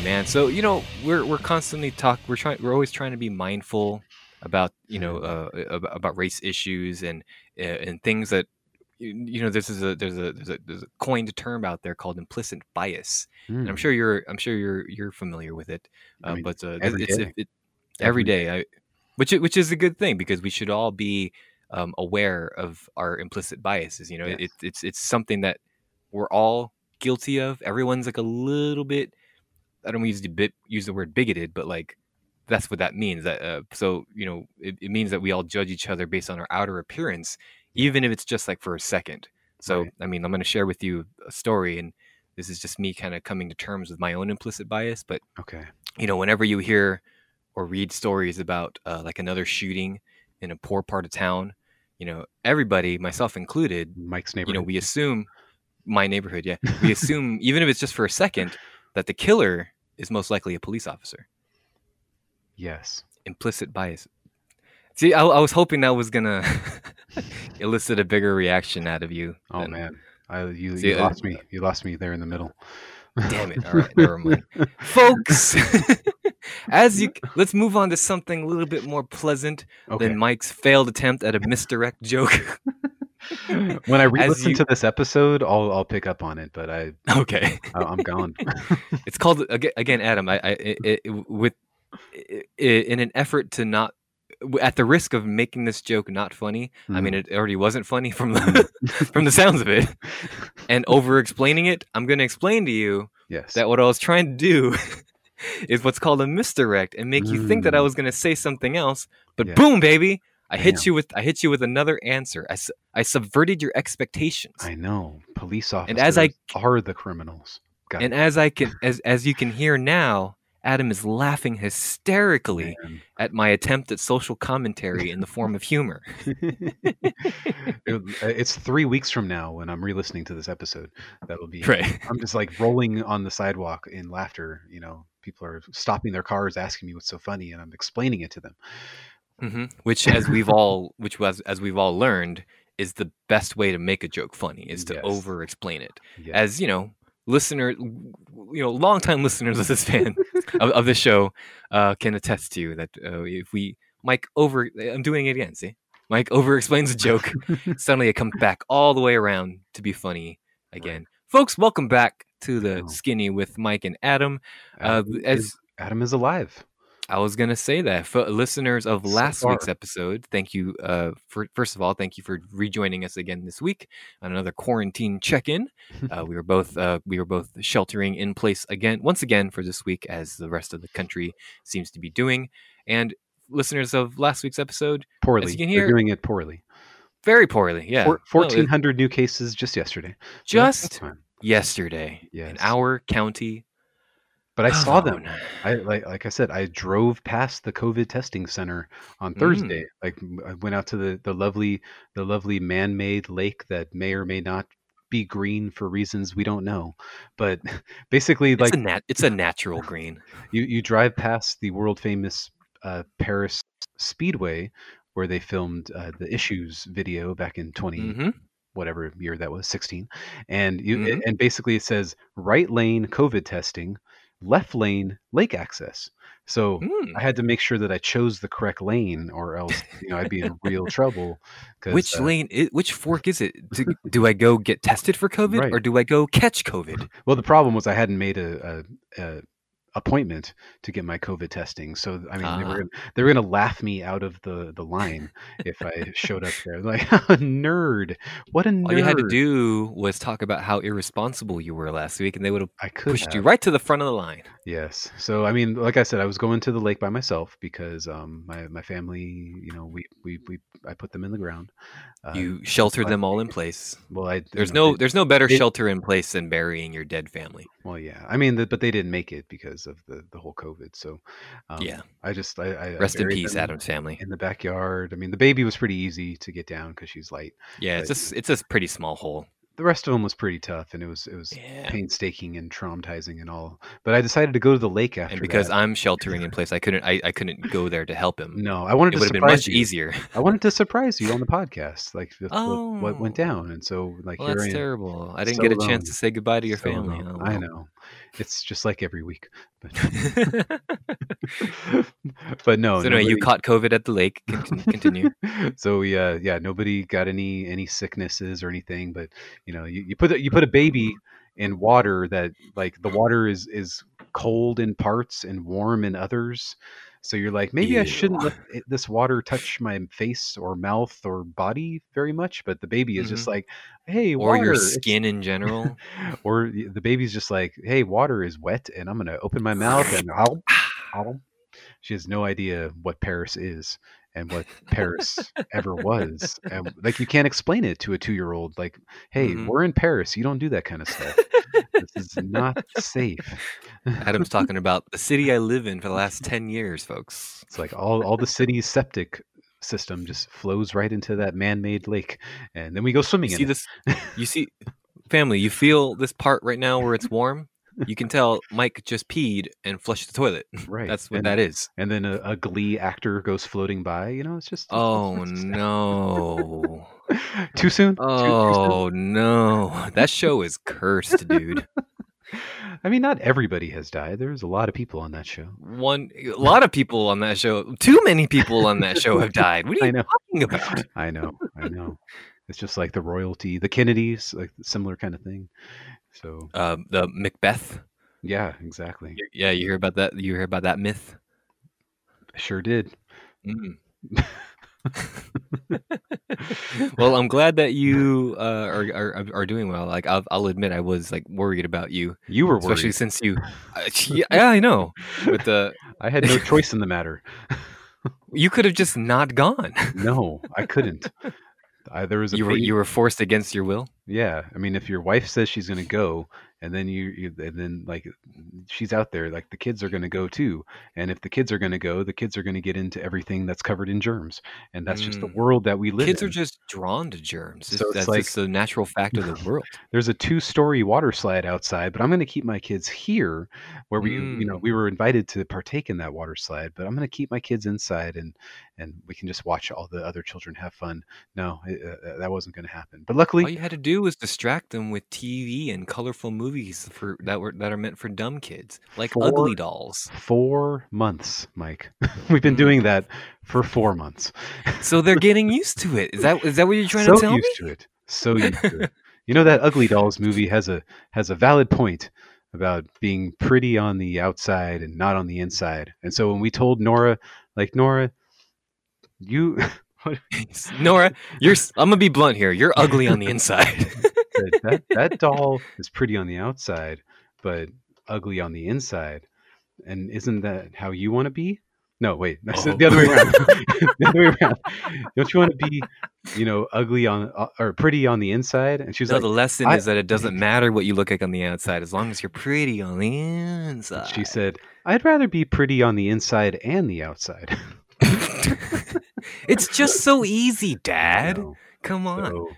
Man, so you know we're we're constantly talk. We're trying. We're always trying to be mindful about you know Mm-hmm. uh, about, race issues and uh, and things that you know. This is a there's a there's a there's a coined term out there called implicit bias, and I'm Mm, sure you're I'm sure you're you're familiar with it. I Uh, mean, but uh, every it's day. It, it, every, day, day, I, which which is a good thing because we should all be um, aware of our implicit biases. You know, it, it's it's something that we're all guilty of. Everyone's like a little bit I don't use the bit use the word bigoted, but like that's what that means. That uh, so you know it, it means that we all judge each other based on our outer appearance, even if it's just like for a second. So Right. I mean, I'm going to share with you a story, and this is just me kind of coming to terms with my own implicit bias. But Okay. you know, whenever you hear or read stories about uh, like another shooting in a poor part of town, you know, everybody, myself included, Mike's neighborhood, you know, we assume my neighborhood, yeah, we assume even if it's just for a second that the killer is most likely a police officer. Yes. Implicit bias. See, I, I was hoping that was gonna elicit a bigger reaction out of you. Oh than- man, I, you See, you uh, lost me. You lost me there in the middle. Damn it! All right, never mind, folks. as you, let's move on to something a little bit more pleasant Okay. than Mike's failed attempt at a misdirect joke. when I re-listen you- to this episode, I'll I'll pick up on it, but I okay. I- I'm gone. It's called again, Adam. I, I it, it, with i i in an effort to not at the risk of making this joke not funny. I mean, it already wasn't funny from the from the sounds of it, and over explaining it. I'm going to explain to you yes. that what I was trying to do is what's called a misdirect and make you think that I Mm. was going to say something else. But Yeah. boom, baby. I hit you with I hit you with another answer. I, su- I subverted your expectations. I know. Police officers And as I- are the criminals. Got And it, as I can as as you can hear now, Adam is laughing hysterically man. at my attempt at social commentary in the form of humor. It- uh, it's three weeks from now when I'm re-listening to this episode. That'll be. Right. I'm just like rolling on the sidewalk in laughter. You know, people are stopping their cars, asking me what's so funny, and I'm explaining it to them. Hmm Which as we've all which was as we've all learned is the best way to make a joke funny is to Yes. over explain it. Yeah. As you know, listener you know, longtime listeners of this fan of, of this show uh, can attest to that uh, if we Mike over I'm doing it again, see? Mike over explains a joke. Suddenly it comes back all the way around to be funny again. Folks, welcome back to the. Skinny with Mike and Adam. Uh, Adam, as is, Adam is alive. I was gonna say that for listeners of So last week's episode, thank you. Uh, for first of all, thank you for rejoining us again this week on another quarantine check-in. Uh, we were both uh, we were both sheltering in place again, once again for this week, as the rest of the country seems to be doing. And listeners of last week's episode, Poorly. you can hear, They're doing it poorly. very poorly. Yeah, Four- Well, it- 1,400 new cases just yesterday. So just yesterday in Yes. our county. But I saw them. alone. I like like I said, I drove past the COVID testing center on Mm. Thursday. Like m- I went out to the the lovely the lovely man-made lake that may or may not be green for reasons we don't know. But basically, It's like a nat- it's a natural green. you you drive past the world famous uh, Paris Speedway where they filmed uh, the Issues video back in 20 hmm whatever year that was 16 and you Mhm. and basically it says right lane covid testing left lane lake access so Mm. i had to make sure that i chose the correct lane or else you know i'd be in real trouble. Which uh, lane? which fork is it? Do, do I go get tested for COVID Right. or do I go catch COVID? well the problem was i hadn't made a, a, a appointment to get my covid testing so i mean they Ah. were gonna, they were going to laugh me out of the the line if i showed up there like nerd what a nerd All you had to do was talk about how irresponsible you were last week, and they would have pushed have. you right to the front of the line. Yes. So I mean, like I said, I was going to the lake by myself because um my my family, you know, we we, we I put them in the ground. Uh, you sheltered but- them all in place. well, I you There's know, no they- there's no better they- shelter in place than burying your dead family. well, yeah. I mean, the, but they didn't make it because of the the whole COVID. So um, Yeah. I just I, I I Rest in peace, Adam's family. In the backyard. I mean, the baby was pretty easy to get down because she's light. Yeah, it's just it's a pretty small hole. The rest of them was pretty tough, and it was it was Yeah. painstaking and traumatizing and all. But I decided to go to the lake after And because that. I'm sheltering in place, I couldn't I, I couldn't go there to help him. no, I wanted It to would have been much you. easier. I wanted to surprise you on the podcast, like with what, what went Oh. down, and so like Well, here that's I am. terrible. I didn't So get a chance alone. to say goodbye to your So family. Oh, I know. It's just like every week. But, but no, so anyway, you caught COVID at the lake. Con- con- Continue. so we uh yeah nobody got any any sicknesses or anything but you know you, you put a, you put a baby in water that like the water is is cold in parts and warm in others so you're like maybe i shouldn't let this water touch my face or mouth or body very much but the baby is just Mhm. like hey or your water, skin in general. or the baby's just like hey water is wet and i'm gonna open my mouth and ow, ow. she has no idea what paris is and what paris ever was and like you can't explain it to a two-year-old like hey Mhm. we're in paris you don't do that kind of stuff this is not safe Adam's talking about the city I live in for the last ten years, folks. it's like all, all the city's septic system just flows right into that man-made lake and then we go swimming You in see it. this? You see, family. You feel this part right now where it's warm. You can tell Mike just peed and flushed the toilet. right That's what and, that is. and then a, a glee actor goes floating by you know it's just Oh it's just- no! too soon Too- too soon? Oh no! That show is cursed, dude. I mean, not everybody has died. There's a lot of people on that show. One, a lot of people on that show. Too many people on that show have died. What are you talking about? I know, I know. It's just like the royalty, the Kennedys, like similar kind of thing. So Uh, the Macbeth. yeah, exactly. Yeah, you hear about that? You hear about that myth? Sure did. Mm. well, I'm glad that you uh, are, are are doing well. Like I'll, I'll admit, I was like worried about you, You were worried. especially since you. Uh, yeah, I know. But the I had no choice in the matter. you could have just not gone. No, I couldn't. I, there was You were you were forced against your will. Yeah, I mean, if your wife says she's going to go, and then you, you, and then like she's out there, like the kids are going to go too. And if the kids are going to go, the kids are going to get into everything that's covered in germs, and that's just the Mm. world that we live in. Kids in. are just drawn to germs. So that's like- just the natural fact of the world. There's a two-story water slide outside, but I'm going to keep my kids here, where we, you know, Mm. we were invited to partake in that water slide, but I'm going to keep my kids inside, and and we can just watch all the other children have fun. No, it, uh, that wasn't going to happen. But luckily, All you had to do was distract them with TV and colorful movies for that were that are meant for dumb kids, like Four- Ugly Dolls. four months, Mike. We've been Mm. doing that for four months. So they're getting used to it. Is that is that what you're trying so to tell me? So used to it. So used to it. You know that Ugly Dolls movie has a has a valid point about being pretty on the outside and not on the inside. And so when we told Nora, like Nora, you Nora, you're. I'm gonna be blunt here. You're ugly on the inside. That that doll is pretty on the outside, but ugly on the inside. And isn't that how you want to be? No, wait, that's Oh. the other way around. the other way around. Don't you want to be, you know, ugly on uh, or pretty on the inside? And she's no, like, the lesson I- is that it doesn't matter what you look like on the outside, as long as you're pretty on the inside. she said, I'd rather be pretty on the inside and the outside. it's just so easy, Dad. Come on. so,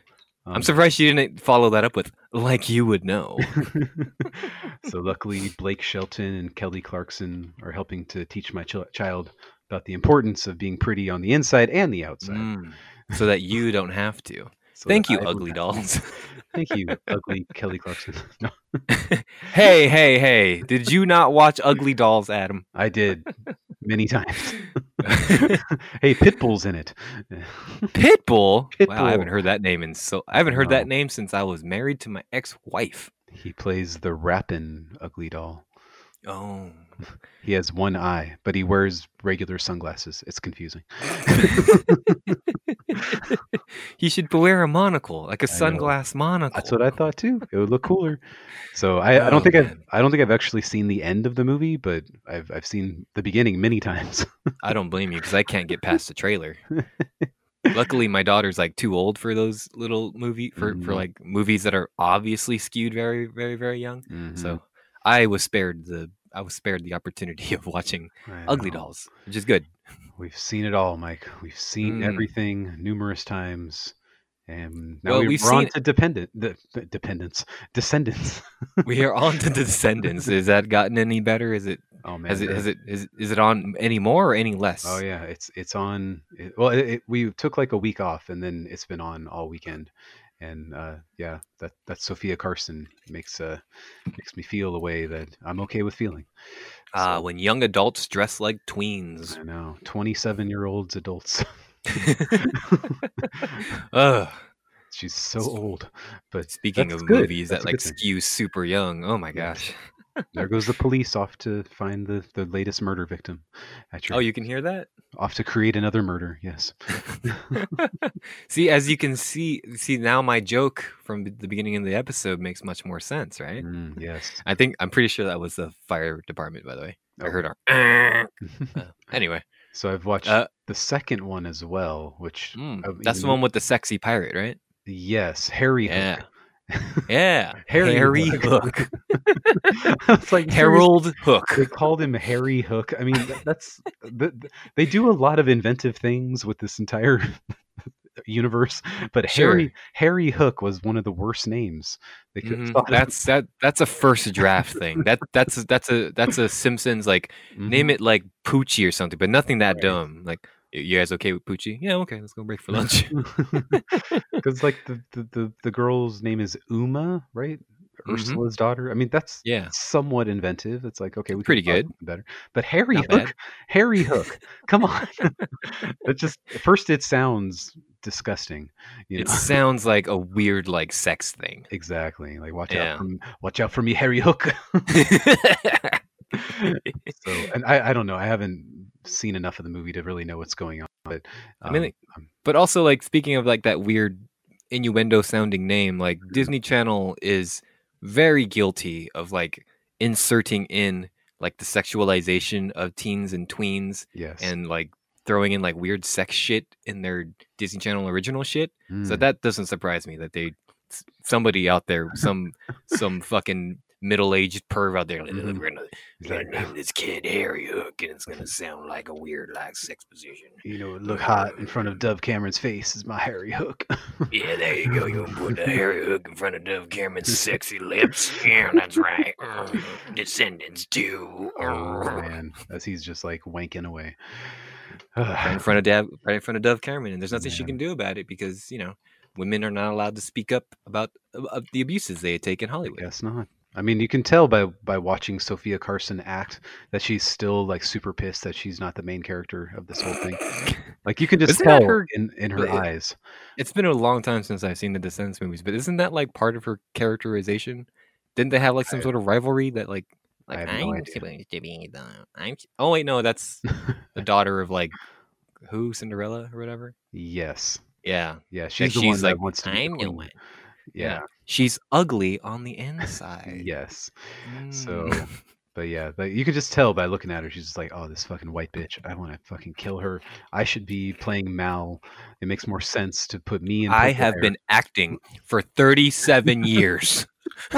I'm um, surprised you didn't follow that up with like you would know. so luckily, Blake Shelton and Kelly Clarkson are helping to teach my chil- child about the importance of being pretty on the inside and the outside. Mm, so that you don't have to. So Thank you, I ugly dolls. Thank you, ugly Kelly Clarkson. No, hey, hey, hey. Did you not watch Ugly Dolls, Adam? I did many times. hey, Pitbull's in it. Pitbull? Wow, I haven't heard that name in so I haven't heard that name since I was married to my ex-wife. He plays the rapping ugly doll. Oh. He has one eye, but he wears regular sunglasses. It's confusing. he should wear a monocle, like a sunglass monocle. That's what I thought too. It would look cooler. So I, I Oh, don't think I've. I don't think I've actually seen the end of the movie, but I've I've seen the beginning many times. I don't blame you because I can't get past the trailer. Luckily, my daughter's like too old for those little movie for, for Mhm. like movies that are obviously skewed very, very, very young. Mhm. So I was spared the I was spared the opportunity of watching Ugly. Dolls, which is good. We've seen it all, Mike. We've seen Mm. everything numerous times. And now Well, we're on to dependent the, the dependents. Descendants. We are on to the Descendants. Is that gotten any better? Is it Oh man. has it has it is is it on any more or any less? Oh yeah, it's it's on. It, well, it, we took like a week off, and then it's been on all weekend. And uh, yeah, that that Sofia Carson makes uh makes me feel the way that I'm okay with feeling. Ah, So- when young adults dress like tweens. I know, 27 year olds adults. Ugh. She's so old, but Speaking of good. movies That's that like good skew super young, oh my gosh. There goes the police off to find the, the latest murder victim. At your, Oh, you can hear that? off to create another murder. Yes. see, as you can see, see now my joke from the beginning of the episode makes much more sense, right? Mm, yes. I think I'm pretty sure that was the fire department, by the way. I Oh. heard our. Uh, anyway, so I've watched Uh, the second one as well, which mm, uh, that's the one with the sexy pirate, right? Yes, Harry. Yeah. Yeah, Harry Harry Hook. Hook, it's like seriously, Harold Hook. They called him Harry Hook. I mean, that's th- th- they do a lot of inventive things with this entire universe, but Harry Sure. Harry Hook was one of the worst names they could. Mhm. That's that. That's a first draft thing. That that's a, that's a that's a Simpsons like name it like Poochie or something, but nothing that Right. dumb. Like, "Y- you guys okay with Poochie? Yeah, okay. Let's go break for lunch. because like the, the the the girl's name is Uma, right? Mhm. Ursula's daughter. I mean, that's Yeah. somewhat inventive. It's like okay, we Pretty good. better. But Harry Not Hook, bad. Harry Hook, come on. it just first it sounds disgusting. You know? It sounds like a weird like sex thing. Exactly. Like watch Yeah. out from watch out for me, Harry Hook. so and I, I don't know. I haven't seen enough of the movie to really know what's going on. But I mean, um, but also like speaking of like that weird innuendo sounding name, like Mm-hmm. Disney Channel is very guilty of like inserting in like the sexualization of teens and tweens yes. and like throwing in like weird sex shit in their Disney Channel original shit. So Mm, that doesn't surprise me that they somebody out there, some some fucking middle aged perv out there, like, Mhm. we're gonna, name this kid Harry Hook, and it's gonna sound like a weird like sex position. you know, look hot in front of Dove Cameron's face is my Harry Hook. Yeah, there you go. You put the Harry Hook in front of Dove Cameron's sexy lips? Yeah, that's right. Mm, Descendants too. oh man, as he's just like wanking away. Right in front of Dove, right in front of Dove Cameron, and there's nothing she can do about it because you know women are not allowed to speak up about uh, the abuses they take in Hollywood. Guess not. I mean, you can tell by by watching Sofia Carson act that she's still like super pissed that she's not the main character of this whole thing. Like you can just Isn't tell her- in in her it- eyes. It's been a long time since I've seen the Descendants movies, but isn't that like part of her characterization? Didn't they have like some I- sort of rivalry that like I like have no I'm idea. supposed to be the I'm oh wait no that's the daughter of like who Cinderella or whatever yes. yeah Yeah, she's the she's one like that wants to I'm the one Yeah. She's ugly on the inside Yes. So, Mm. but yeah, like you could just tell by looking at her. She's just like, "Oh, this fucking white bitch. I want to fucking kill her. I should be playing Mal. It makes more sense to put me in." I have hair." been acting for 37 years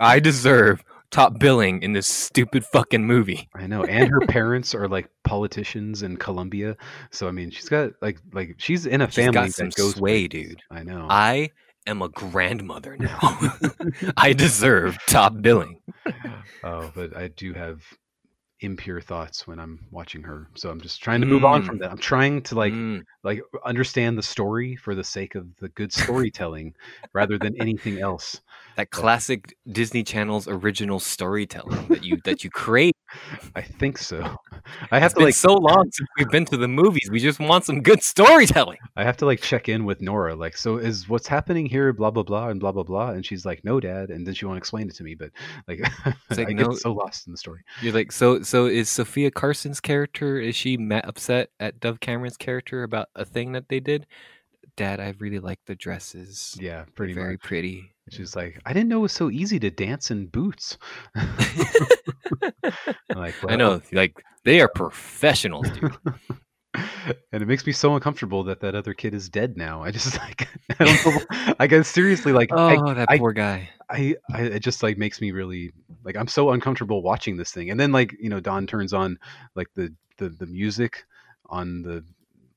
I deserve top billing in this stupid fucking movie I know, and her parents are like politicians in Colombia. So I mean, she's got like like she's in a She's family that goes sway, places. dude. I know. I am a grandmother now. I deserve top billing. oh, but I do have impure thoughts when I'm watching her. So I'm just trying to move on from that. I'm trying to like Mm, like understand the story for the sake of the good storytelling rather than anything else. that classic Disney Channel's original storytelling that you that you create. I think so. I have It's to been like so long since we've been to the movies. We just want some good storytelling. I have to like check in with Nora like so is what's happening here blah blah blah and blah blah blah and she's like no dad and then she won't explain it to me but like, like, I no- get so lost in the story. You're like, so so is Sofia Carson's character is she upset at Dove Cameron's character about a thing that they did? Dad, I really like the dresses. Yeah, They're pretty very much. pretty. She's like I didn't know it was so easy to dance in boots. Like I know, like they are professionals, dude. and it makes me so uncomfortable that that other kid is dead now. I just like I don't know. I guess seriously like I, Oh, that I- poor guy. I, I it just like makes me really like I'm so uncomfortable watching this thing. And then like you know Don turns on like the the, the music on the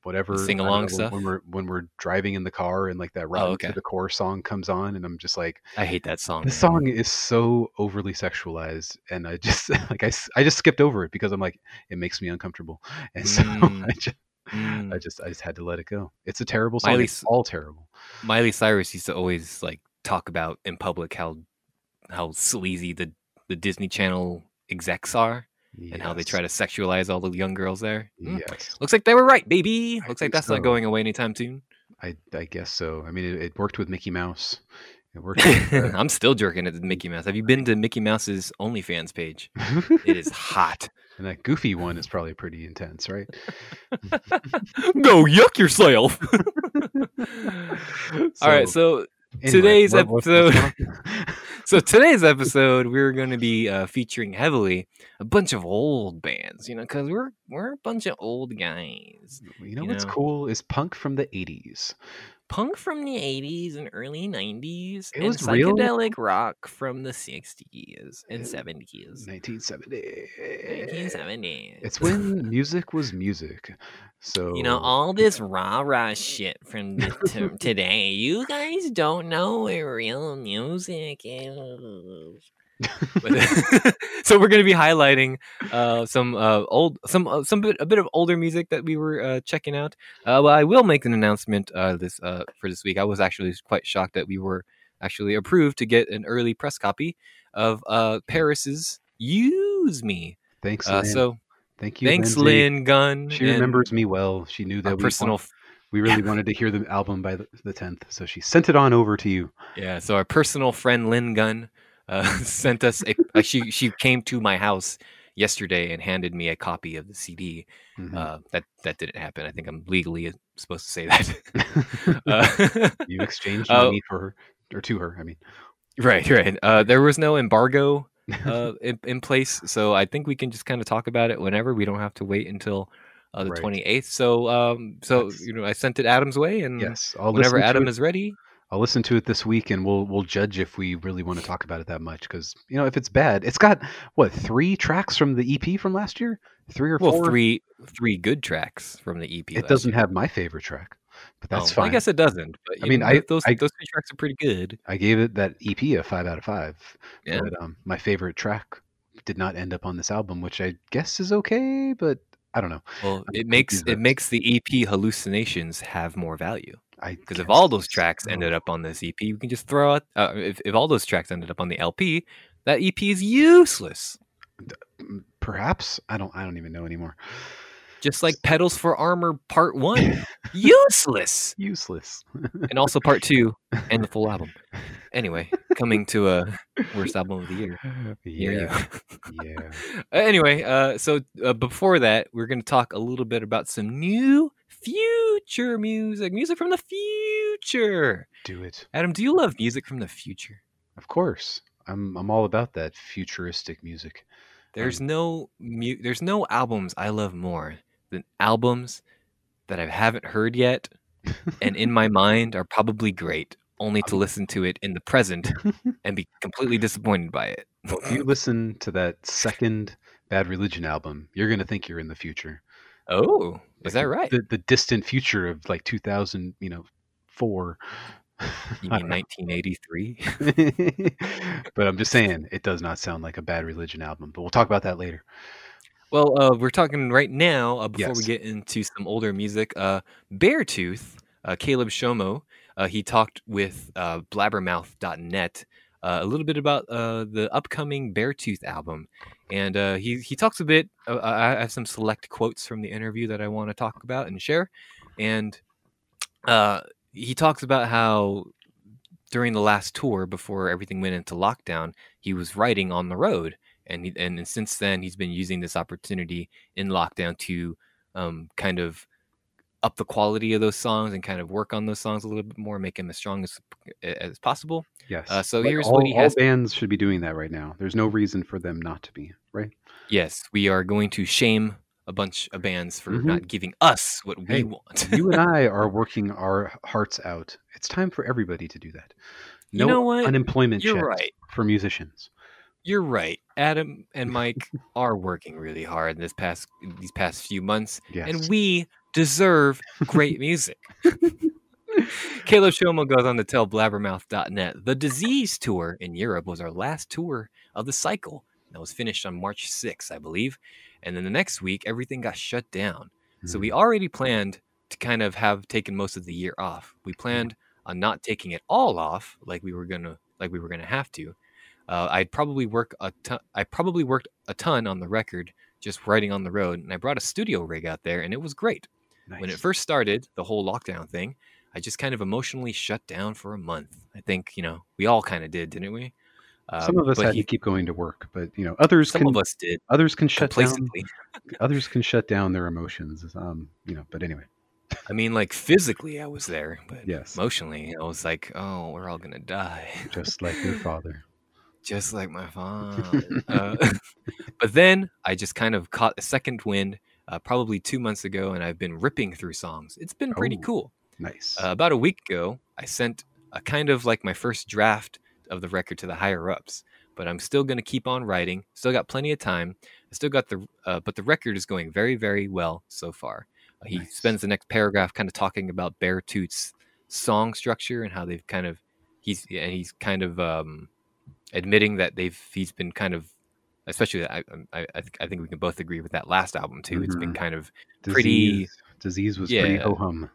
whatever sing-along stuff? when we're when we're driving in the car and like that Run Oh, okay. to the core song comes on and I'm just like I hate that song. this man. song is so overly sexualized and I just like I, I just skipped over it because I'm like it makes me uncomfortable and so Mm. I just Mm. I just I just had to let it go. It's a terrible song. Miley It's all terrible. Miley Cyrus used to always like talk about in public how how sleazy the the Disney Channel execs are and how they try to sexualize all the young girls there. Mm. Yes, Looks like they were right, baby. I Looks like that's so. not going away anytime soon. I I guess so. I mean, it, it worked with Mickey Mouse. It worked. With, uh, I'm still jerking at Mickey Mouse. Have you been to Mickey Mouse's OnlyFans page? It is hot. and that Goofy one is probably pretty intense, right? Go yuck yourself. All right, so anyway, today's episode- what's going on? So today's episode we're going to be uh, featuring heavily a bunch of old bands, you know, because we're we're a bunch of old guys. you know you what's know. cool is punk from the '80s. Punk from the 80s and early 90s, It and was real- psychedelic rock from the 60s and Uh, 70s. 1970. 1970s. It's when music was music. So You know, all this rah rah shit from the, to, today, you guys don't know what real music is. So we're going to be highlighting uh, some uh, old, some uh, some bit, a bit of older music that we were uh, checking out. Uh, well, I will make an announcement uh, this uh, for this week. I was actually quite shocked that we were actually approved to get an early press copy of uh, PVRIS's "Use Me." thanks, Uh, so thank you. thanks, Lindsay. Lynn Gunn. She remembers me well. She knew that we, personal want- we really wanted to hear the album by the, the 10th, so she sent it on over to you. Yeah, so our personal friend Lynn Gunn uh, sent us a. Uh, she she came to my house yesterday and handed me a copy of the CD. Mhm. Uh, that that didn't happen. I think I'm legally supposed to say that. uh, you exchanged uh, money for her or to her. I mean, right, right. Uh, there was no embargo uh, in, in place, so I think we can just kind of talk about it whenever. We don't have to wait until uh, the Right. 28th. So, um, so That's- you know, I sent it Adam's way, and yes, I'll whenever Adam it- is ready, I'll listen to it this week, and we'll we'll judge if we really want to talk about it that much. Because you know, if it's bad, it's got what three tracks from the EP from last year, three or well, four. three three good tracks from the EP. It doesn't year. have my favorite track, but that's Oh, fine. I guess it doesn't. But I mean, know, I- those I- those three tracks are pretty good. I gave it that EP a five out of five. Yeah. But um, my favorite track did not end up on this album, which I guess is okay, but I don't know. Well, it makes it makes the EP hallucinations have more value because if all those tracks so. ended up on this EP, we can just throw out. Uh, if if all those tracks ended up on the LP, that EP is useless. Mm, perhaps I don't. I don't even know anymore. Just like Petals for Armor Part One, useless, Useless. and also Part Two and the full album. Anyway, coming to a worst album of the year. Here yeah. yeah. anyway, uh, so uh, before that, we're going to talk a little bit about some new future music, music from the future. Do it. Adam, do you love music from the future? Of course. I'm. I'm all about that futuristic music. There's um, no mu- there's no albums I love more than albums that I haven't heard yet, and in my mind are probably great, only to um, listen to it in the present and be completely disappointed by it. if you listen to that second Bad Religion album, you're gonna think you're in the future. Oh, is that Like, right? The, the distant future of like 2000, you know, four. You mean 1983? but I'm just saying, it does not sound like a Bad Religion album. But we'll talk about that later. Well, uh, we're talking right now uh, before we get into some older music. Uh, Beartooth, uh, Caleb Shomo, uh, he talked with uh, Blabbermouth.net uh, a little bit about uh, the upcoming Beartooth album, and uh, he he talks a bit. Uh, I I have some select quotes from the interview that I want to talk about and share, and uh, he talks about how during the last tour before everything went into lockdown, he was writing on the road and he, and since then he's been using this opportunity in lockdown to um, kind of up the quality of those songs and kind of work on those songs a little bit more, make them as strong as as possible. Yes. Uh, so Like, here's all, what he all has- bands should be doing that right now. There's no reason for them not to be, right? Yes, we are going to shame a bunch of bands for Mhm. not giving us what Hey, we want. you and I are working our hearts out. It's time for everybody to do that. You No know what? unemployment You're checks right. for musicians. You're right. Adam and Mike are working really hard in this past these past few months, Yes. and we deserve great music. Caleb Shomo goes on to tell Blabbermouth.net the Disease Tour in Europe was our last tour of the cycle. That was finished on March 6th, I believe. And then the next week, everything got shut down. So we Mhm. already planned to kind of have taken most of the year off. We planned on not taking it all off, like we were gonna, like we were gonna have to. Uh, I'd probably work a ton. I probably worked a ton on the record, just writing on the road, and I brought a studio rig out there, and it was great. Nice. When it first started, the whole lockdown thing, I just kind of emotionally shut down for a month. I think you know we all kind of did, didn't we? Some Um, of us had he- to keep going to work, but you know, others some can of us did others can shut down others can shut down their emotions. Um, you know, but anyway, I mean, like physically, I was there, but Yes. emotionally, I was like, "Oh, we're all gonna die," just like your father. just like my father. uh, but then I just kind of caught a second wind, uh, probably two months ago, and I've been ripping through songs. It's been pretty Oh. cool. Nice. Uh, about a week ago, I sent a kind of like my first draft of the record to the higher ups, but I'm still going to keep on writing. Still got plenty of time. I still got the, uh, but the record is going very, very well so far. Uh, he Nice. spends the next paragraph kind of talking about Beartooth's song structure and how they've kind of he's and he's kind of um, admitting that they've he's been kind of especially I I, I think- I think we can both agree with that last album too. It's been Mhm. kind of disease, pretty- disease was pretty Yeah. ho hum.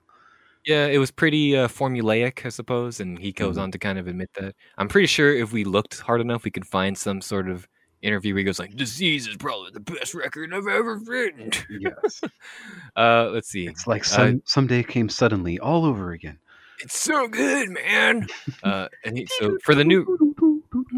Yeah, it was pretty uh, formulaic, I suppose, and he goes Mhm. on to kind of admit that. I'm pretty sure if we looked hard enough, we could find some sort of interview where he goes like, "Disease is probably the best record I've ever written." Yes, Uh, let's see. it's like Uh, some someday came suddenly all over again. It's so good, man. Uh, and he, so for the new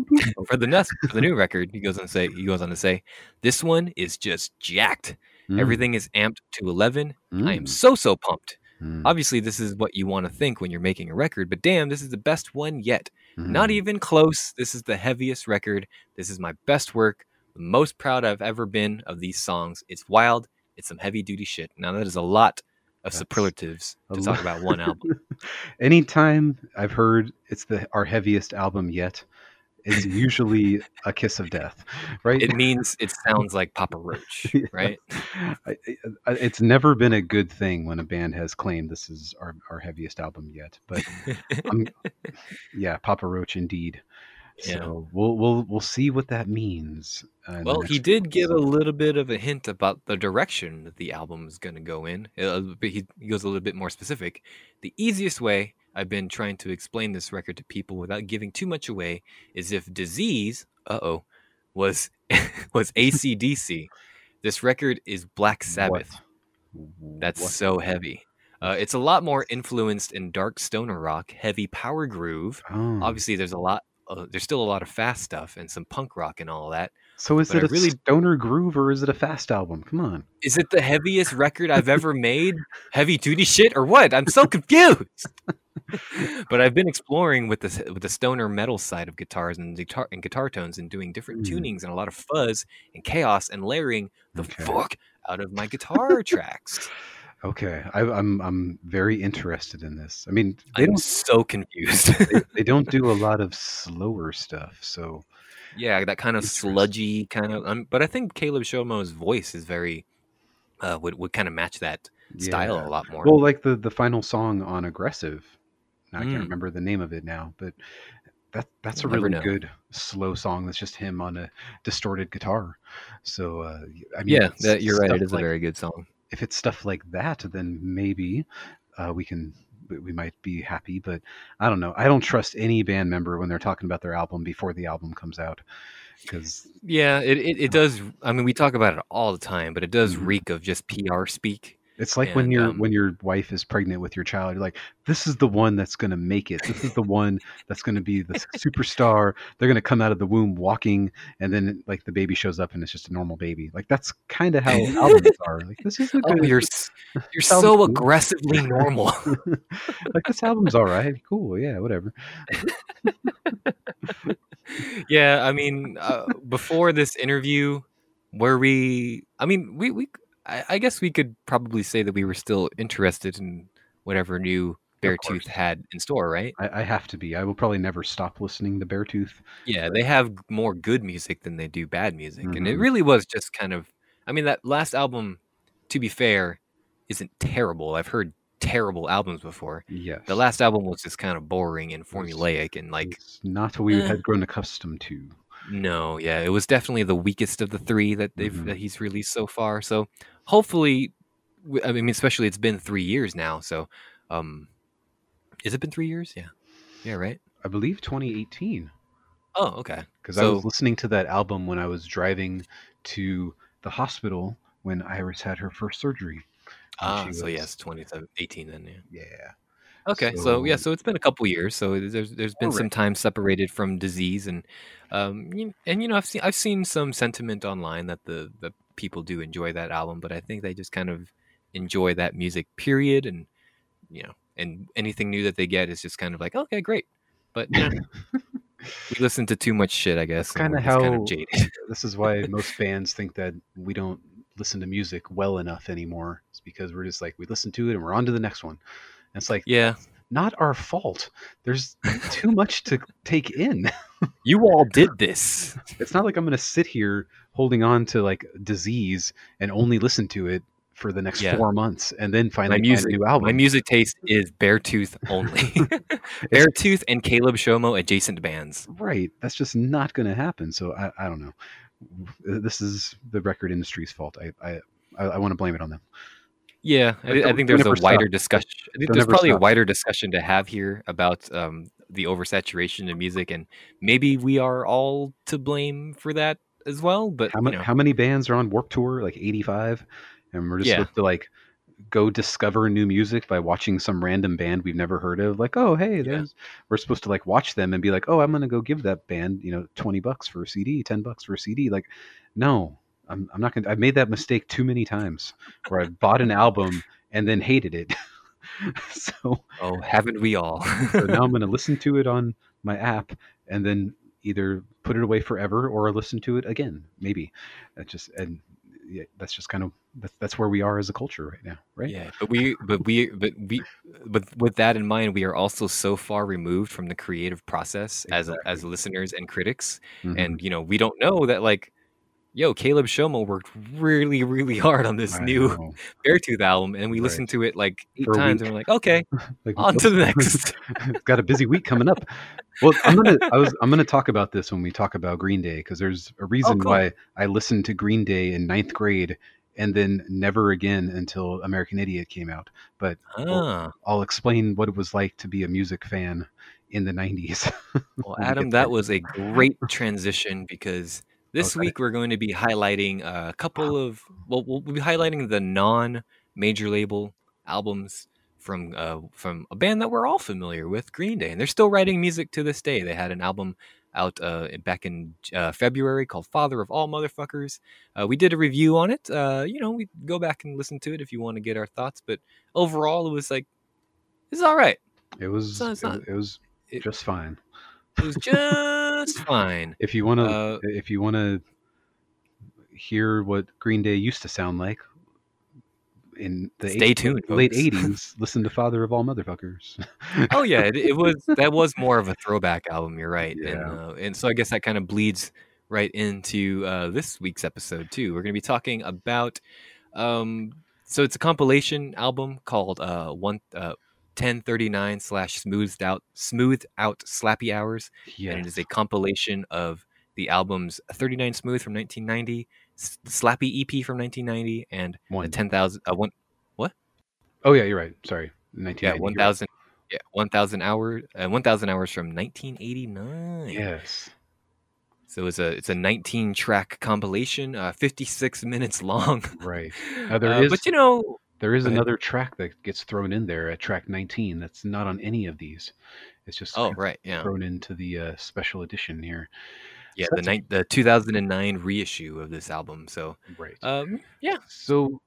for the for the new record, he goes on to say he goes on to say, "This one is just jacked. Mm, Everything is amped to 11. I am mm, so so pumped. mm, Obviously, this is what you want to think when you're making a record, but damn, this is the best one yet." Not mm. even close. This is the heaviest record. This is my best work. The most proud I've ever been of these songs. It's wild. It's some heavy duty shit. Now that is a lot of That's superlatives to talk about one album. Anytime I've heard it's the our heaviest album yet, is usually a kiss of death, right? It means it sounds like Papa Roach, Yeah. right? It's never been a good thing when a band has claimed this is our, our heaviest album yet. But I'm, yeah, Papa Roach indeed. Yeah. So we'll we'll we'll see what that means. uh, Well, he did give a little bit of a hint about the direction that the album is going to go in. Uh, but he, he goes a little bit more specific. The easiest way I've been trying to explain this record to people without giving too much away is if disease, uh oh, was was ACDC. this record is Black Sabbath. What? That's What? so heavy. Uh, it's a lot more influenced in dark stoner rock, heavy power groove. Oh. Obviously, there's a lot. Uh, there's still a lot of fast stuff and some punk rock and all that. So is but it I a really- stoner groove or is it a fast album? Come on. Is it the heaviest record I've ever made? Heavy duty shit or what? I'm so confused. but I've been exploring with the with the stoner metal side of guitars and guitar and guitar tones and doing different Mm. tunings and a lot of fuzz and chaos and layering the Okay. fuck out of my guitar tracks. Okay, I, I'm I'm very interested in this. I mean, they I'm don't so confused. they, they don't do a lot of slower stuff, so yeah, that kind of sludgy kind of. Um, but I think Caleb Shomo's voice is very uh, would would kind of match that style yeah. a lot more. Well, like the the final song on "Aggressive," I Mm. can't remember the name of it now, but that that's a We'll never really good slow song. That's just him on a distorted guitar. So uh, I mean, yeah, that, you're right. It is like- a very good song. If it's stuff like that, then maybe uh, we can we- might be happy. But I don't know. I don't trust any band member when they're talking about their album before the album comes out because Yeah, it, it, it does. I mean, we talk about it all the time, but it does Mhm. reek of just PR speak. It's like when And, your um, when your wife is pregnant with your child, you're like, this is the one that's gonna make it. This is the one that's gonna be the superstar. They're gonna come out of the womb walking, and then like the baby shows up and it's just a normal baby. Like that's kind of how albums are. Like this is Oh, you're you're so cool. aggressively normal. like this album's all right. Cool. Yeah. Whatever. yeah, I mean, uh, before this interview, were we? I mean, we we. I, I guess we could probably say that we were still interested in whatever new Beartooth had in store, right? I, I have to be. I will probably never stop listening to Beartooth. Yeah, they have more good music than they do bad music, and it Mhm. really was just kind of. I mean, that last album, to be fair, isn't terrible. I've heard terrible albums before. Yes. The last album was just kind of boring and formulaic and like It's not what we Eh. had grown accustomed to. No, yeah, it was definitely the weakest of the three that they've Mhm. that he's released so far. So hopefully I mean, especially it's been three years now. So, um, is it been three years? Yeah, yeah, right. I believe 2018 Oh, okay. because I was listening to that album when I was driving to the hospital when Iris had her first surgery. Ah, so yes, 2018 then. Yeah. Yeah. Okay, so, yeah, So- so it's been a couple years. So there's there's been some time separated from disease, and um, and you know I've seen I've seen some sentiment online that the the people do enjoy that album, but I think they just kind of enjoy that music period, and you know, and anything new that they get is just kind of like okay, great, but you know, we listen to too much shit, I guess. kind how- of jaded. This is why most bands think that we don't listen to music well enough anymore. It's because we're just like we listen to it and we're on to the next one. And it's like yeah, not our fault. There's too much to take in. you all did this. It's not like I'm going to sit here holding on to like disease and only listen to it for the next Yeah. four months and then finally My find music, a new album. my music taste is Beartooth only. Beartooth and Caleb Shomo adjacent bands. Right. That's just not going to happen. So I, I don't know. This is the record industry's fault. I I, I, I want to blame it on them. Yeah, I, I think there's a wider stop. discussion. There's probably a wider discussion to have here about um, the oversaturation of music, and maybe we are all to blame for that as well. But How, you know, how many bands are on Warped Tour? Like 85, and we're just Yeah. supposed to like go discover new music by watching some random band we've never heard of. Like, oh hey, there's we're supposed to like watch them and be like, oh, I'm gonna go give that band you know 20 bucks for a CD, 10 bucks for a CD. Like, no, I'm I'm not gonna. I've made that mistake too many times where I've bought an album and then hated it. so oh, haven't we all? so now I'm going to listen to it on my app and then either put it away forever or listen to it again. Maybe that's just and yeah, that's just kind of that's, that's where we are as a culture right now, right? Yeah, but we, but we, but we, but with that in mind, we are also so far removed from the creative process as as listeners and critics, Mhm. and you know, we don't know that like, yo, Caleb Shomo worked really, really hard on this I new know. Beartooth album, and we Right. listened to it like eight times, and we're like, okay, Like, on to the next. got a busy week coming up. Well, I'm gonna I was I'm gonna talk about this when we talk about Green Day because there's a reason Oh, cool. why I listened to Green Day in ninth grade and then never again until American Idiot came out. But ah, I'll explain what it was like to be a music fan in the 90s. well, Adam, that was a great transition because this Okay. week we're going to be highlighting a couple of well, we'll be highlighting the non-major label albums from uh, from a band that we're all familiar with, Green Day, and they're still writing music to this day. They had an album out uh, back in uh, February called "Father of All Motherfuckers." Uh, we did a review on it. Uh, you know, we go back and listen to it if you want to get our thoughts. But overall, it was like it's all right. It was So it, not- it was just fine. It was just fine. If you want to Uh, if you want to hear what Green Day used to sound like in the Stay eight- tuned, late 80s, listen to Father of All Motherfuckers. oh yeah, it, it was that was more of a throwback album. You're right, and Yeah. uh, and so I guess that kind of bleeds right into uh, this week's episode too. We're going to be talking about, um, so it's a compilation album called uh, one uh, 1039 slash smoothed out smoothed out slappy hours, and it is a compilation of the albums 39 smooth from 1990 slappy EP from 1990, and the one. 10,000 uh, one Oh yeah, you're right. Sorry. 1990. yeah you're one right. thousand yeah one thousand hour uh, one thousand hours from nineteen eighty nine. Yes. So it's a it's a nineteen track compilation, uh, fifty six minutes long. Right. Now, there Uh, is- but you know, There is another track that gets thrown in there at track 19 that's not on any of these. It's just oh right, yeah, thrown into the uh, special edition here. yeah, so the night the two thousand and nine reissue of this album. So Right. um, yeah, So,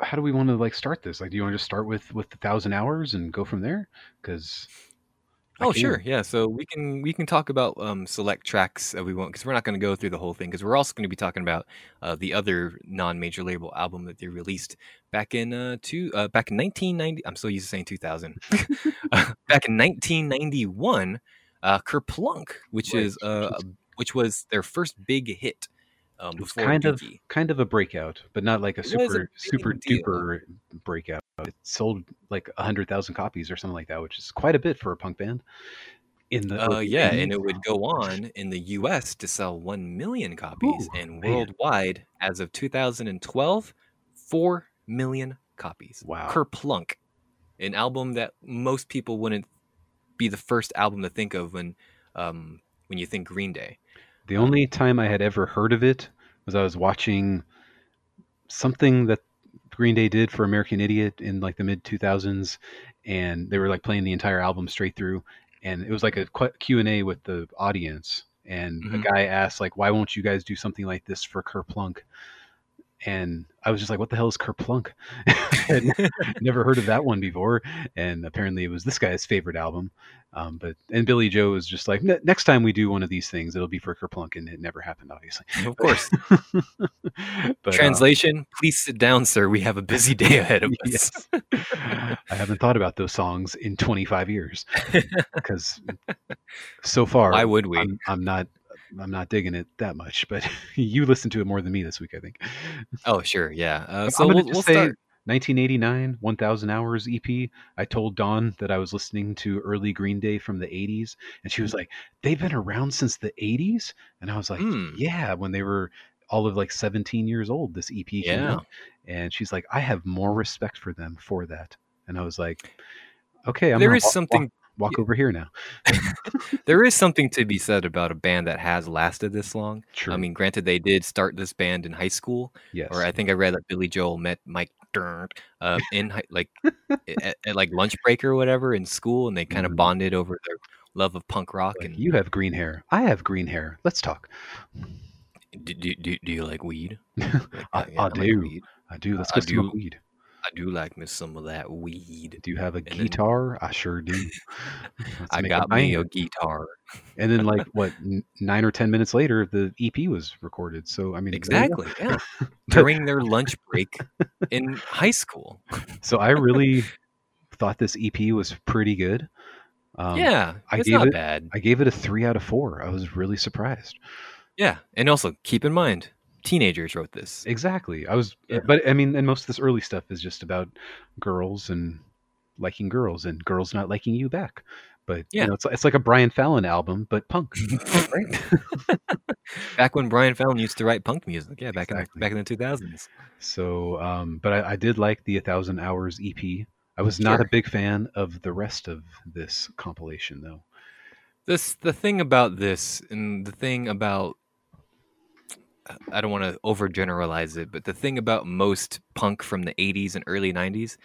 how do we want to like start this? Like, do you want to just start with with the thousand hours and go from there? Because oh sure, yeah. So we can we can talk about um select tracks that we want because we're not going to go through the whole thing because we're also going to be talking about uh, the other non major label album that they released back in uh two uh back in nineteen ninety. I'm still used to saying two thousand. uh, back in 1991, uh, Kerplunk, which Right, is uh, which was their first big hit um, before kind of kind of a breakout, but not like a It was a super super deal. duper breakout. It sold like a hundred thousand copies or something like that, which is quite a bit for a punk band. In the Uh, yeah, and it would go on in the U.S. to sell one million copies, Ooh, and man. worldwide, as of 2012, four million copies. Wow. Kerplunk, an album that most people wouldn't be the first album to think of when um, when you think Green Day. The only time I had ever heard of it was I was watching something that Green Day did for American Idiot in like the mid 2000s, and they were like playing the entire album straight through, and it was like a Q and A with the audience, and Mhm. a guy asked like, "Why won't you guys do something like this for Kerplunk?" And I was just like, "What the hell is Kerplunk?" never heard of that one before, and apparently it was this guy's favorite album. Um, but and Billie Joe was just like, next time we do one of these things, it'll be for Kerplunk, and it never happened, obviously. Of course. but, uh, Translation: Please sit down, sir. We have a busy day ahead of us. yes. I haven't thought about those songs in 25 years because so far Why would we? I'm, I'm not I'm not digging it that much. But you listened to it more than me this week, I think. Oh, sure, yeah. Uh, so we'll, we'll say start. 1989, 1000 Hours EP. I told Dawn that I was listening to early Green Day from the 80s, and she was like, They've been around since the 80s? And I was like, Hmm. Yeah, when they were all of like 17 years old, this EP came Yeah. out. And she's like, I have more respect for them for that. And I was like, Okay, I'm There is something. Walk over here now. There is something to be said about a band that has lasted this long. True. I mean, granted, they did start this band in high school, yes. or I think I read that Billy Joel met Mike Dirnt uh, in high, like at, at like lunch break or whatever in school, and they kind of Mhm. bonded over their love of punk rock. Like, and you have green hair. I have green hair. Let's talk. do, do, do, do you like weed? Like, I- yeah, I like do. weed. I do. Let's I go smoke do. weed. I do like me some of that weed. Do you have a then- guitar? I sure do. I got me a guitar. And then, like, what, nine or 10 minutes later, the EP was recorded. So, I mean. Exactly. Yeah. During their lunch break in high school. So, I really thought this EP was pretty good. Um, yeah, I it's gave not it- bad. I gave it a three out of four. I was really surprised. Yeah, and also keep in mind, teenagers wrote this. Exactly. I was, Yeah. but I mean, and most of this early stuff is just about girls and liking girls and girls not liking you back. But Yeah. you know, it's it's like a Brian Fallon album, but punk, right? back when Brian Fallon used to write punk music. Yeah, back Exactly. in the, back in the two thousands. So, um, but I, I did like the A Thousand Hours EP. I was not Sure. a big fan of the rest of this compilation, though. This the thing about this, and the thing about I don't want to overgeneralize it, but the thing about most punk from the '80s and early '90s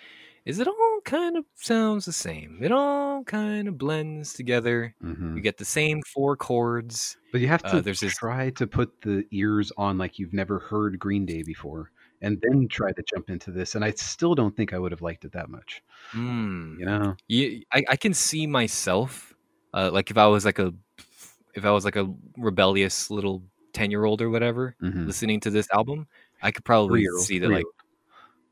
is it all kind of sounds the same. It all kind of blends together. hmm You get the same four chords. But you have Uh, to there's this- try to put the ears on like you've never heard Green Day before, and then try to jump into this. And I still don't think I would have liked it that much. Mm. You know? I, I can see myself, uh, like if I was like a, if I was like a rebellious little ten year old or whatever, Mhm. listening to this album, I could probably Three-year-old, see that like,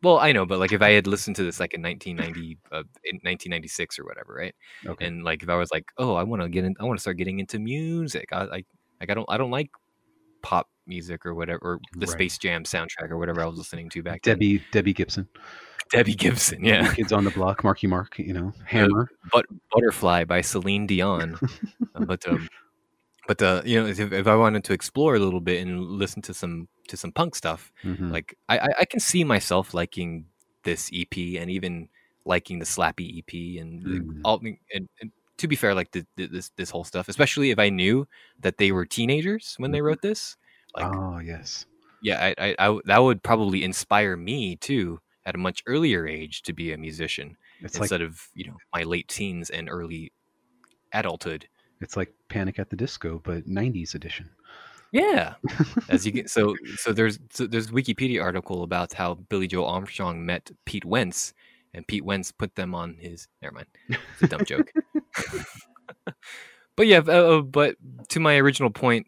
well, I know, but like if I had listened to this like in 1990, uh, in 1996 or whatever, right? Okay. And like if I was like, oh, I want to get in, I want to start getting into music. I like, like I don't, I don't like pop music or whatever, or the Right. Space Jam soundtrack or whatever I was listening to back then. Debbie Debbie Gibson, Debbie Gibson, yeah. Kids on the Block, Marky Mark, you know, Hammer. but Butterfly by Celine Dion. Uh, but um, but uh, you know, if, if I wanted to explore a little bit and listen to some to some punk stuff, Mhm. like I, I I can see myself liking this EP and even liking the Slappy EP and the- Mm. all. And, and to be fair, like the, the, this this whole stuff, especially if I knew that they were teenagers when they wrote this, like oh yes, yeah, I that would probably inspire me too at a much earlier age to be a musician it's like instead of you know my late teens and early adulthood. It's like Panic at the Disco, but '90s edition. Yeah, as you get so so there's so there's a Wikipedia article about how Billie Joe Armstrong met Pete Wentz, and Pete Wentz put them on his. Never mind, it's a dumb joke. but yeah, uh, uh, but to my original point,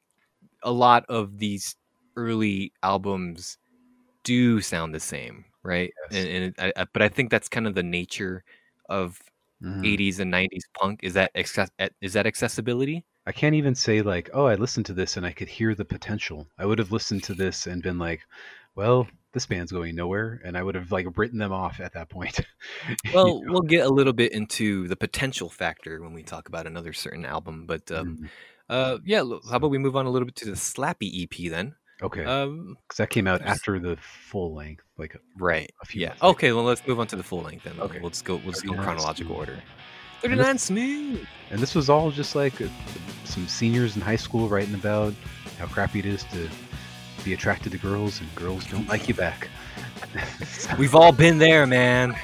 a lot of these early albums do sound the same, right? Yes. And, and I, I, but I think that's kind of the nature of Mhm. 80s and 90s punk. Is that access, is that accessibility? I can't even say like, oh, I listened to this and I could hear the potential. I would have listened to this and been like, well, this band's going nowhere, and I would have like written them off at that point. You Well, know? we'll get a little bit into the potential factor when we talk about another certain album, but um, Mhm. uh, yeah, how about we move on a little bit to the Slappy EP then? Okay, Um, because that came out after the full length. Like, right. a few Yeah. Okay. Well, let's move on to the full length then. Okay. Let's go. Let's go chronological order. Thirty nine smooth. and this was all just like uh, some seniors in high school writing about how crappy it is to be attracted to girls and girls don't like you back. We've all been there, man.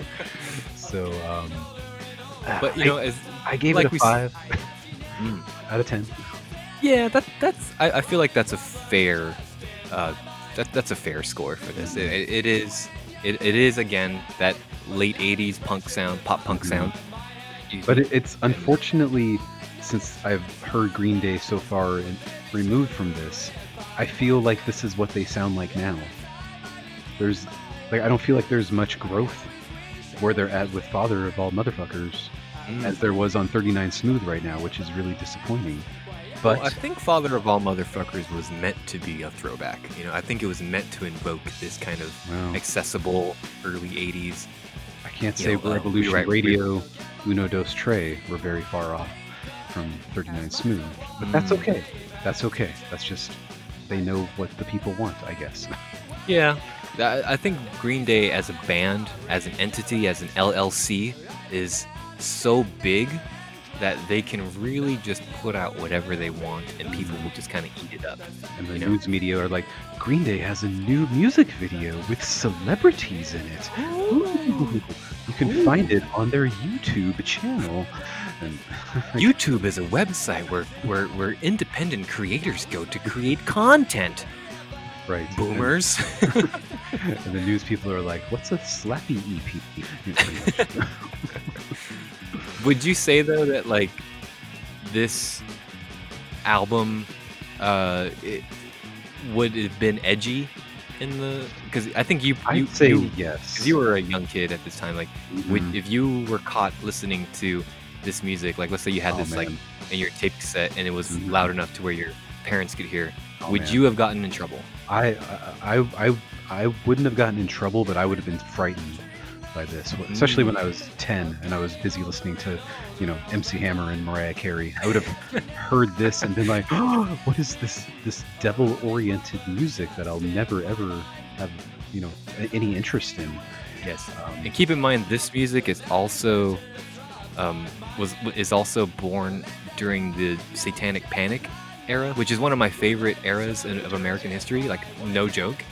so, um, But you I, know, as I gave like it a five Mm. out of ten. Yeah, that that's. I, I feel like that's a fair. Uh, that that's a fair score for this. It, it- it is. It, it is again that late '80s punk sound, pop punk Mhm. sound. But it, it's unfortunately, since I've heard Green Day so far and removed from this, I feel like this is what they sound like now. There's, like, I don't feel like there's much growth where they're at with Father of All Motherfuckers Mm. as there was on 39 Smooth right now, which is really disappointing. But Well, I think Father of All Motherfuckers was meant to be a throwback. You know, I think it was meant to invoke this kind of well, accessible early '80s. I can't say know, uh, Revolution rewrite- Radio, Uno Dos Tre were very far off from 39 Smooth, but that's Mm. okay. That's okay. That's just they know what the people want, I guess. Yeah, I, I think Green Day as a band, as an entity, as an LLC, is so big that they can really just put out whatever they want, and people will just kind of eat it up. And the You know? news media are like, Green Day has a new music video with celebrities in it. Oh. Ooh. You can find it on their YouTube channel. And YouTube is a website where, where where independent creators go to create content. right, Boomers. And, and the news people are like, "What's a slappy EP?" Would you say though that like this album uh it would have been edgy in the because I think you you I'd say you, yes. 'cause you were a young kid at this time like would Mhm. if you were caught listening to this music like let's say you had Oh, this like in your tape cassette and it was Mhm. loud enough to where your parents could hear Oh, would man. you have gotten in trouble I, I I I wouldn't have gotten in trouble, but I would have been frightened by this, especially when I was ten and I was busy listening to, you know, MC Hammer and Mariah Carey. I would have heard this and been like, "Oh, what is this this devil-oriented music that I'll never ever have, you know, any interest in?" yes Um, and keep in mind this music is also um, was is also born during the satanic panic era which is one of my favorite eras of american history like no joke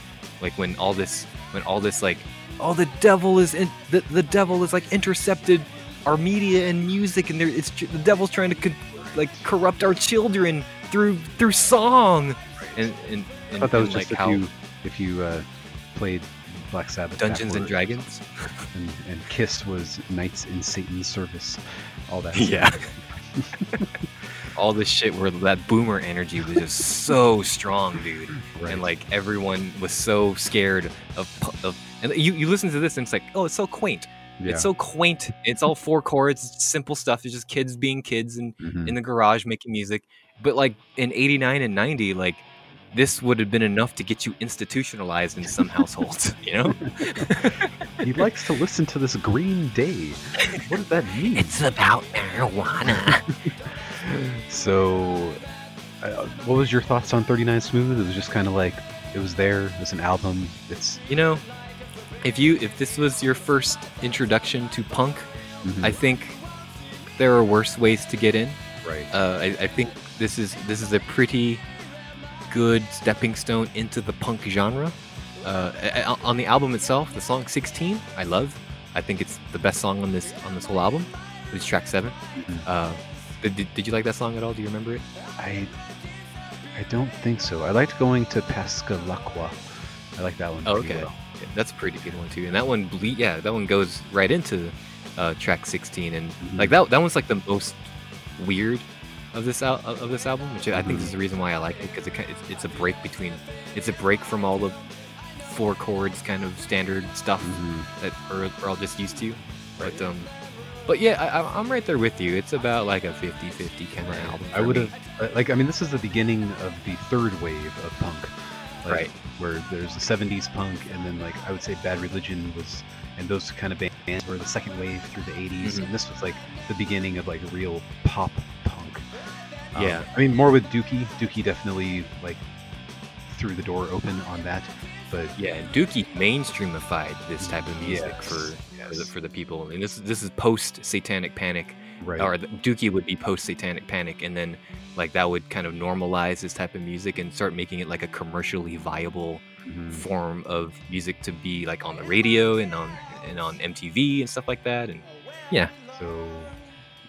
like when all this when all this like oh the devil is in the, the devil is like intercepted our media and music and there it's the devil's trying to con- like corrupt our children through through song and and, I and, thought that was just like if how you if you uh, played Black Sabbath dungeons and dragons and, and Kiss was Knights in Satan's Service, all that. Yeah. all this shit where that boomer energy was just so strong, dude. right. And like everyone was so scared of of and you, you listen to this and it's like, oh, it's so quaint. yeah. It's so quaint. It's all four chords, simple stuff. It's just kids being kids and Mhm. in the garage making music. But like in 89 and 90, like this would have been enough to get you institutionalized in some households, you know? he likes to listen to this Green Day. What does that mean? It's about marijuana. So, uh, what was your thoughts on 39 Smooth? It was just kind of like it was there. It's an album. It's You know, if you if this was your first introduction to punk, mhm, I think there are worse ways to get in. right. Uh, I, I think this is this is a pretty good stepping stone into the punk genre. Uh, on the album itself, the song "16" I love. I think it's the best song on this on this whole album. It's track 7 Mhm. Uh, did, did, you like that song at all? Do you remember it? I I don't think so. I liked going to Pasalacqua. I like that one. Oh, okay. well. That's a pretty good one too. And that one, ble- yeah, that one goes right into uh, track 16, and Mhm. like that, that one's like the most weird of this al- of this album, which I think is the reason why I like it because it, it's, it's a break between, it's a break from all the four chords kind of standard stuff Mhm. that we're, we're all just used to. But um, but yeah, I, I'm right there with you. It's about like a 50-50 kind of album. I would have like. I mean, this is the beginning of the third wave of punk. Like, Right. Where there's the 70s punk, and then like I would say Bad Religion was, and those kind of bands were the second wave through the 80s, Mhm. and this was like the beginning of like real pop punk. Um, Yeah. I mean, more with Dookie. Dookie definitely like threw the door open on that. But Yeah, and Dookie mainstreamified this type of music Yes, for for the, for the people. And this this is post Satanic Panic, right, or Dookie would be post Satanic Panic, and then like that would kind of normalize this type of music and start making it like a commercially viable mhm. form of music to be like on the radio and on and on MTV and stuff like that. And yeah. So,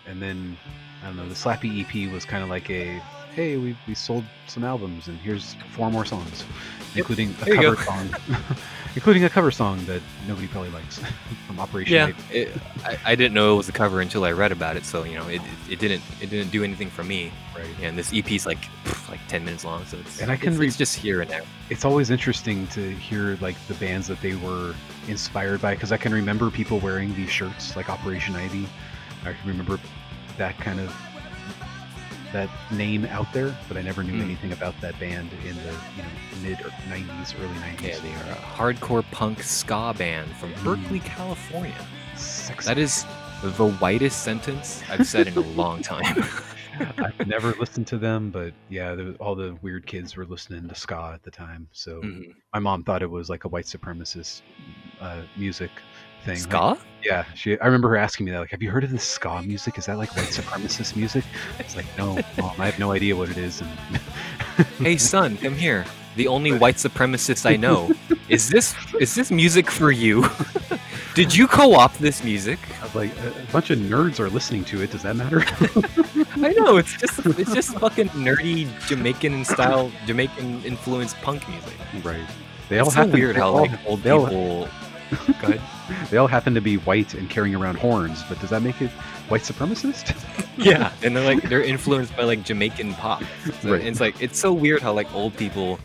and then I don't know. The Slappy EP was kind of like a, hey, we, we sold some albums, and here's four more songs, including a there cover song, including a cover song that nobody probably likes from Operation. yeah, Ivy. it, I, I didn't know it was a cover until I read about it. So you know, it, it, it didn't it didn't do anything for me. right. And this EP is like pff, like ten minutes long, so it's And I can it's, re- it's just here and there. It's always interesting to hear like the bands that they were inspired by, because I can remember people wearing these shirts, like Operation Ivy. I can remember that kind of that name out there, but I never knew Mm. anything about that band in the you know mid or 90s, early 90s. Yeah, they are a hardcore punk ska band from Mm. Berkeley, California. Sexy. That is the whitest sentence I've said in a long time. I've never listened to them, but yeah, there was, all the weird kids were listening to ska at the time. So Mhm. my mom thought it was like a white supremacist uh, music thing. Like, Ska? Yeah, she. I remember her asking me that, like, "Have you heard of this ska music? Is that like white supremacist music?" It's like, no, mom, I have no idea what it is. And hey son, come here. The only white supremacist I know. Is this is this music for you? Did you co-opt this music? I was like, a, a bunch of nerds are listening to it. Does that matter? I know it's just it's just fucking nerdy Jamaican style Jamaican influenced punk music. right. They all It's so happen. weird they how all- like old all- people. Go ahead. They all happen to be white and carrying around horns, but does that make it white supremacist? Yeah, and they're like they're influenced by like Jamaican pop. So Right. It's like it's so weird how like old people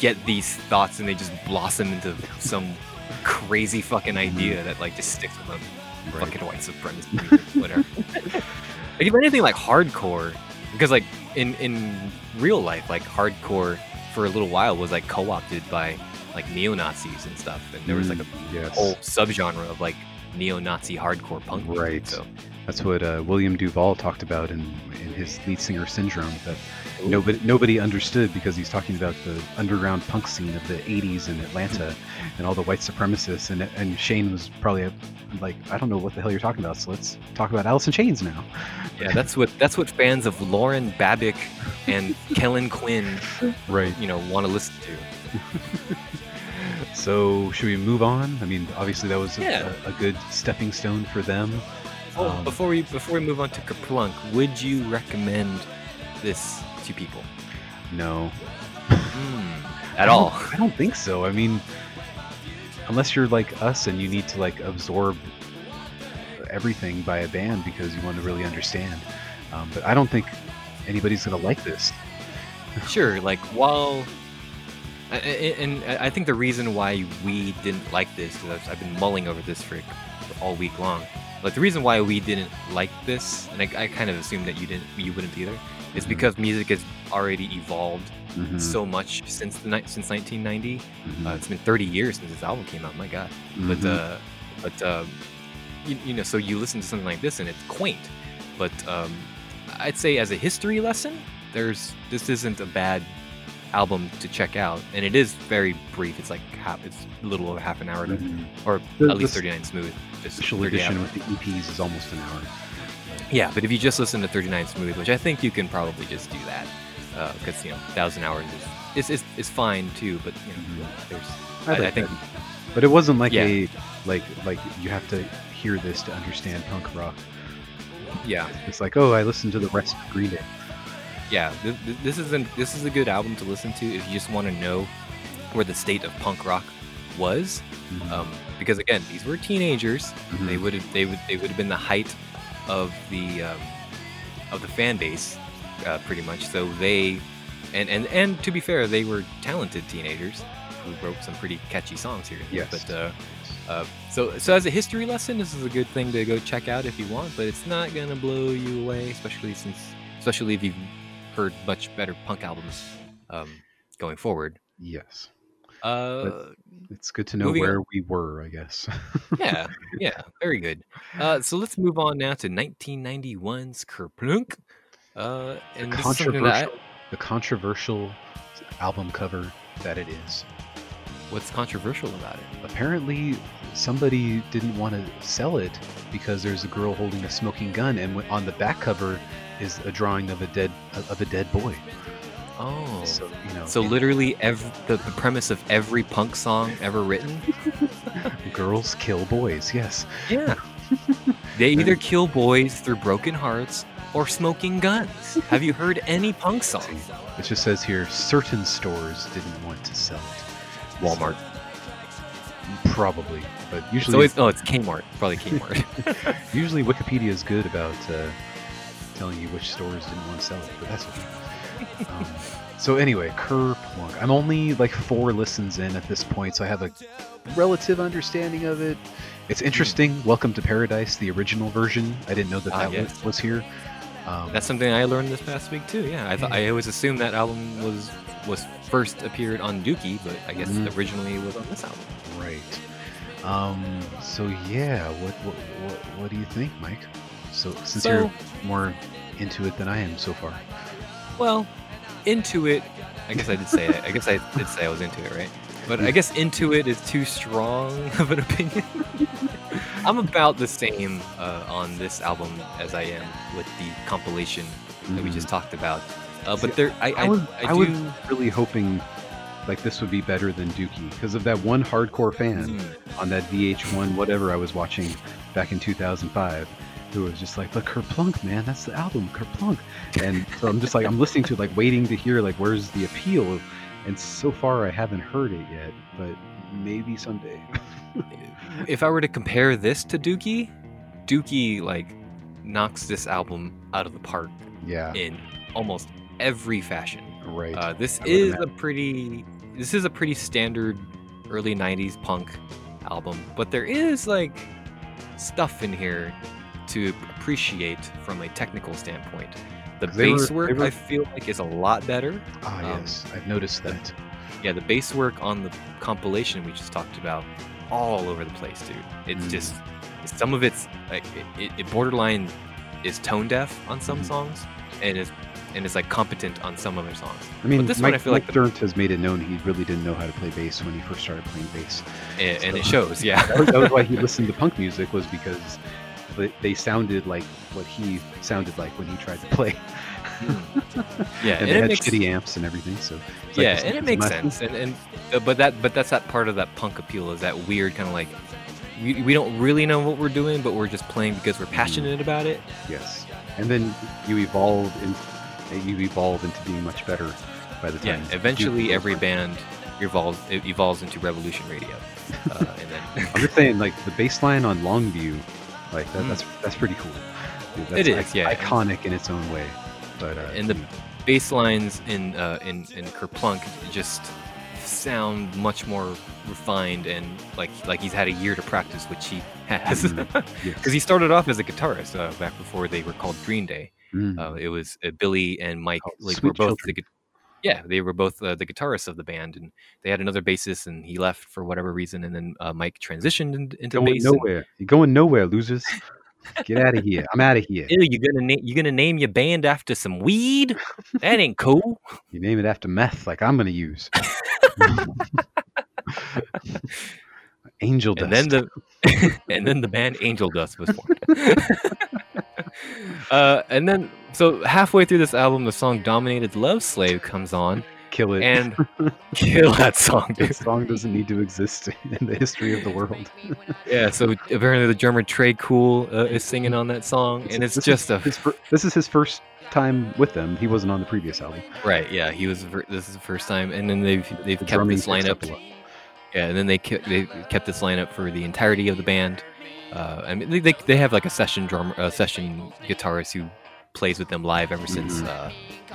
get these thoughts and they just blossom into some crazy fucking mm-hmm. idea that like just sticks with them. Right. Fucking white supremacist, whatever. like if anything, like hardcore, because like in in real life, like hardcore for a little while was like co-opted by like neo Nazis and stuff, and there was like a Mm, yes. whole subgenre of like neo-Nazi hardcore punk. music, Right. So That's what uh, William Duvall talked about in, in his lead singer syndrome. That nobody nobody understood because he's talking about the underground punk scene of the '80s in Atlanta and all the white supremacists. And and Shane was probably like, I don't know what the hell you're talking about. So let's talk about Alice in Chains now. Yeah, that's what that's what fans of Lauren Babic and Kellin Quinn, Right. you know, want to listen to. So should we move on? I mean, obviously that was a, Yeah. a, a good stepping stone for them. Oh, Um, before we before we move on to Kerplunk, would you recommend this to people No, Hmm, at all? I don't think so. I mean, unless you're like us and you need to like absorb everything by a band because you want to really understand. Um, but I don't think anybody's gonna like this. Sure, like while. And I think the reason why we didn't like this, because I've been mulling over this for all week long. Like the reason why we didn't like this, and I, I kind of assumed that you didn't, you wouldn't either, is Mhm. because music has already evolved Mhm, so much since the ni- since 1990. mhm, Uh, it's been 30 years since this album came out. My God. But mhm. uh, but um, you, you know, so you listen to something like this and it's quaint. But um, I'd say as a history lesson, there's this isn't a bad album to check out, and it is very brief. It's like half, it's a little over half an hour, to, Mhm. or The- at least 39 smooth. Just special edition hour. with the EPs is almost an hour. Yeah, but if you just listen to 39 smooth, which I think you can probably just do that, because you know, thousand hours is is, is is fine too. But you know, Mhm. there's I I, I think that. But it wasn't like Yeah. a like like you have to hear this to understand punk rock. yeah. It's like, oh, I listened to the rest of Green Day. Yeah, th- th- this is an, this is a good album to listen to if you just want to know where the state of punk rock was. Mhm, Um, because again, these were teenagers. mhm. They would have they would they would have been the height of the um, of the fan base, uh, pretty much. So they and and and to be fair, they were talented teenagers who wrote some pretty catchy songs here. Yes. But uh, uh, so so as a history lesson, this is a good thing to go check out if you want. But it's not gonna blow you away, especially since especially if you've heard much better punk albums um, going forward. yes, Uh, it's good to know Moving on. where we were. I guess. yeah, yeah, very good. Uh, so let's move on now to 1991's Kerplunk. Uh, and this is something that I, the controversial album cover that it is. What's controversial about it? Apparently, somebody didn't want to sell it because there's a girl holding a smoking gun, and on the back cover is a drawing of a dead of a dead boy. Oh. So you know, So it- literally, every, the, the premise of every punk song ever written. girls kill boys. Yes. Yeah. they either kill boys through broken hearts or smoking guns. Have you heard any punk song? It just says here certain stores didn't want to sell it. Walmart. Probably, but It's usually always oh, it's Kmart. Probably Kmart. usually Wikipedia is good about uh, telling you which stores didn't want to sell it, but that's okay. Um, so anyway, Kerplunk. I'm only like four listens in at this point, so I have a relative understanding of it. It's interesting. Welcome to Paradise, the original version. I didn't know that Ah, that yes. was, was here. Um, That's something I learned this past week too. Yeah, I thought I always assumed that album was was first appeared on Dookie, but I guess Mhm. originally it was on this album. Right. Um, so yeah, what, what what what do you think, Mike? So since So- you're more into it than I am so far. Well, into it. I guess I did say it. I guess I did say I was into it, right? But I guess into it is too strong of an opinion. I'm about the same uh, on this album as I am with the compilation that we just talked about. Uh, but See, there, I, I, I was I, I, do. was really hoping like this would be better than Dookie because of that one hardcore fan Mm, on that VH1 whatever I was watching back in 2005 who was just like, "Look, Kerplunk, man, that's the album, Kerplunk." And so I'm just like, I'm listening to it, like waiting to hear like where's the appeal, and so far I haven't heard it yet, but maybe someday. if I were to compare this to Dookie, Dookie like knocks this album out of the park yeah, in almost every fashion. right. Uh, this I is a pretty this is a pretty standard early 90s punk album, but there is like stuff in here to appreciate from a technical standpoint. The bass were- work were- I feel like is a lot better. ah, um, yes, I've noticed that. Yeah, the bass work on the compilation we just talked about all over the place, dude. It's Mm. just some of it's like it, it, borderline is tone deaf on some Mhm. songs and is and is like competent on some other songs. I mean, this Mike, one I feel like Mike Dirnt has made it known he really didn't know how to play bass when he first started playing bass. And, and it shows, yeah. that was, that was why he listened to punk music was because they, they sounded like what he sounded like when he tried to play. Yeah, and and they it had makes shitty amps and everything. So like yeah, this and it makes sense. And and uh, but that but that's that part of that punk appeal is that weird kind of like we, we don't really know what we're doing, but we're just playing because we're passionate about it. Yes, and then you evolve and you evolve into being much better by the time. Yeah, eventually every band evolves it evolves into Revolution Radio, uh, and then I'm just saying, like the bass line on Longview, like that, Mm. that's that's pretty cool. Dude, that's It is, yeah. iconic in its own way. But uh, and the bass lines in uh, in in Kerplunk just sound much more refined and like like he's had a year to practice, which he has. Because yes. he started off as a guitarist uh, back before they were called Green Day. Mm. Uh, it was uh, Billy and Mike. Called like were both the, Children. gu- yeah, they were both uh, the guitarists of the band, and they had another bassist, and he left for whatever reason, and then uh, Mike transitioned in, into going bass. and- nowhere. You're going nowhere, losers. Get out of here. I'm out of here. Ew, you gonna na- you gonna name your band after some weed? That ain't cool. You name it after meth, like I'm gonna use. Angel dust. And then the and then the band Angel Dust was formed. uh, and then so halfway through this album, the song "Dominated Love Slave" comes on, kill it. and kill that song, dude. this song doesn't need to exist in the history of the world. Yeah, so apparently the drummer Tré Cool uh, is singing on that song, and it's just is a his fir- this is his first time with them. He wasn't on the previous album. right. Yeah, he was. This is the first time, and then they've they've The kept this lineup. Yeah, and then they kept they kept this lineup for the entirety of the band. Uh, I mean, they, they, they have like a session drummer, uh, session guitarist who plays with them live ever since Mhm. uh,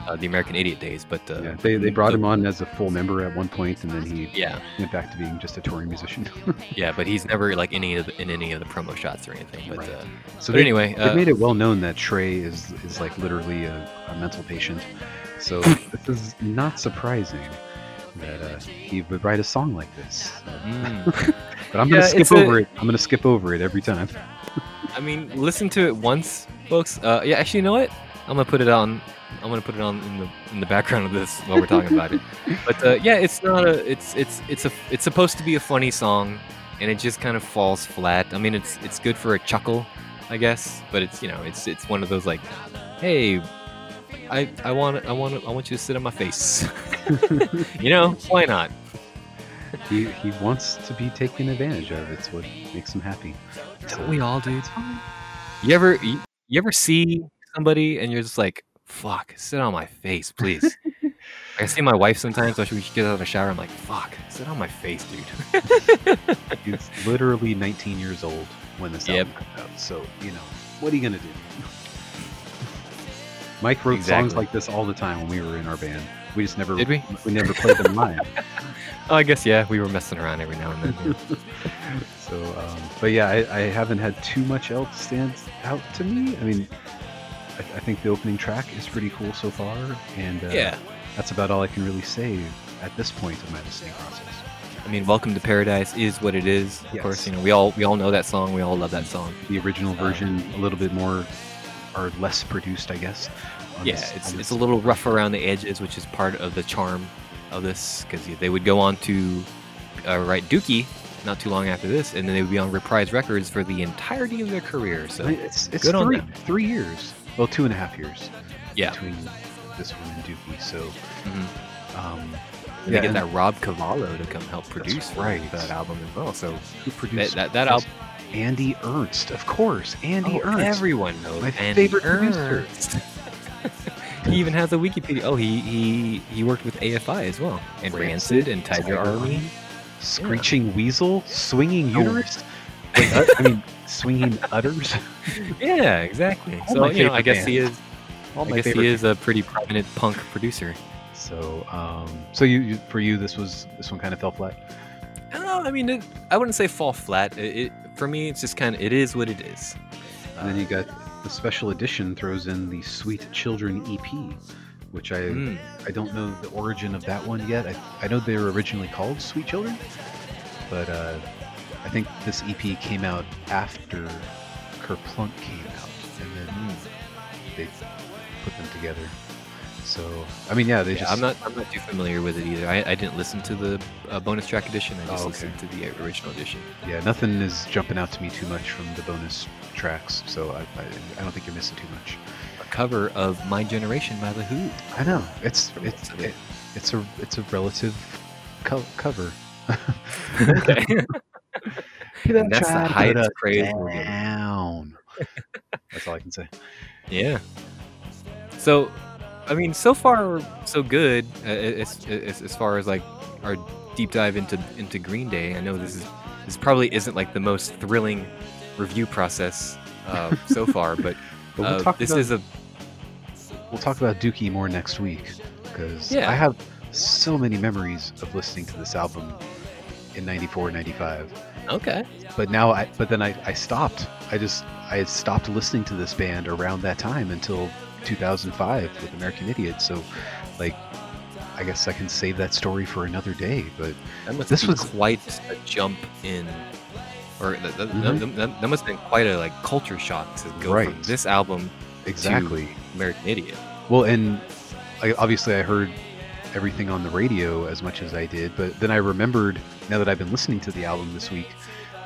uh, the American Idiot days. But uh, Yeah, they, they brought the- him on as a full member at one point, and then he Yeah, went back to being just a touring musician. yeah, but he's never like any of the, in any of the promo shots or anything. But, Right. uh, so but they, anyway, they made it well known that Tré is is like literally a, a mental patient. So this is not surprising that uh, he would write a song like this. mm. But I'm Yeah, gonna skip it's a- over it. I'm gonna skip over it every time. I mean, listen to it once, folks. Uh, yeah, actually, you know what? I'm gonna put it on. I'm gonna put it on in the in the background of this while we're talking about it. But uh, yeah, it's not a. It's it's it's a. It's supposed to be a funny song, and it just kind of falls flat. I mean, it's it's good for a chuckle, I guess. But it's you know, it's it's one of those like, hey, I I want I want I want you to sit on my face. you know, why not? He he wants to be taken advantage of. It's what makes him happy. Don't we all, dude? You ever you, you ever see somebody and you're just like, fuck, sit on my face, please. I see my wife sometimes when she gets out of the shower. I'm like, fuck, sit on my face, dude. He's literally 19 years old when this Yep. album comes out. So you know, what are you gonna do? Mike wrote songs like this all the time when we were in our band. We just never Did we? we never played them live. Oh, I guess yeah, we were messing around every now and then. yeah. So, um, but yeah, I, I haven't had too much else stand out to me. I mean, I, I think the opening track is pretty cool so far, and uh, yeah, that's about all I can really say at this point of my listening process. I mean, "Welcome to Paradise" is what it is. Of course, you know we all we all know that song. We all love that song. The original Uh, version, a little bit more or less produced, I guess. Yeah, this- it's it's a little rough around the edges, which is part of the charm of this, because they would go on to uh, write Dookie not too long after this, and then they would be on Reprise Records for the entirety of their career. So It's, it's good on three, them. three years. Well, two and a half years yeah, between this one and Dookie. So, mhm. um, they get that Rob Cavallo to come help produce right. that album as well. So who produced that that, that album, Andy Ernst, of course. Andy oh, Ernst. everyone knows My Andy favorite producer. Ernst. he even has a Wikipedia. Oh, he he he worked with AFI as well, and Rancid, and Tiger, Army. Screeching Weasel, Swinging Oh. Uterus. Wait, uh, I mean, Swinging Utters. Yeah, exactly. All so you know, I guess he is. All I guess he is a pretty prominent punk producer. So, um, so you, you for you, this was this one kind of fell flat. Oh, I mean, it, I wouldn't say fall flat. It, it for me, it's just kind of it is what it is. And then you got the special edition throws in the Sweet Children EP, which I Mm, I don't know the origin of that one yet. I, I know they were originally called Sweet Children, but uh, I think this EP came out after Kerplunk came out, and then mm. they put them together. So I mean, yeah, they Yeah, just I'm not I'm not too familiar with it either. I, I didn't listen to the uh, bonus track edition. I just Oh, okay. listened to the original edition. yeah, nothing is jumping out to me too much from the bonus tracks. So I, I, I don't think you're missing too much. A cover of My Generation by The Who. I know it's it's it. it, it's a it's a relative co- cover. okay. And And that's the highest praise we're down. That's all I can say. Yeah. So, I mean, so far so good. Uh, as, as as far as like our deep dive into into Green Day. I know this is this probably isn't like the most thrilling review process uh, so far, but, But we'll uh, talk this about, is a we'll talk about Dookie more next week because Yeah. I have so many memories of listening to this album in 94 95 okay. but now I but then I, I stopped I just I had stopped listening to this band around that time until 2005 with American Idiot so like I guess I can save that story for another day but That must This was- quite a jump in, or that, that, Mhm. that, that must have been quite a like culture shock to go from this album exactly American Idiot. Well, and I, obviously I heard everything on the radio as much as I did, but then I remembered now that I've been listening to the album this week,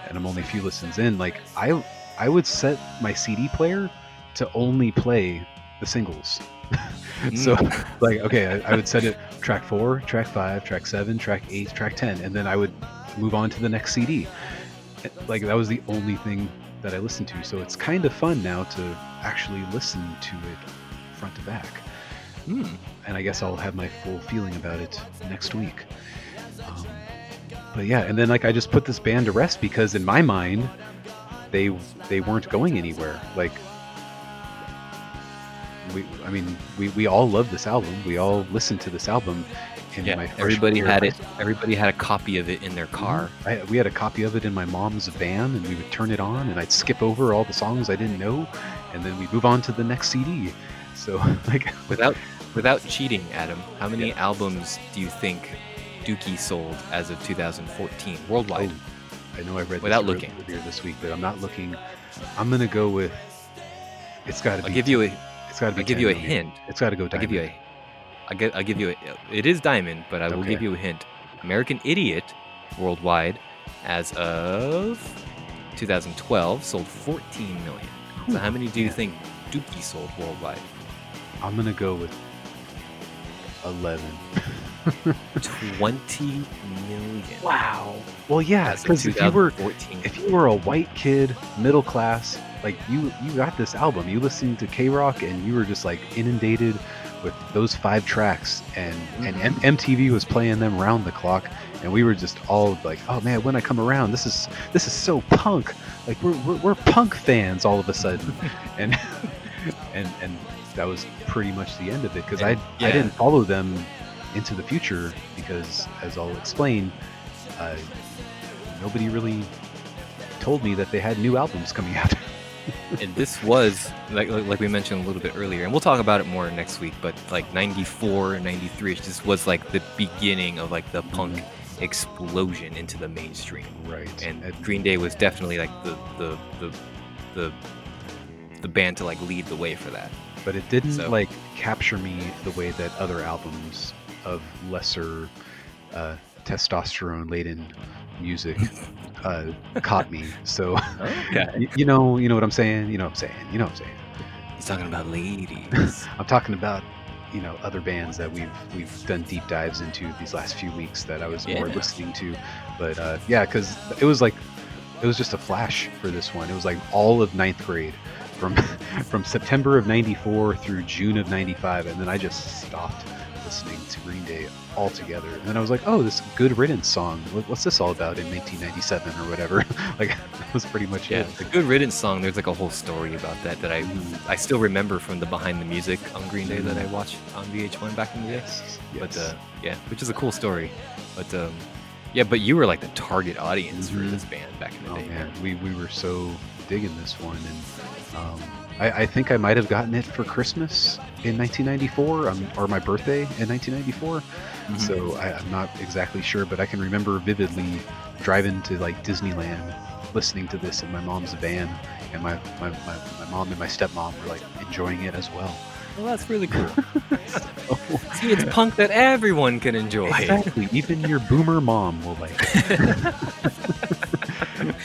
and I'm only a few listens in. Like I, I would set my CD player to only play the singles. so, mm. like, okay, I, I would set it track four, track five, track seven, track eight, track ten, and then I would move on to the next CD. Like that was the only thing that I listened to. So it's kind of fun now to actually listen to it front to back Hmm. and I guess I'll have my full feeling about it next week. Um, but yeah, and then like I just put this band to rest because in my mind, they they weren't going anywhere. Like we, I mean, we, we all love this album. We all listen to this album. In Yeah, my everybody year had it. Everybody had a copy of it in their mm-hmm. car. I, we had a copy of it in my mom's van, and we would turn it on, and I'd skip over all the songs I didn't know, and then we'd move on to the next CD. So, like, Without without cheating, Adam, how many albums do you think Dookie sold as of 2014 worldwide? Oh, I know I read Without this looking. earlier this week, but I'm not looking. I'm gonna go with. It's got to I'll be. give you a It's got to be. I'll give you a 10 million. hint. It's got to go. I'll give you a. I'll give, I'll give you a. It is diamond, but I will give you a hint. American Idiot, worldwide, as of 2012, sold 14 million. So how many do you think Dookie sold worldwide? I'm gonna go with eleven. 20 million. Wow. Well, yeah, because if you were 2014. if you were a white kid, middle class, like you you got this album, you listened to KROQ, and you were just like inundated with those five tracks, and and M- MTV was playing them round the clock, and we were just all like, oh man, when I come around, this is this is so punk, like we're we're, we're punk fans all of a sudden, and and and that was pretty much the end of it because I And- I didn't follow them into the future because as I'll explain, uh, nobody really told me that they had new albums coming out. and this was like like we mentioned a little bit earlier and we'll talk about it more next week but like 94 93 this was like the beginning of like the punk explosion into the mainstream. Right. and green day was definitely like the the the the, the band to like lead the way for that. But it didn't so- like capture me the way that other albums of lesser uh, testosterone laden music uh, caught me. So okay y- you know, you know what I'm saying. You know what I'm saying. You know what I'm saying. he's talking about ladies I'm talking about you know other bands that we've we've done deep dives into these last few weeks that I was more listening to, but uh, yeah, because it was like it was just a flash for this one. It was like all of ninth grade from from September of '94 through June of '95, and then I just stopped listening to Green Day altogether. And then I was like, oh, this Good Riddance song. What's this all about in 1997 or whatever? like that was pretty much yeah it. the good riddance song there's like a whole story about that that i Mm. i still remember from the behind the music on green day that i watched on vh1 back in the day Yes, but uh, yeah, which is a cool story. But um, yeah, but you were like the target audience for Mhm. this band back in the Oh day. man, we, we were so digging this one, and um, I, I think I might have gotten it for Christmas in 1994, um, or my birthday in 1994. Mhm. So I, I'm not exactly sure, but I can remember vividly driving to like Disneyland, listening to this in my mom's van, and my my, my, my mom and my stepmom were like enjoying it as well. well, that's really cool. So, See, it's punk that everyone can enjoy. exactly, even your boomer mom will like it.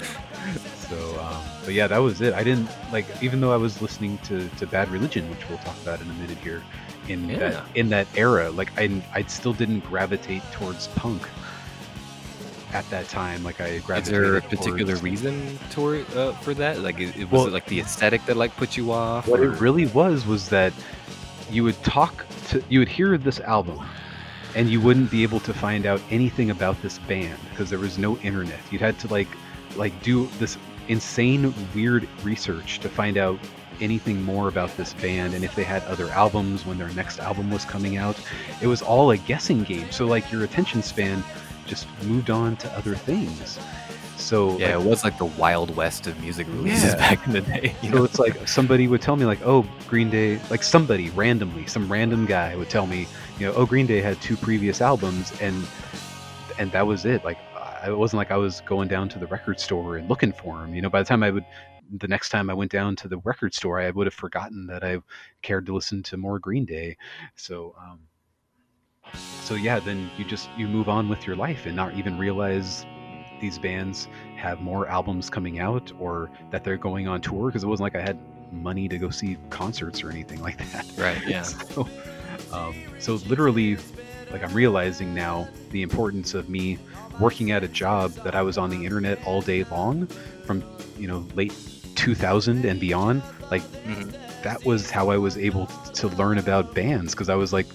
so um, but yeah that was it i didn't like even though i was listening to, to bad religion which we'll talk about in a minute here in Yeah. that in that era like i i still didn't gravitate towards punk at that time like i gravitated. Is there a particular towards- reason toward uh, for that? Like, it, it was Well- it like the aesthetic that like put you off? what or- it really was was that you would talk to you would hear this album and you wouldn't be able to find out anything about this band because there was no internet You'd had to like like do this insane weird research to find out anything more about this band and if they had other albums when their next album was coming out it was all a guessing game so like your attention span just moved on to other things so Yeah, like, it was like the wild west of music releases Yeah. back in the day. You so know? it's like somebody would tell me like, oh, Green Day, like somebody randomly, some random guy would tell me, you know, oh, Green Day had two previous albums, and and that was it. Like, it wasn't like I was going down to the record store and looking for them. You know, by the time I would, the next time I went down to the record store, I would have forgotten that I cared to listen to more Green Day. So, um, so yeah, then you just you move on with your life and not even realize these bands have more albums coming out or that they're going on tour because it wasn't like I had money to go see concerts or anything like that. Right, yeah. So, um, so literally, like I'm realizing now the importance of me working at a job that I was on the internet all day long from you know late 2000 and beyond. Like Mhm. that was how I was able to learn about bands because I was like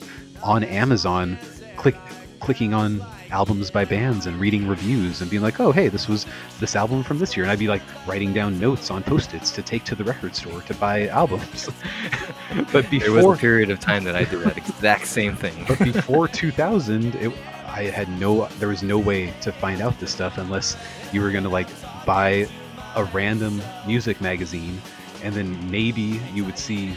on Amazon, click clicking on albums by bands and reading reviews and being like, oh hey, this was this album from this year, and I'd be like writing down notes on post-its to take to the record store to buy albums. but There was before a period of time that I did that exact same thing. but before 2000 it, i had no there was no way to find out this stuff unless you were going to like buy a random music magazine and then maybe you would see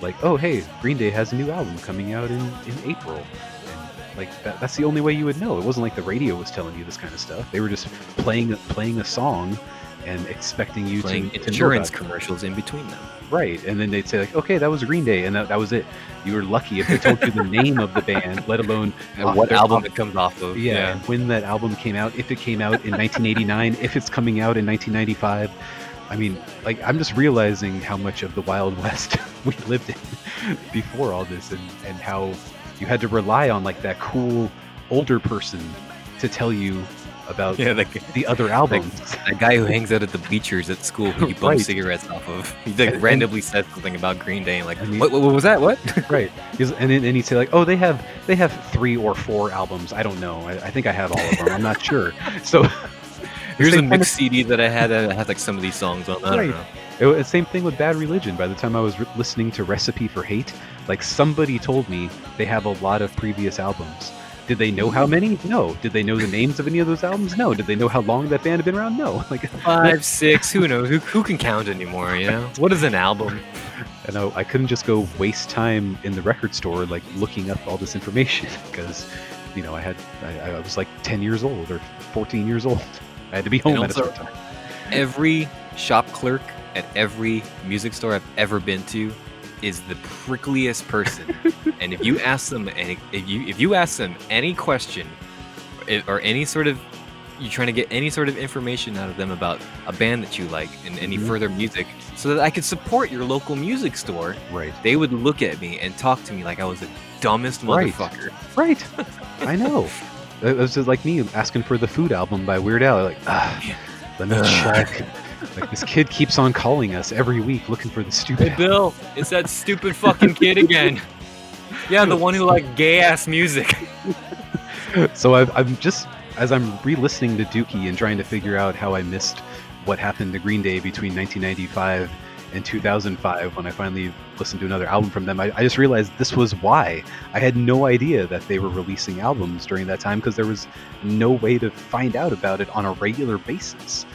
like oh hey green day has a new album coming out in in april. And like that, that's the only way you would know. It wasn't like the radio was telling you this kind of stuff. They were just playing playing a song and expecting you Playing to, insurance commercials in between them. right and then they'd say like okay that was green day and that, that was it you were lucky if they told you the name of the band let alone off what album it comes off of. yeah, and when that album came out if it came out in 1989 if it's coming out in 1995 i mean like i'm just realizing how much of the wild west we lived in before all this and and how you had to rely on like that cool older person to tell you about Yeah, like the other albums that guy who hangs out at the bleachers at school who you bum Right. cigarettes off of. He like And- randomly said something about Green Day and like, mean- what, what, was that? What? right He's- and then and he'd say like oh they have they have three or four albums i don't know i, I think i have all of them i'm not sure so Here's a same kind of- mixed CD that I had uh, that has like some of these songs on. I don't Right. know. It the same thing with Bad Religion. By the time I was re- listening to Recipe for Hate, like somebody told me they have a lot of previous albums. Did they know how many? No. Did they know the names of any of those albums? No. Did they know how long that band had been around? No. Like, Five, six, who knows? Who, who can count anymore? You know, what is an album? and I, I couldn't just go waste time in the record store like looking up all this information because, you know, I had I, I was like 10 years old or 14 years old. I had to be home at a certain time. Every shop clerk at every music store I've ever been to is the prickliest person. and if you ask them any, if you if you ask them any question or, or any sort of you're trying to get any sort of information out of them about a band that you like and any Mhm. further music so that I could support your local music store, Right. they would look at me and talk to me like I was the dumbest motherfucker. Right. I know. It was just like me asking for the Food album by Weird Al. Like, ah, let me check. Like this kid keeps on calling us every week looking for the stupid. Hey Bill, it's that stupid fucking kid again. Yeah, the one who like gay ass music. so I've, I'm just as I'm re-listening to Dookie and trying to figure out how I missed what happened to Green Day between 1995 and 2005 when I finally listened to another album from them. I, I just realized this was why I had no idea that they were releasing albums during that time because there was no way to find out about it on a regular basis.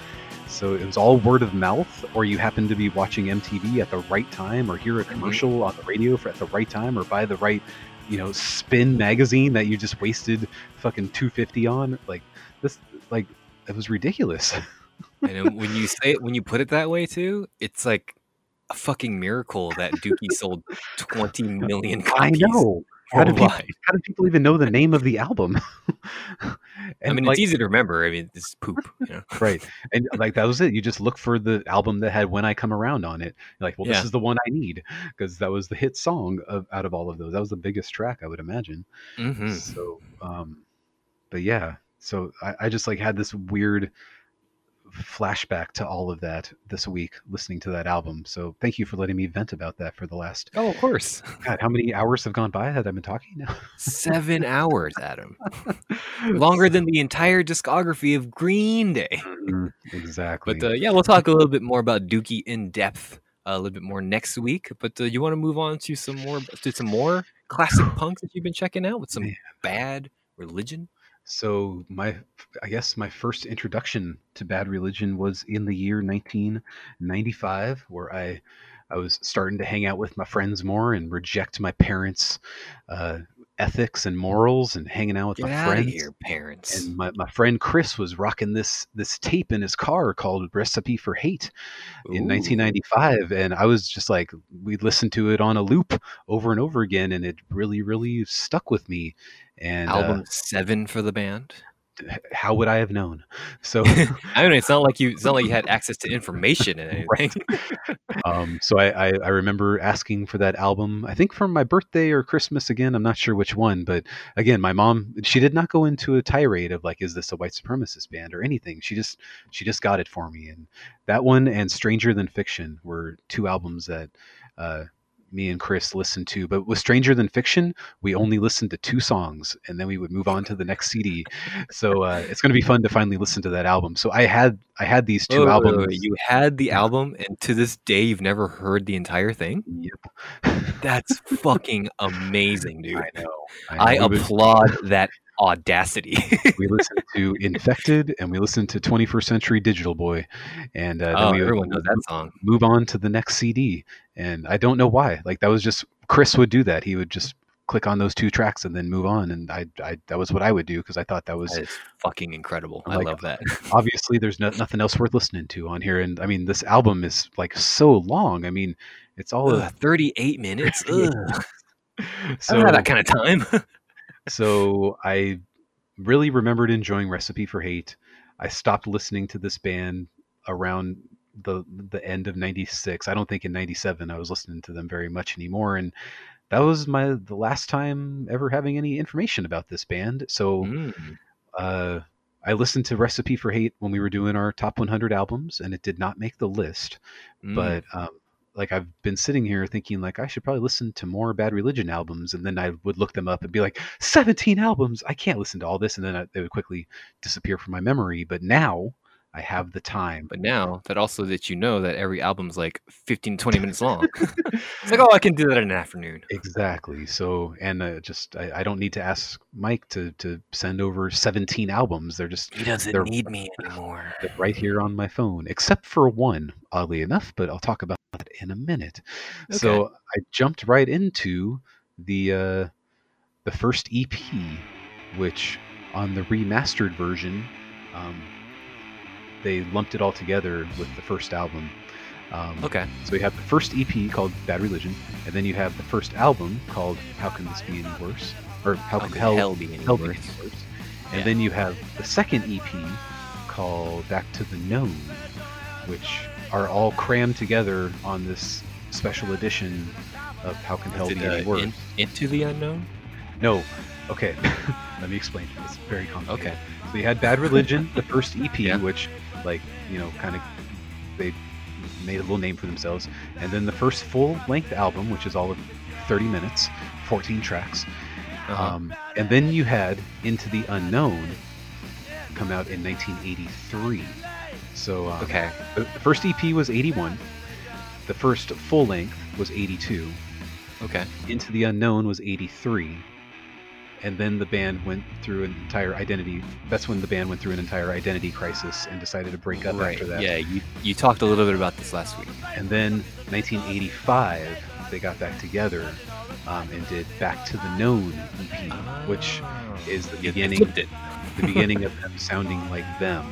So it was all word of mouth, or you happened to be watching MTV at the right time, or hear a mm-hmm. commercial on the radio for at the right time, or buy the right, you know, spin magazine that you just wasted fucking 250 on. Like this, like it was ridiculous. And when you say it, when you put it that way too, it's like a fucking miracle that Dookie sold 20 million copies. I know. How do, people, how do people even know the name of the album? I mean, like, it's easy to remember. I mean, it's poop. You know? right and like that was it you just look for the album that had when i come around on it You're like well Yeah. this is the one i need because that was the hit song of out of all of those that was the biggest track i would imagine hmm so um but yeah so I, I just like had this weird flashback to all of that this week listening to that album so thank you for letting me vent about that for the last Oh, of course. god how many hours have gone by that i've been talking now Seven hours, Adam. Longer than the entire discography of Green Day. Mhm, exactly But uh, yeah, we'll talk a little bit more about Dookie in depth uh, a little bit more next week. But uh, you want to move on to some more to some more classic punk that you've been checking out with some bad religion. So my, I guess my first introduction to Bad Religion was in the year 1995, where I, I was starting to hang out with my friends more and reject my parents' uh, ethics and morals and hanging out with Get my out of friends. here, parents. And my, my friend Chris was rocking this this tape in his car called "Recipe for Hate" in 1995, and I was just like, we listened to it on a loop over and over again, and it really, really stuck with me. And uh, Album seven for the band. how would I have known? So, I mean, it's not like you. It's not like you had access to information and anything. um, so I, I, I remember asking for that album. I think for my birthday or Christmas again. I'm not sure which one, but again, my mom she did not go into a tirade of like, is this a white supremacist band or anything. She just she just got it for me, and that one and Stranger Than Fiction were two albums that. Uh, me and Chris listened to, but with Stranger Than Fiction, we only listened to two songs, and then we would move on to the next CD. So uh, it's going to be fun to finally listen to that album. So I had I had these two Wait, wait, wait, albums. wait, You had the album, and to this day, you've never heard the entire thing. Yep. That's fucking amazing, dude. I know. I know. Was- applaud that audacity. we listened to Infected and we listened to 21st Century Digital Boy, and uh, oh, then we everyone knows that song. move on to the next CD. And I don't know why. Like that was just Chris would do that. He would just click on those two tracks and then move on. And I, I that was what I would do because I thought that was That fucking incredible. I love that. obviously there's no, nothing else worth listening to on here. And I mean, this album is like so long. I mean, it's all Ugh, 38 minutes. Ugh. I so don't have that kind of time. so I really remembered enjoying Recipe for Hate. I stopped listening to this band around the the end of 96. I don't think in 97 I was listening to them very much anymore and that was my the last time ever having any information about this band. So Mm. uh I listened to Recipe for Hate when we were doing our top 100 albums and it did not make the list Mm. but um, like I've been sitting here thinking like I should probably listen to more Bad Religion albums, and then I would look them up and be like, 17 albums, I can't listen to all this, and then I, they would quickly disappear from my memory. But now I have the time. But now that also that you know that every album's like 15, 20 minutes long. it's like, oh, I can do that in an afternoon. Exactly. So, and uh, just I, I don't need to ask Mike to to send over 17 albums. They're just He doesn't need me anymore. they're right here on my phone, except for one, oddly enough. But I'll talk about that in a minute. So I jumped right into the uh, the first EP, which on the remastered version, um, they lumped it all together with the first album. Um, Okay. So you have the first EP called Bad Religion, and then you have the first album called How Can This Be Any Worse? Or How, How Can Hell, hell be any Hell Be worse? Any Worse? And Yeah. then you have the second EP called Back to the Known, which are all crammed together on this special edition of How Can Hell Be Any Worse? in- into the unknown? No. Okay. Let me explain. It's very complicated. Okay. So you had Bad Religion, the first EP, Yeah. which, like, you know, kind of they made a little name for themselves, and then the first full-length album, which is all of 30 minutes, 14 tracks, Uh-huh. um, and then you had Into the Unknown come out in 1983. So um, okay. the, first EP was 81, the first full-length was 82, Okay. into the Unknown was 83. And then the band went through an entire identity. That's when the band went through an entire identity crisis and decided to break up right. after that. Yeah, you, you talked a little bit about this last week. And then 1985, they got back together um, and did Back to the Known EP, which is the they beginning, the beginning of them sounding like them.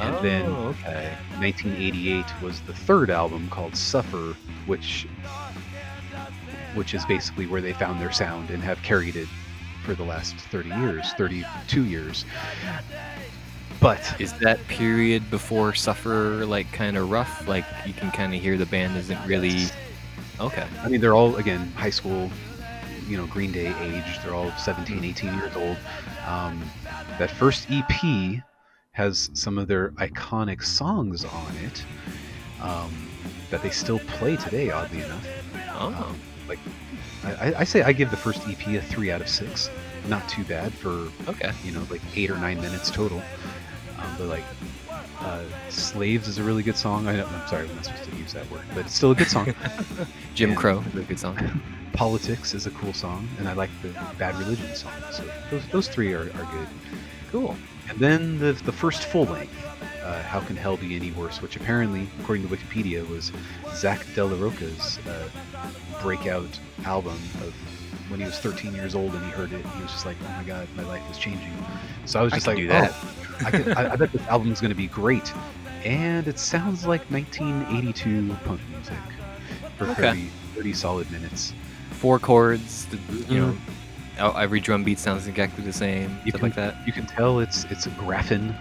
And then Oh, okay. 1988 was the third album called Suffer, which which is basically where they found their sound and have carried it for the last 30 years, 32 years. But Is that period before Suffer like kind of rough? Like you can kind of hear the band isn't really. Okay. I mean, they're all again high school, you know, Green Day age. They're all 17, 18 years old. Um, that first EP has some of their iconic songs on it um, that they still play today. Oddly enough, Oh. I, I- I say I give the first EP a three out of six. Not too bad for Okay. you know like eight or nine minutes total. Um, but like. Uh, Slaves is a really good song. I I'm sorry, I'm not supposed to use that word, but it's still a good song. Jim And- Crow is a good song. Politics is a cool song, and I like the Bad Religion song. So those, those three are, are good. Cool. And then the the first full length, uh, How Can Hell Be Any Worse, which apparently, according to Wikipedia, was Zack de la Rocha's uh, breakout album of when he was 13 years old and he heard it. He was just like, "Oh my God, my life is changing." So I was just can like. "Oh, I, can, I, I bet this album is going to be great." And it sounds like 1982 punk music for Okay. 30, 30 solid minutes. Four chords. You know, oh, every drum beat sounds exactly the same. You stuff can, like that. You can tell it's it's Graffin,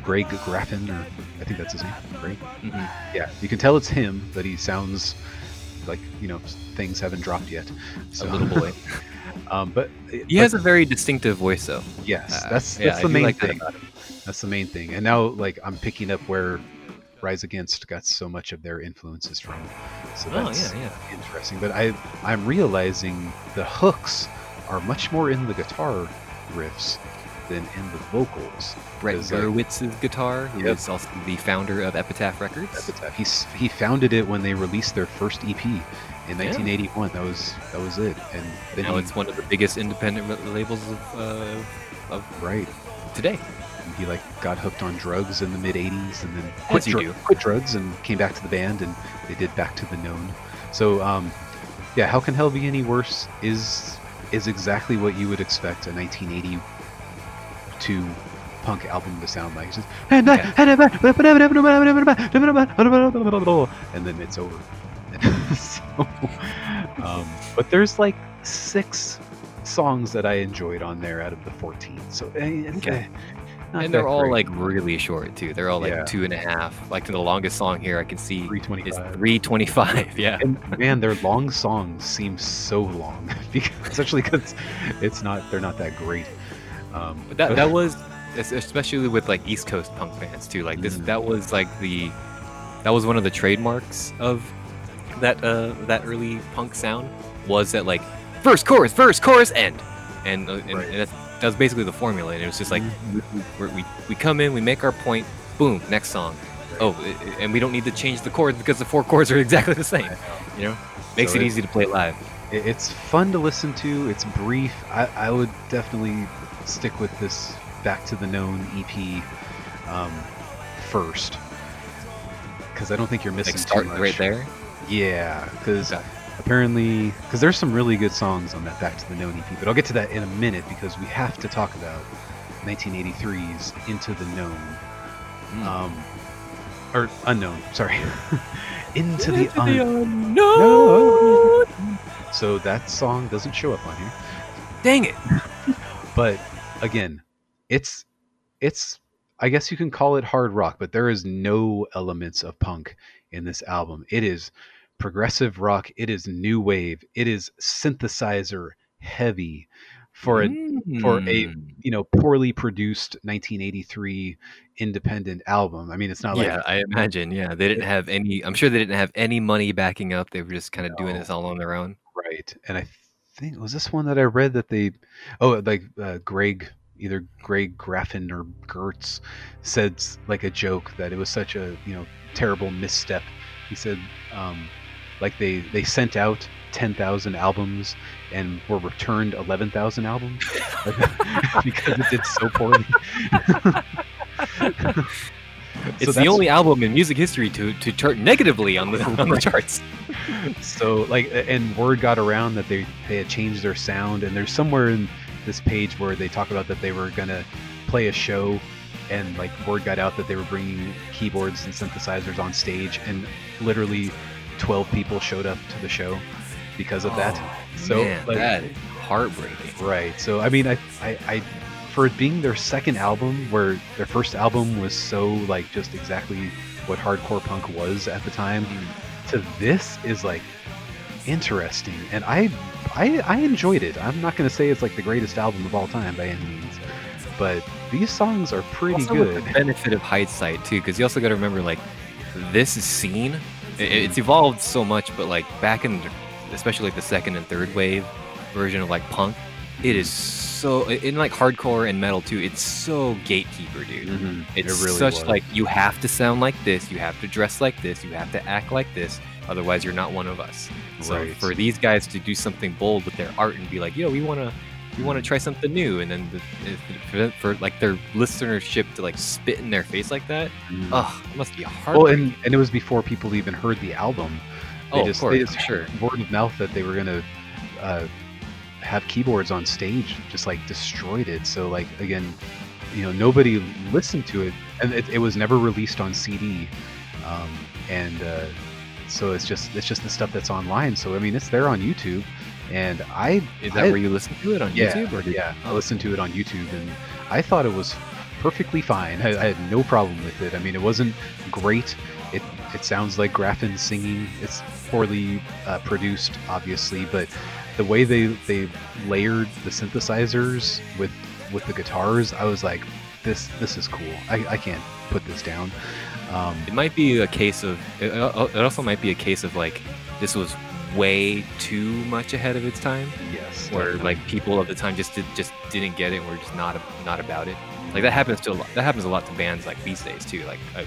Greg Graffin, or I think that's his name. Greg. hmm Yeah, you can tell it's him, but he sounds like you know things haven't dropped yet. So, A little boy. um, but He has a very distinctive voice, though. yes, uh, that's that's I the do main like thing. about him. That's the main thing. And now like I'm picking up where Rise Against got so much of their influences from. So Oh that's yeah, yeah. interesting. But I I'm realizing the hooks are much more in the guitar riffs than in the vocals. Brett Because, like, guitar, who Yep. is also the founder of Epitaph Records. Epitaph. He's he founded it when they released their first EP in 1981. That was that was it. And then Now he, it's one of the biggest independent labels of, uh, of right. today. And he like got hooked on drugs in the mid 80s, and then quit, do. quit drugs and came back to the band, and they did Back to the Known. So um, yeah, how can hell be any worse? Is is exactly what you would expect a 1982 punk album to sound like. It's just, and then it's over. so, um, but there's like six songs that I enjoyed on there out of the 14. So, eh, Okay. And they're all great. like really short too. They're all like Yeah. two and a half. Like the longest song here I can see is 325. 325. Yeah. And man, their long songs seem so long, because, especially because it's not they're not that great. Um, But that that was especially with like East Coast punk fans too. Like this Mhm. that was like the that was one of the trademarks of that uh that early punk sound was that like first chorus, first chorus, end, and uh, and, Right. and that's, that was basically the formula. And it was just like Mhm. we, we we come in, we make our point, boom, next song. Oh, and we don't need to change the chords because the four chords are exactly the same. You know, makes So it it- easy to play live. it's fun to listen to. It's brief. I, I would definitely stick with this Back to the Known EP um, first, because I don't think you're missing Like too much. right there. Yeah, because Okay. Apparently, because there's some really good songs on that Back to the Known EP, but I'll get to that in a minute because we have to talk about 1983's Into the Known, Mm. um, or Unknown. Sorry, Into the Into Unknown. unknown. So that song doesn't show up on here, Dang it. but again, it's it's. I guess you can call it hard rock, but there is no elements of punk in this album. It is progressive rock. It is new wave. It is synthesizer heavy for a for a- Mm. you know poorly produced 1983 independent album. I mean, it's not like yeah, I imagine. Yeah, they didn't have any. I'm sure they didn't have any money backing up. They were just kind of doing this all on their own. right. And I think was this one that I read that they oh like uh, Greg either Greg Graffin or Gurewitz said like a joke that it was such a you know terrible misstep. He said um, like they they sent out 10,000 albums and were returned 11,000 albums because it did so poorly. It's the only album in music history to to chart negatively on the on the charts. so like and word got around that they they had changed their sound and there's somewhere in this page where they talk about that they were gonna play a show and like word got out that they were bringing keyboards and synthesizers on stage and literally 12 people showed up to the show because of that Oh, so man, like, that heartbreaking. right so i mean I, I i for it being their second album where their first album was so like just exactly what hardcore punk was at the time hmm. to this is like interesting and I, I i enjoyed it i'm not going to say it's like the greatest album of all time by any means but these songs are pretty also good the benefit of hindsight too, because you also got to remember like this scene. It's evolved so much, but like back in, the- especially like the second and third wave version of like punk, it is so in like hardcore and metal too. It's so gatekeeper, dude. Mhm. It's it really such was. like you have to sound like this, you have to dress like this, you have to act like this, otherwise you're not one of us. So Right. for these guys to do something bold with their art and be like, yo, we want to, we want to try something new, and then the, if- for, like their listenership to like spit in their face like that, Mhm. ugh, it must be hard. well and, and it was before people even heard the album they oh, just, of course, they just sure. word of mouth that they were gonna uh, have keyboards on stage just like destroyed it so like again you know nobody listened to it and it, it was never released on cd um, and uh, so it's just it's just the stuff that's online so i mean it's there on youtube and i Is that I- where you listen to it on yeah, YouTube? Or did, yeah. i listened to it on youtube? And i thought it was perfectly fine. I, I had no problem with it. I mean it wasn't great. It it sounds like Graffin singing. It's poorly uh, produced obviously but the way they they layered the synthesizers with with the guitars i was like this this is cool. I, I can't put this down. Um, It might be a case of. It, it also might be a case of like this was way too much ahead of its time. yes where definitely. like people of the time just did, just didn't get it and were just not not about it. Like that happens to a lot. That happens a lot to bands like these days too. Like like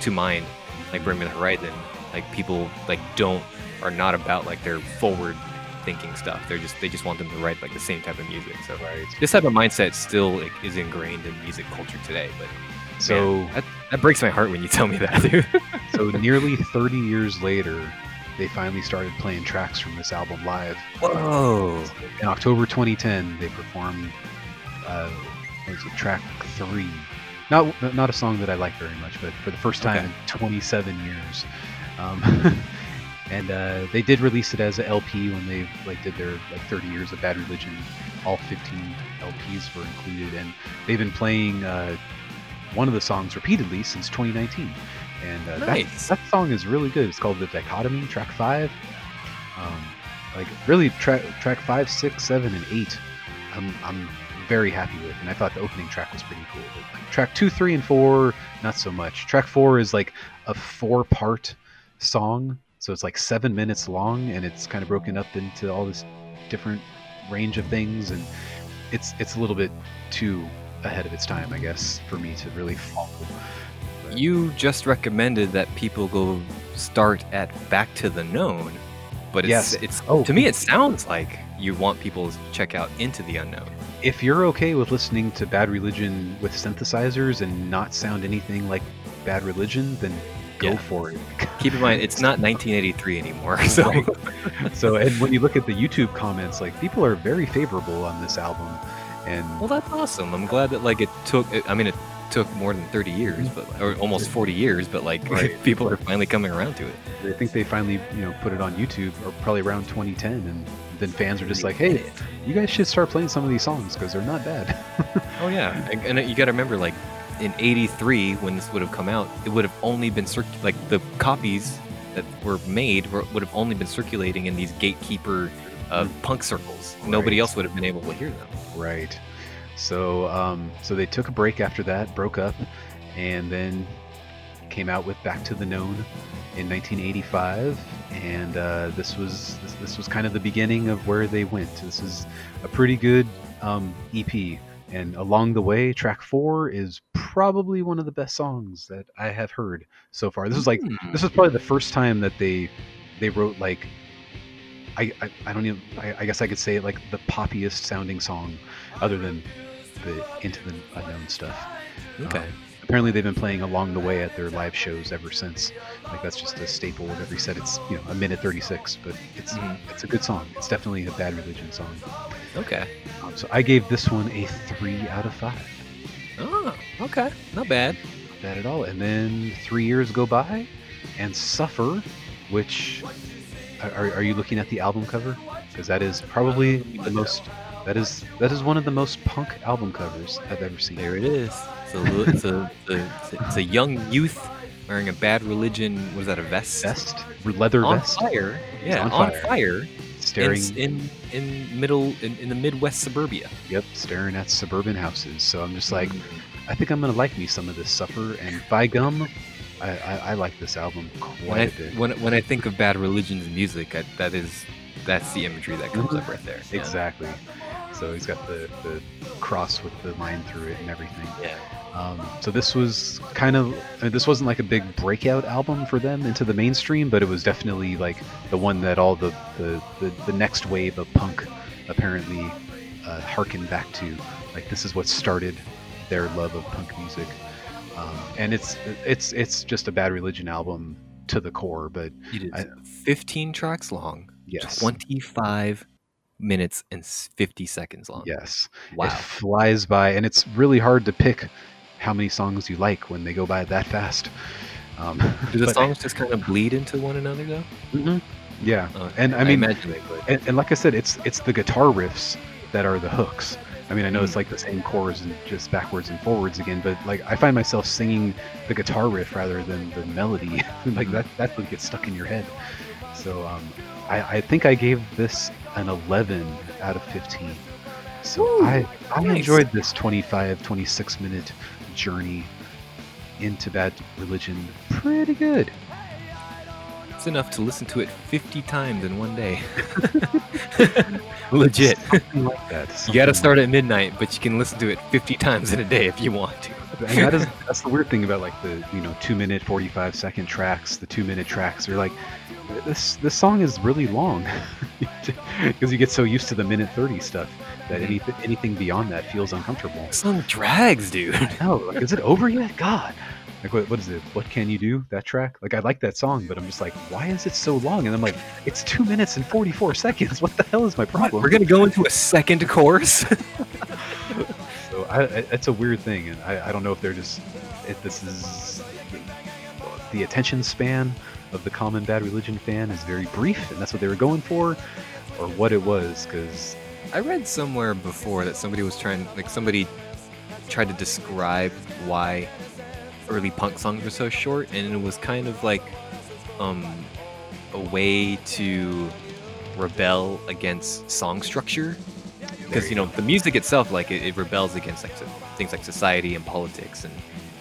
to mine, like Bring Me the Horizon. Like people like don't are not about like their forward thinking stuff. They're just they just want them to write like the same type of music. So right this type of mindset still like, is ingrained in music culture today. But so man, that, that breaks my heart when you tell me that, dude. so nearly 30 years later they finally started playing tracks from this album live. Whoa! In October 2010, they performed uh, track three. Not not a song that I like very much, but for the first time Okay. in 27 years. Um, and uh, they did release it as an LP when they like did their like 30 years of Bad Religion. All 15 LPs were included, and they've been playing uh, one of the songs repeatedly since 2019. And uh, Nice. that, that song is really good. It's called The Dichotomy, track five. Um, like really, track track five, six, seven, and eight. I'm I'm very happy with, and I thought the opening track was pretty cool. But like, track two, three, and four, not so much. Track four is like a four-part song, so it's like seven minutes long, and it's kind of broken up into all this different range of things, and it's it's a little bit too ahead of its time, I guess, for me to really follow. You just recommended that people go start at Back to the Known, but it's Yes. it's Oh. to me it sounds like you want people to check out Into the Unknown. If you're okay with listening to Bad Religion with synthesizers and not sound anything like Bad Religion, then go Yeah. for it. Keep in mind it's not 1983 anymore, so Right. so, and when you look at the YouTube comments, like people are very favorable on this album, and well that's awesome. I'm glad that like it took. I mean it took more than 30 years, but or almost 40 years, but like Right. people are finally coming around to it. I think they finally, you know, put it on YouTube, or probably around 2010, and then fans are just like, "Hey, you guys should start playing some of these songs because they're not bad." Oh yeah, and, you got to remember, like in '83, when this would have come out, it would have only been circ- like the copies that were made were, would have only been circulating in these gatekeeper uh, punk circles. Nobody else would have been able to hear them. Right. So um, so they took a break after that, broke up, and then came out with Back to the Known in 1985, and uh, this was this, this was kind of the beginning of where they went. This is a pretty good um, EP, and along the way, track four is probably one of the best songs that I have heard so far. This is like Hmm. this was probably the first time that they they wrote like I I, I don't even I, I guess I could say it like the poppiest sounding song other than the into the unknown stuff. okay. Um, apparently they've been playing along the way at their live shows ever since. Like that's just a staple of every set. It's you know a minute 36, but it's Mhm. it's a good song. It's definitely a Bad Religion song. Okay. Um, so I gave this one a three out of five. Oh, okay. Not bad. Not bad at all. And then three years go by, and Suffer, which are, are you looking at the album cover? Because that is probably the most. That is that is one of the most punk album covers I've ever seen. There it is. It's a, li- it's a, it's a, it's a young youth wearing a bad religion. Was that? A vest? Vest, leather on vest, fire. Yeah, on on, fire. fire. staring. in, in in middle in, in the Midwest suburbia. Yep, staring at suburban houses. So I'm just like, Mm. I think I'm gonna like me some of this supper. and by gum, I, I, I like this album when quite I, a bit. when, when I think of Bad Religion's music, I, that is that's the imagery that comes up right there. Yeah. Exactly. So he's got the, the cross with the line through it and everything. Yeah. Um, so this was kind of I mean, this wasn't like a big breakout album for them into the mainstream, but it was definitely like the one that all the the, the, the next wave of punk apparently uh, harkened back to. Like this is what started their love of punk music, um, and it's it's it's just a Bad Religion album to the core. But It is I- 15 tracks long, yes, 25 minutes and 50 seconds long. yes, Wow. it flies by, and it's really hard to pick how many songs you like when they go by that fast. Um, Do the songs just kind of bleed into one another though? Mhm. Yeah, Uh, and I mean, they would. and, and like I said, it's it's the guitar riffs that are the hooks. I mean, I know Mm. it's like the same chords and just backwards and forwards again, but like I find myself singing the guitar riff rather than the melody. like Mhm. that that would get stuck in your head. So um, I, I think I gave this an 11 out of 15. So Woo, I I nice. enjoyed this 25 26 minute journey into Bad Religion pretty good. Enough to listen to it 50 times in one day. Legit. Like that. You got to start at midnight, but you can listen to it 50 times in a day if you want to. and that is that's the weird thing about like the you know two minute 45 second tracks the two minute tracks you're like this this song is really long because you get so used to the minute 30 stuff that Mhm. anything anything beyond that feels uncomfortable This song drags, dude. no like is it over yet god Like what, what is it? What can you do? That track? Like I like that song, but I'm just like, why is it so long? And I'm like, it's two minutes and 44 seconds. What the hell is my problem? We're gonna go into a second course. so I, I, it's a weird thing, and I, I don't know if they're just if this is the attention span of the common bad religion fan is very brief, and that's what they were going for, or what it was. Because I read somewhere before that somebody was trying, like somebody tried to describe why early punk songs were so short, and it was kind of like um, a way to rebel against song structure. Because you know the music itself, like it, it rebels against like so- things like society and politics and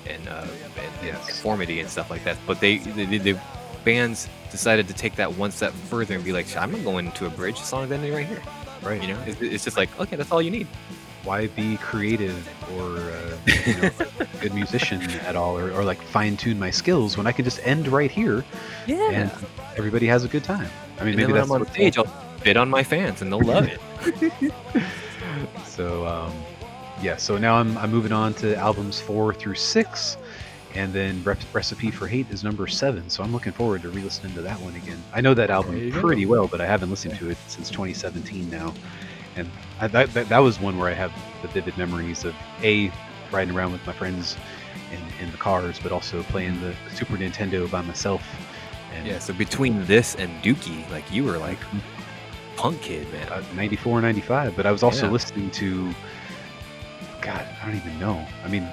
and, uh, and, and Yes. conformity and stuff like that. But they, the, the, bands decided to take that one step further and be like, I'm not going to a bridge. The song's ending right here. right, You know, it's, it's just like okay, that's all you need. Why be creative or uh, you know, a good musician at all, or, or like fine tune my skills when I can just end right here Yeah. and everybody has a good time. I mean, and maybe that's I'm on what- stage, I'll bid on my fans, and they'll love it. so um, yeah so now I'm, I'm moving on to albums four through six and then Rep- recipe for hate is number seven so i'm looking forward to re-listening to that one again i know that album you go. pretty well but i haven't listened to it since 2017 now and I, that, that, that was one where i have the vivid memories of a riding around with my friends in, in the cars but also playing the super nintendo by myself and Yeah. So between this and Dookie, like you were like punk kid, man. uh, 94 95 but i was also Yeah. listening to god i don't even know i mean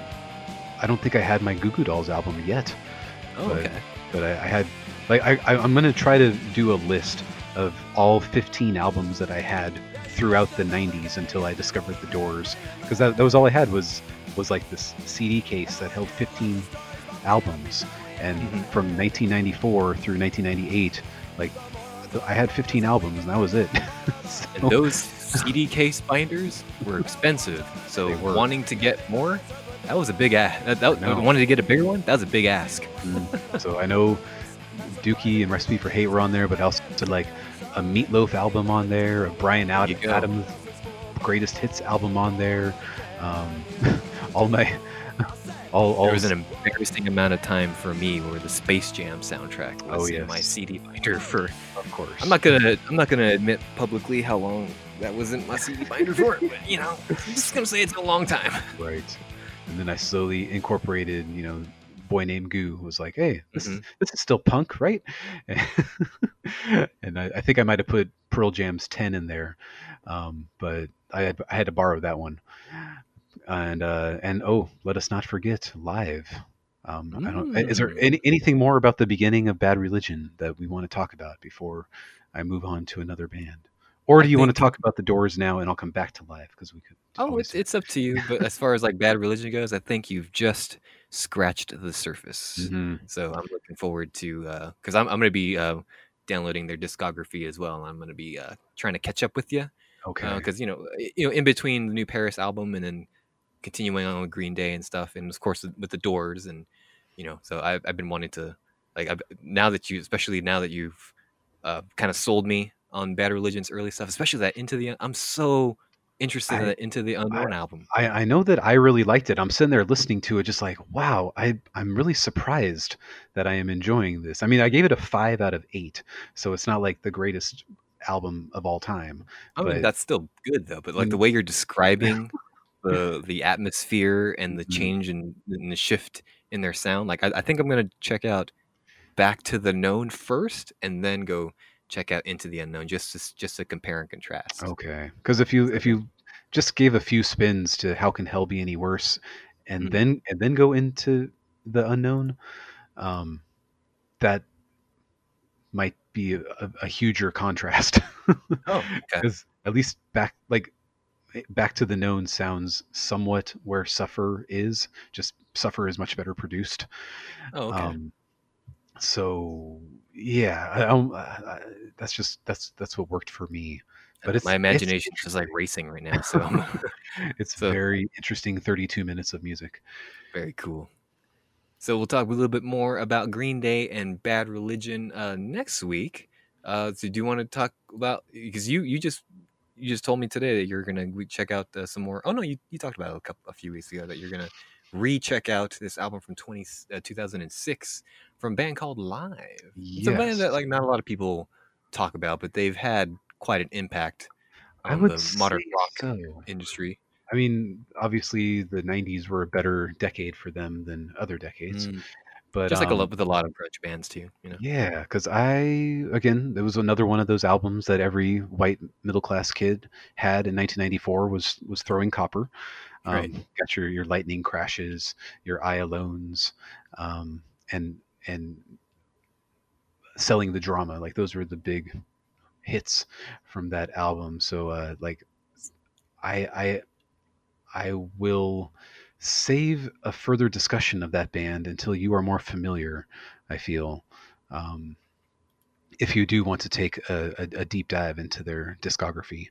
i don't think i had my goo goo dolls album yet oh, but- okay. but i, I had like I, I, i'm going to try to do a list of all 15 albums that i had throughout the 90s until i discovered the doors because that, that was all i had was was like this cd case that held 15 albums and Mhm. from 1994 through 1998 like i had 15 albums and that was it So- And those CD case binders were expensive. So were. wanting to get more, that was a big ask. That, that, wanted to get a bigger one, that was a big ask. Mm. so I know Dookie and Recipe for Hate were on there, but I also had like a Meatloaf album on there, a Brian Ad- There you go. Adams greatest hits album on there. Um, all my all all There was an embarrassing amount of time for me where the Space Jam soundtrack was Oh, in my. CD binder for. of course. I'm not gonna. I'm not gonna admit publicly how long that was in my CD binder for, but you know, I'm just gonna say it's a long time. right. And then I slowly incorporated, you know, boy named Goo was like, hey, this is this is still punk, right? and I, I think I might have put Pearl Jam's ten in there, um, but I had I had to borrow that one. And uh, and oh, let us not forget live. Um, I don't. Is there Mm. any, anything more about the beginning of Bad Religion that we want to talk about before I move on to another band? Or do you want to talk about the Doors now, and I'll come back to live because we could. Oh, it's it's up to you. But as far as like bad religion goes, I think you've just scratched the surface. Mhm. So I'm looking forward to because I'm I'm gonna be uh, downloading their discography as well. and I'm gonna be uh, trying to catch up with you Okay. because you know you know in between the new PVRIS album and then continuing on with Green Day and stuff, and of course with the Doors and you know so I've I've been wanting to like I've, now that you especially now that you've uh, kind of sold me on Bad Religion's early stuff, especially that Into the I'm so interested I- Into the Unknown album. I, I know that I really liked it. I'm sitting there listening to it, just like, wow, I, I'm really surprised that I am enjoying this. I mean, I gave it a five out of eight, so it's not like the greatest album of all time. I mean, that's still good though. But like the Mm. way you're describing the the atmosphere and the Mhm. change and, the shift in their sound, like I, I think I'm gonna check out Back to the Known first, and then go check out Into the Unknown just to, just to compare and contrast. Okay, because if you if you just gave a few spins to how can hell be any worse, and Mhm. then and then go into the unknown, um, that might be a, a huger contrast. Oh, okay. because at least back like back to the known sounds somewhat where suffer is just suffer is much better produced Oh, okay. um so yeah I, I, I- that's just that's that's what worked for me but it's- My it's is like racing right now, so it's So- very interesting 32 minutes of music very cool. So we'll talk a little bit more about Green Day and Bad Religion uh, next week. Uh, so do you want to talk about because you you just you just told me today that you're gonna check out uh, some more. Oh no, you, you talked about it a couple a few weeks ago that you're gonna recheck out this album from 20, uh, 2006 from a band called Live. It's a band that like not a lot of people talk about, but they've had quite an impact I on would the modern rock so. industry. I mean, obviously the '90s were a better decade for them than other decades, Mm, but Just like a um, lot with a lot of grunge bands too, you know. Yeah, because I again, there was another one of those albums that every white middle class kid had in 1994 was was throwing copper. Um, Right. Got your your lightning crashes, your I Alones, um, and and selling the drama. Like those were the big hits from that album. So uh, like I I I will save a further discussion of that band until you are more familiar. I feel, um, if you do want to take a, a, a deep dive into their discography.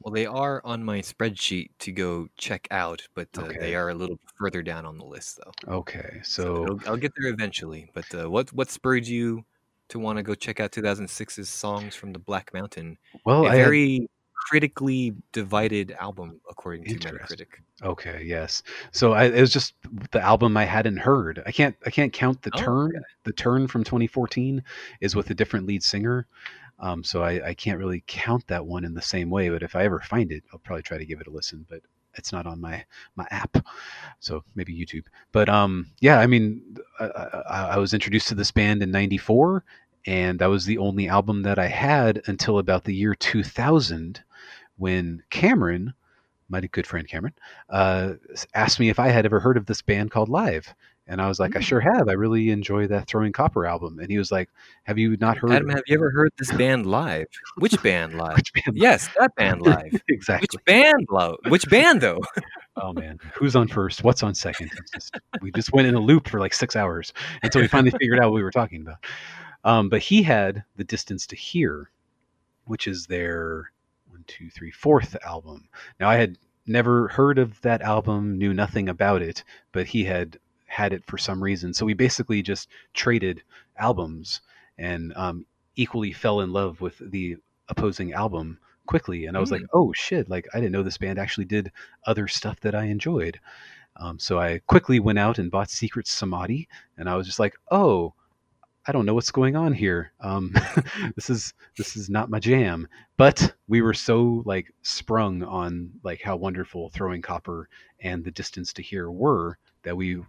Well, they are on my spreadsheet to go check out, but uh, Okay. they are a little further down on the list though. Okay, So so I'll get there eventually. But uh, what what spurred you to want to go check out 2006's songs from the Black Mountain? well, a I had- very critically divided album, according to Metacritic. okay, yes. So I, it was just the album I hadn't heard. I can't I can't count the Oh, turn. The turn from 2014 is with a different lead singer. Um, so I, I can't really count that one in the same way. But if I ever find it, I'll probably try to give it a listen. But it's not on my my app, so maybe YouTube. But um, yeah, I mean, I, I, I was introduced to this band in '94, and that was the only album that I had until about the year 2000, when Cameron, my good friend Cameron, uh, asked me if I had ever heard of this band called Live. And I was like, I Mm. sure have. I really enjoy that Throwing Copper album. And he was like, Have you not heard? Adam, have you ever heard this band live? Which band live? which band? yes, that band live. exactly. Which band live? Which band though? Oh man, who's on first? What's on second? Just, we just went in a loop for like six hours until we finally figured out what we were talking about. Um, but he had the Distance to Here, which is their one, two, three, fourth album. Now I had never heard of that album, knew nothing about it, but he had had it for some reason. So we basically just traded albums and um, equally fell in love with the opposing album quickly. And I was like, oh shit, like I didn't know this band actually did other stuff that I enjoyed. Um, so I quickly went out and bought Secret Samadhi, and I was just like, "Oh, I don't know what's going on here. Um, this is this is not my jam." But we were so like sprung on like how wonderful Throwing Copper and The Distance to Here were that we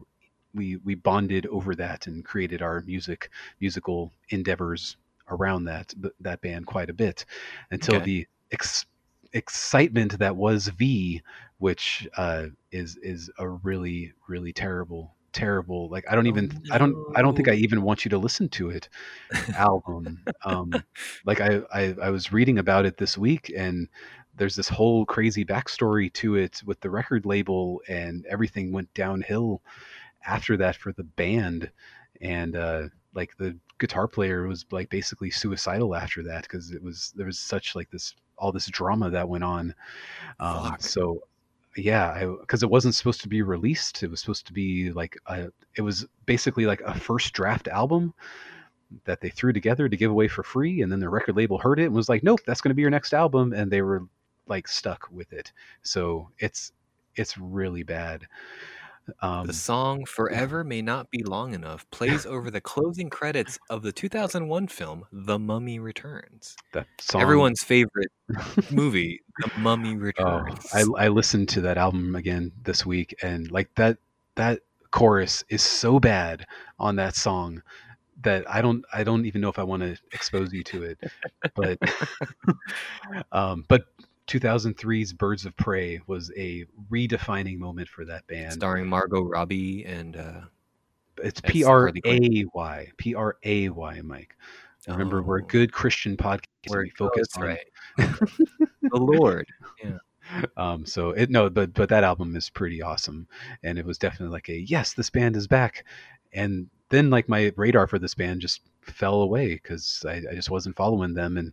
we we bonded over that and created our music musical endeavors around that that band quite a bit until Okay. the ex- excitement that was V, which uh, is is a really really terrible terrible like I don't Oh, even I don't I don't think I even want you to listen to it album. um, like I, I I was reading about it this week and there's this whole crazy backstory to it with the record label and everything went downhill after that for the band and uh like the guitar player was like basically suicidal after that because it was there was such like this all this drama that went on. Um so yeah because it wasn't supposed to be released it was supposed to be like a it was basically like a first draft album that they threw together to give away for free and then the record label heard it and was like nope that's going to be your next album and they were like stuck with it. So it's it's really bad um The song "Forever May Not Be Long Enough" plays over the closing credits of the 2001 film *The Mummy Returns*. that song Everyone's favorite movie, *The Mummy Oh, Returns*. I, I listened to that album again this week, and like that that chorus is so bad on that song that I don't I don't even know if I want to expose you to it. But um, but 2003's Birds of Pray was a redefining moment for that band. starring Margot Robbie and uh, It's P R A Y P R A Y Mike. Remember, we're a Oh, good Christian podcast. we're- we focus that's on right. the Lord. Yeah. Um so it no but but that album is pretty awesome and it was definitely like a yes this band is back and then like my radar for this band just fell away because I, I just wasn't following them and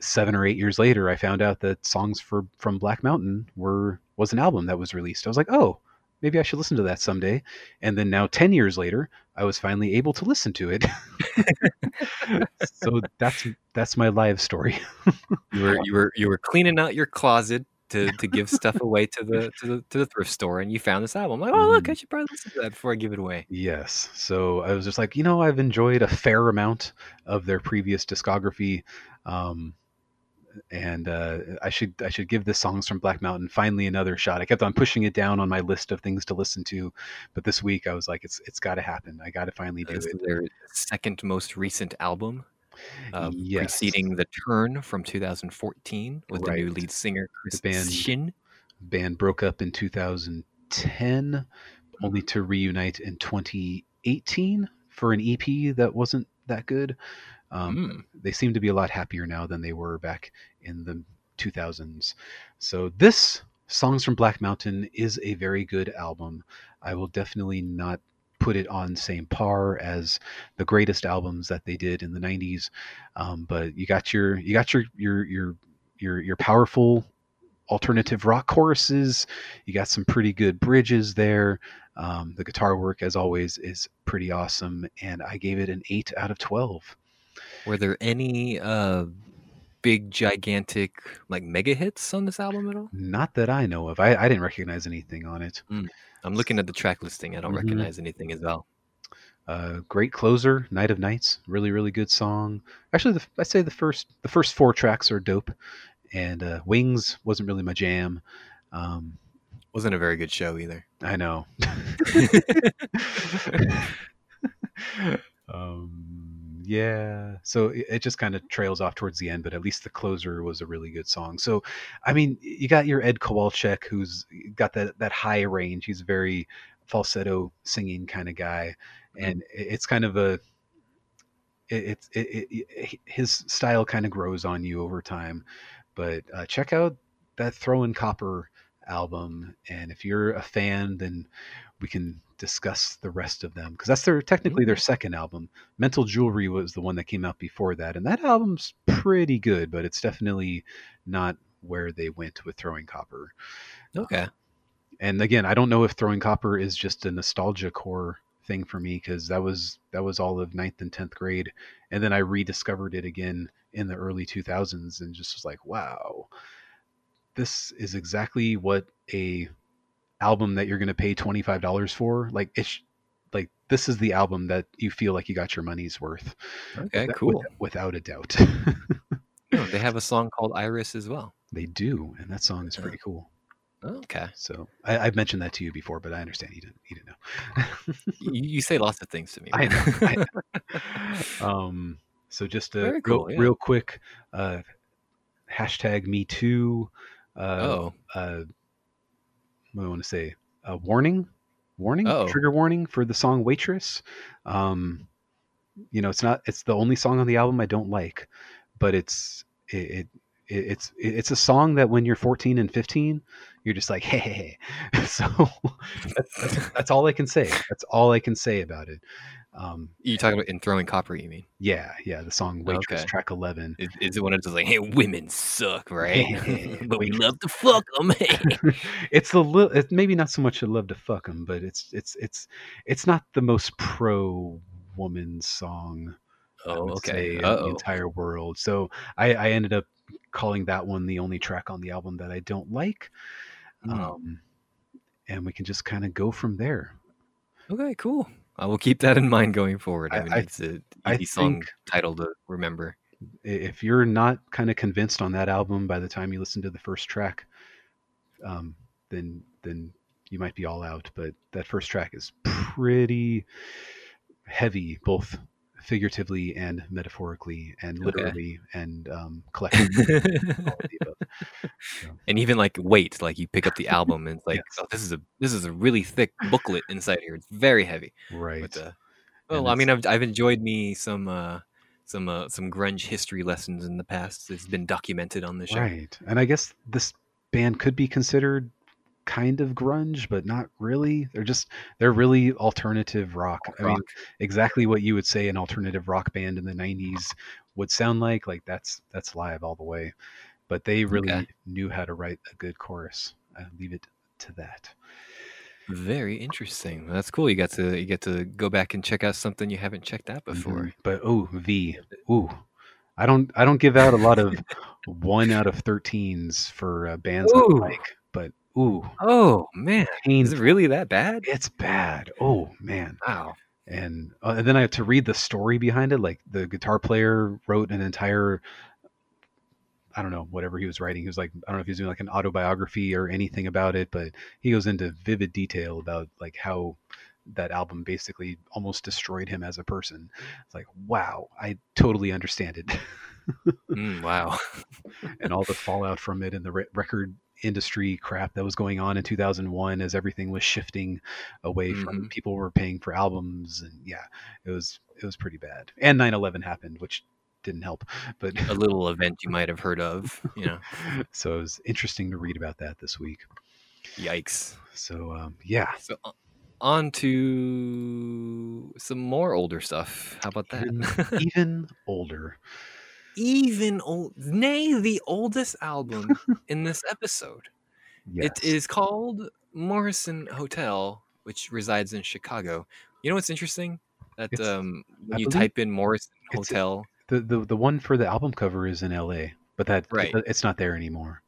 seven or eight years later i found out that songs for from black mountain were was an album that was released i was like oh maybe i should listen to that someday and then now 10 years later i was finally able to listen to it so that's that's my live story You were you were you were cleaning out your closet to to give stuff away to the to the to the thrift store, and you found this album. I'm like, oh look, Mhm. I should probably listen to that before I give it away. Yes. So I was just like, you know, I've enjoyed a fair amount of their previous discography. Um, and uh, I should I should give the songs from Black Mountain finally another shot. I kept on pushing it down on my list of things to listen to, but this week I was like, it's it's got to happen. I got to finally do it. their second most recent album, uh, Yes. preceding The Turn from 2014 with the new lead singer Chris band- Shinn. Band broke up in 2010, only to reunite in 2018 for an EP that wasn't that good. Um, Mm. they seem to be a lot happier now than they were back in the 2000s. So this Songs from Black Mountain is a very good album. I will definitely not put it on same par as the greatest albums that they did in the 90s. Um, but you got your you got your your your your your powerful alternative rock choruses. You got some pretty good bridges there. Um, the guitar work, as always, is pretty awesome, and I gave it an eight out of twelve. Were there any uh, big, gigantic, like mega hits on this album at all? Not that I know of. I, I didn't recognize anything on it. I'm looking at the track listing. I don't Mhm. recognize anything as well. Uh, great closer, Night of Nights, really really good song. Actually, the, I say the first the first four tracks are dope, and uh, Wings wasn't really my jam. Um, Wasn't a very good show either. I know. um, yeah. So it, it just kind of trails off towards the end, but at least the closer was a really good song. So, I mean, you got your Ed Kowalczyk, who's got that that high range. He's a very falsetto singing kind of guy, and it, it's kind of a it's it, it, it, his style kind of grows on you over time. But uh, check out that Throwing Copper album, and if you're a fan, then we can discuss the rest of them because that's their technically their mm-hmm. second album. Mental Jewelry was the one that came out before that, and that album's pretty good, but it's definitely not where they went with Throwing Copper. Um, okay. And again, I don't know if Throwing Copper is just a nostalgia core thing for me because that was that was all of ninth and tenth grade, and then I rediscovered it again in the early 2000s and just was like, wow, this is exactly what a album that you're going to pay $25 for like it's like this is the album that you feel like you got your money's worth Okay. Without- Cool. without a doubt Oh, they have a song called Iris as well. they do and that song is pretty cool Okay. so I, i've mentioned that to you before but i understand you didn't you didn't know You, you say lots of things to me. I man. know, um so just a Very real, yeah. real quick uh hashtag me too uh oh. uh what I want to say? A warning, warning, Uh-oh. trigger warning for the song "Waitress." Um, you know, it's not. It's the only song on the album I don't like, but it's it, it it's it's a song that when you're 14 and 15, you're just like, hey, hey, hey. so that's, that's, that's all I can say. That's all I can say about it. Um, You talking about in throwing copper? You mean? yeah, yeah, the song "Waitress" Okay. track 11. Is, is it one of those like, hey, women suck, right? but we love to fuck them. it's a little it's maybe not so much I love to fuck them, but it's it's it's it's not the most pro woman song oh, okay. in the entire world. So I, I ended up calling that one the only track on the album that I don't like. Hmm. Um, and we can just kind of go from there. Okay, cool. I will keep that in mind going forward. I, mean, I- it's a easy song title to remember. If you're not kind of convinced on that album by the time you listen to the first track, um, then then you might be all out. But that first track is pretty heavy, both figuratively and metaphorically, and Okay. literally and um, collectively. all of the above. and even like weight, like you pick up the album and it's like, Yes. oh, this is a this is a really thick booklet inside here. It's very heavy. Right. But uh, well, I mean, I've I've enjoyed me some uh some uh, some grunge history lessons in the past. It's been documented on the show. Right. And I guess this band could be considered kind of grunge, but not really. They're just they're really alternative rock. I mean, exactly what you would say an alternative rock band in the 90s would sound like. Like that's that's live all the way. But they really Okay. knew how to write a good chorus. I leave it to that. Very interesting. That's cool. You got to you get to go back and check out something you haven't checked out before. Mhm. But oh, V. Ooh. I don't I don't give out a lot of one out of 13s for uh, bands I like, but ooh, Oh man, is painful. it really that bad? It's bad. Oh man. Wow. and uh, and then I have to read the story behind it. Like the guitar player wrote an entire, I don't know, whatever he was writing. He was like, I don't know if he was doing like an autobiography or anything about it, but he goes into vivid detail about like how that album basically almost destroyed him as a person. It's like, wow, I totally understand it, Mm, wow. and all the fallout from it, and the re- record industry crap that was going on in 2001 as everything was shifting away from Mhm. people were paying for albums and yeah it was it was pretty bad and 9-11 happened which didn't help but A little event you might have heard of. You know. so it was interesting to read about that this week Yikes. so um, yeah So on to some more older stuff. How about even, that? even older Even old, nay, the oldest album in this episode. yes It is called Morrison Hotel, which resides in Chicago. You know what's interesting? That It's- um, when I you type in Morrison Hotel, the, the the one for the album cover is in la but that Right. it's not there anymore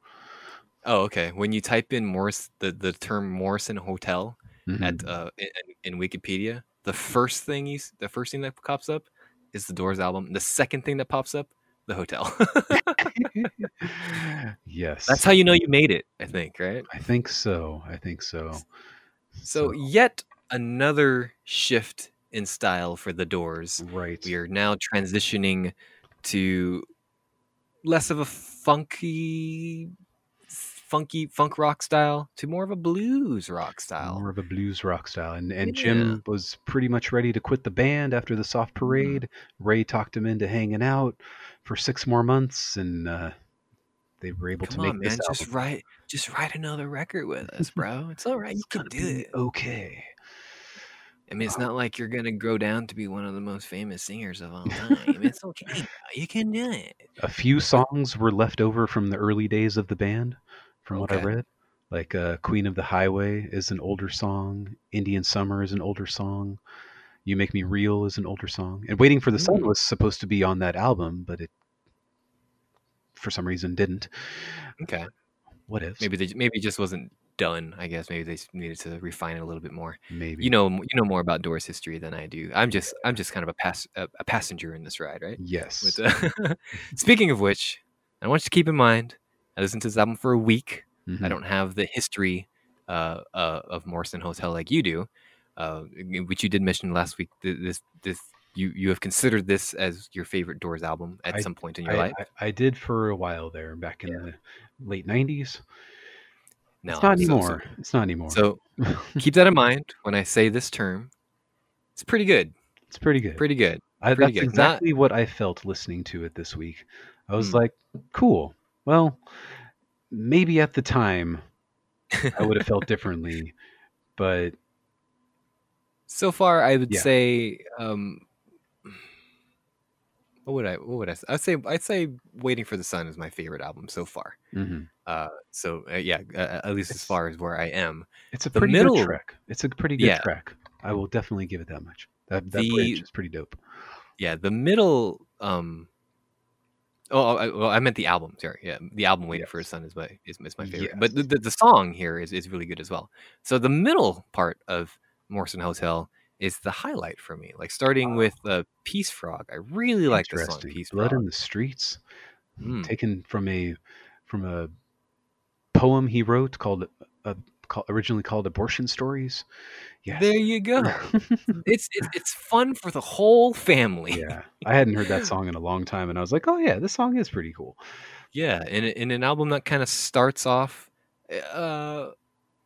oh, okay. When you type in Morris, the, the term Morrison Hotel Mhm. at uh, in, in Wikipedia, the first thing you, the first thing that pops up is the Doors album. The second thing that pops up, the hotel. yes That's how you know you made it. I think, right? i think so i think so So yet another shift in style for the Doors. right We are now transitioning to less of a funky, funky funk rock style to more of a blues rock style. more of a blues rock style and and Yeah. jim was pretty much ready to quit the band after the soft Mm-hmm. parade ray talked him into hanging out for six more months and uh they were able Come to make on, this man! Just write, just write another record with us, bro. It's all right. You It's can do it. okay I mean, it's not like you're gonna grow down to be one of the most famous singers of all time. it's okay. bro. You can do it. a few songs were left over from the early days of the band from what i read like uh, queen of the highway is an older song indian summer is an older song you make me real is an older song and waiting for the sun Mm. was supposed to be on that album but it for some reason didn't Okay. what if Maybe they, maybe it just wasn't done. I guess maybe they needed to refine it a little bit more. maybe You know, you know more about Doors history than I do. I'm just, I'm just kind of a pass, a, a passenger in this ride, right? yes With, uh, speaking of which, I want you to keep in mind, I listened to this album for a week. I Mhm. don't have the history uh, uh, of Morrison Hotel like you do, uh, which you did mention last week. This, this, you, you have considered this as your favorite Doors album at I- some point in your I, life. I, I did for a while there back in the late 90s No, it's not so- so- anymore it's not anymore So, keep that in mind when I say this term. It's pretty good. it's pretty good Pretty good. I, pretty that's good. Not- exactly what I felt listening to it this week. I was Hmm. like, cool. Well, maybe at the time I would have felt differently, but So far, I would Yeah. say, um, what would I? What would I? Say? I'd say I'd say "Waiting for the Sun" is my favorite album so far. mhm. Uh, so uh, yeah, uh, at least as far as where I am. it's a The pretty middle- good track. It's a pretty good Yeah. track. I will definitely give it that much. That that The- bridge is pretty dope. Yeah, the middle. Um, oh, I, well, I meant the album. Sorry, yeah, the album "Waiting for the Sun" is my is, is my favorite. But the, the the song here is is really good as well. So the middle part of Morrison Hotel is the highlight for me. Like starting with uh, Peace Frog. I really like the song Peace Blood Frog. in the Streets, Mm. taken from a from a poem he wrote called uh, originally called Abortion Stories. Yes. There you go. it's, it's it's fun for the whole family. yeah, I hadn't heard that song in a long time, and I was like, "Oh yeah, this song is pretty cool." Yeah, in in an album that kind of starts off. Uh,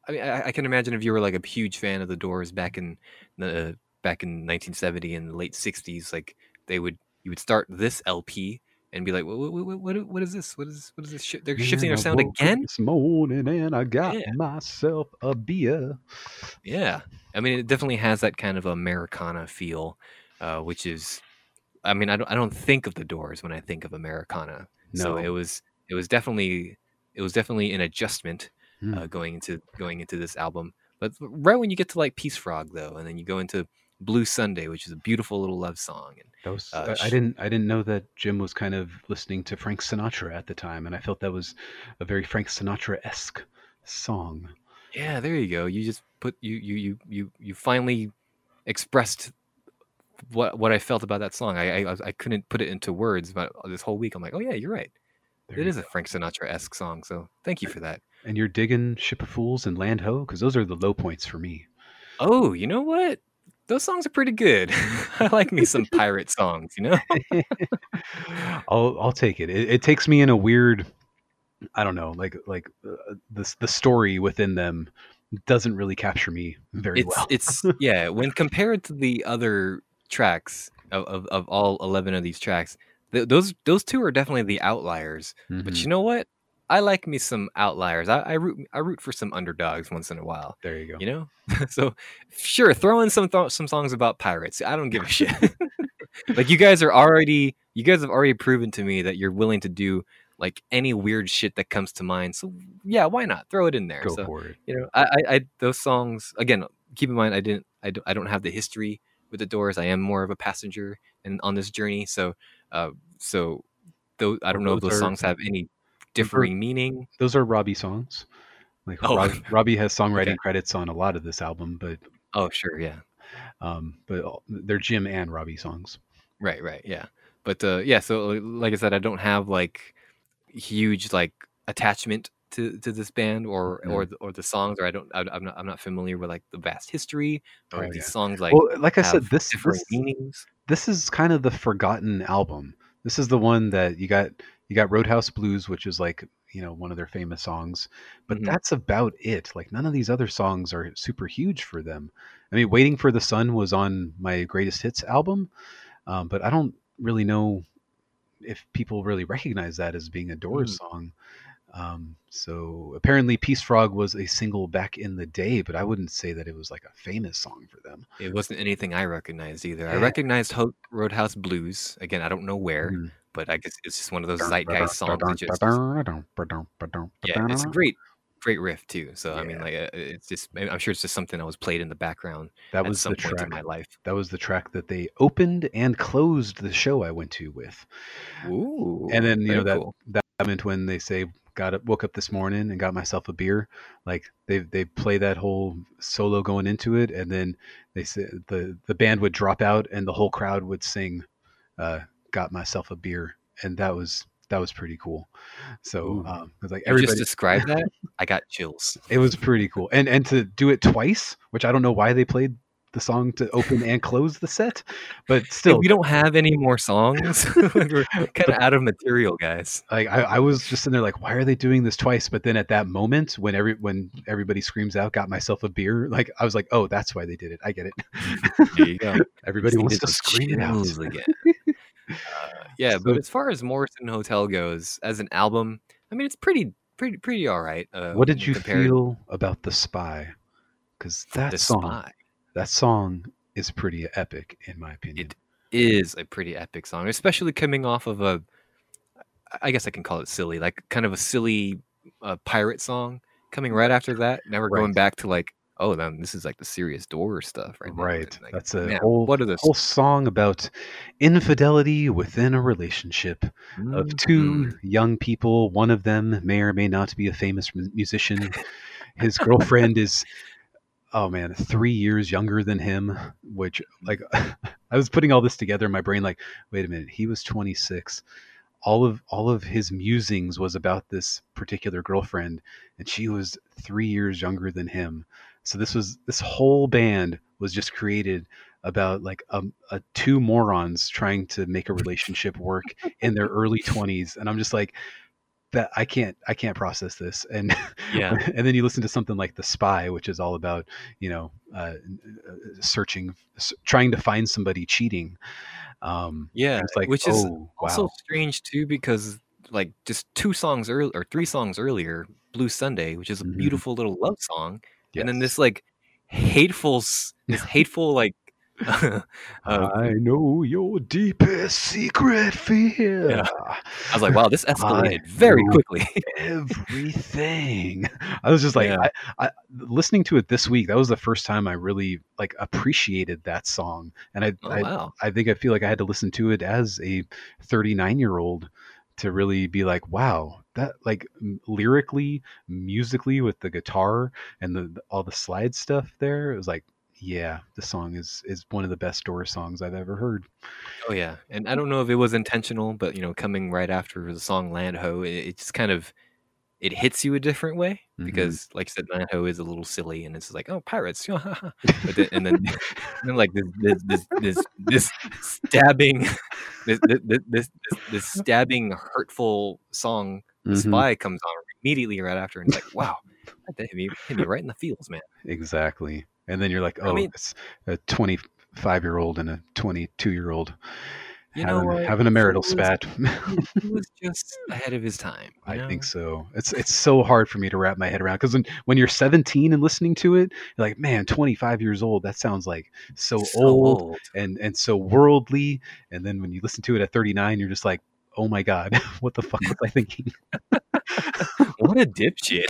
I mean, I, I can imagine if you were like a huge fan of the Doors back in the back in 1970 and the late 60s, like they would you would start this LP and be like, what what what, what, is this? What is what is this? Shi- they're shifting their sound again. this morning, and I got Yeah. myself a beer. Yeah, I mean, it definitely has that kind of Americana feel, uh, which is, I mean, I don't I don't think of the Doors when I think of Americana. So No. it was it was definitely it was definitely an adjustment Hmm. uh, going into going into this album. But right when you get to like Peace Frog though, and then you go into Blue Sunday, which is a beautiful little love song. And Uh, I, I didn't I didn't know that Jim was kind of listening to Frank Sinatra at the time, and I felt that was a very Frank Sinatra esque song. yeah, there you go. You just put you you you you you finally expressed what what I felt about that song. I I, I couldn't put it into words, but this whole week I'm like, oh yeah, you're right. There It you is a. Frank Sinatra esque song. So thank you for that. And you're digging Ship of Fools and Land Ho because those are the low points for me. Oh, you know what? Those songs are pretty good. I like me some pirate songs, you know? I'll I'll take it. it. It takes me in a weird, I don't know, like like uh, the the story within them doesn't really capture me very It's well. it's yeah, when compared to the other tracks of, of, of all 11 of these tracks, th- those those two are definitely the outliers. But Mhm. you know what? I like me some outliers. I, I root I root for some underdogs once in a while. there you go. You know, so sure, throw in some th- some songs about pirates. I don't give a shit. like you guys are already, you guys have already proven to me that you're willing to do like any weird shit that comes to mind. So yeah, why not throw it in there? Go so for it. you know, I, I, I those songs again. Keep in mind, I didn't, I don't, I don't have the history with the Doors. I am more of a passenger and on this journey. So, uh, so though I don't know if Those those are- songs have any differing meaning. Those are Robbie songs. Like Oh. Rob, Robbie has songwriting Okay. credits on a lot of this album, but Oh, sure, yeah. um, but they're Jim and Robbie songs. Right, right, yeah. But uh, yeah, so like I said, I don't have like huge like attachment to, to this band or or the, or the songs, or I don't I, I'm not I'm not familiar with like the vast history or Oh, these yeah. songs like well, like I said, this different this, meanings. this is kind of the forgotten album. This is the one that you got you got Roadhouse Blues, which is like you know one of their famous songs, but Mhm. that's about it. Like none of these other songs are super huge for them. I mean, Waiting for the Sun was on my greatest hits album, um, but I don't really know if people really recognize that as being a Doors song. Um, so apparently, Peace Frog was a single back in the day, but I wouldn't say that it was like a famous song for them. It wasn't anything I recognized either. I recognized Ho- Roadhouse Blues. Again, I don't know where, Mhm. but I guess it's just one of those zeitgeist songs. That just, yeah, it's a great, great riff too. So I mean, like, uh, it's just I'm sure it's just something that was played in the background That at was some the point track. in my life. That was the track that they opened and closed the show I went to with. Ooh, and then you know that cool. that moment when they say got up woke up this morning and got myself a beer like they they play that whole solo going into it and then they say the the band would drop out and the whole crowd would sing uh got myself a beer and that was that was pretty cool so um it was like You just everybody described that. I got chills. it was pretty cool and and to do it twice which i don't know why they played the song to open and close the set but Hey, still we don't have any more songs. We're kind of out of material, guys. like I, I was just in there like why are they doing this twice but then at that moment when every when everybody screams out got myself a beer like i was like oh that's why they did it i get it There you go. everybody wants to scream it out again. Uh, yeah, but as far as Morrison Hotel goes, as an album, I mean, it's pretty, pretty, pretty all right. Uh, what did you compared feel about the spy because that The song Spy that song is pretty epic in my opinion It is a pretty epic song, especially coming off of a, I guess I can call it silly, like kind of a silly uh, pirate song coming right after that. Now we're going back to like, oh, then this is like the serious door stuff right right like, that's a man, whole what are those whole song about infidelity within a relationship of two Mhm. young people. One of them may or may not be a famous musician. His girlfriend is, oh man, three years younger than him. Which, like, I was putting all this together in my brain. Like, wait a minute, he was 26. All of all of his musings was about this particular girlfriend, and she was three years younger than him. So this was this whole band was just created about like a, a two morons trying to make a relationship work in their early 20s and i'm just like that i can't i can't process this and Yeah. and then you listen to something like the spy which is all about you know uh, searching s- trying to find somebody cheating um Yeah, it's like which is oh also wow strange too because like just two songs earlier or three songs earlier, Blue Sunday, which is a Mhm. beautiful little love song, and then this like hateful, this hateful like uh, I know your deepest secret fear. Yeah. I was like, wow, this I escalated very quickly. everything. I was just like, Yeah. I, I listening to it this week. That was the first time I really like appreciated that song, and I, oh I, wow. I think I feel like I had to listen to it as a 39 year old to really be like, wow, that like m- lyrically, musically with the guitar and the all the slide stuff there. It was like, yeah, the song is is one of the best Doors songs I've ever heard. Oh yeah. And I don't know if it was intentional, but you know, coming right after the song Land Ho, it, it just kind of it hits you a different way Mhm. because, like I said, Land Ho is a little silly, and it's like, oh, pirates, but then, and then, and then like this this this this, this stabbing, this, this this this stabbing, hurtful song, Mhm. spy comes on immediately right after, and it's like, wow, that hit me hit me right in the feels, man. Exactly. And then you're like, I oh, mean- it's a 25 year old and a 22 year old You know having, what? having a marital He was- spat. He, was just ahead of his time. I think so. It's it's so hard for me to wrap my head around because when, when you're 17 and listening to it, you're like, man, 25 years old. That sounds like so, So old, old. and and so worldly. And then when you listen to it at 39, you're just like, oh my god, what the fuck was I thinking? What a dipshit.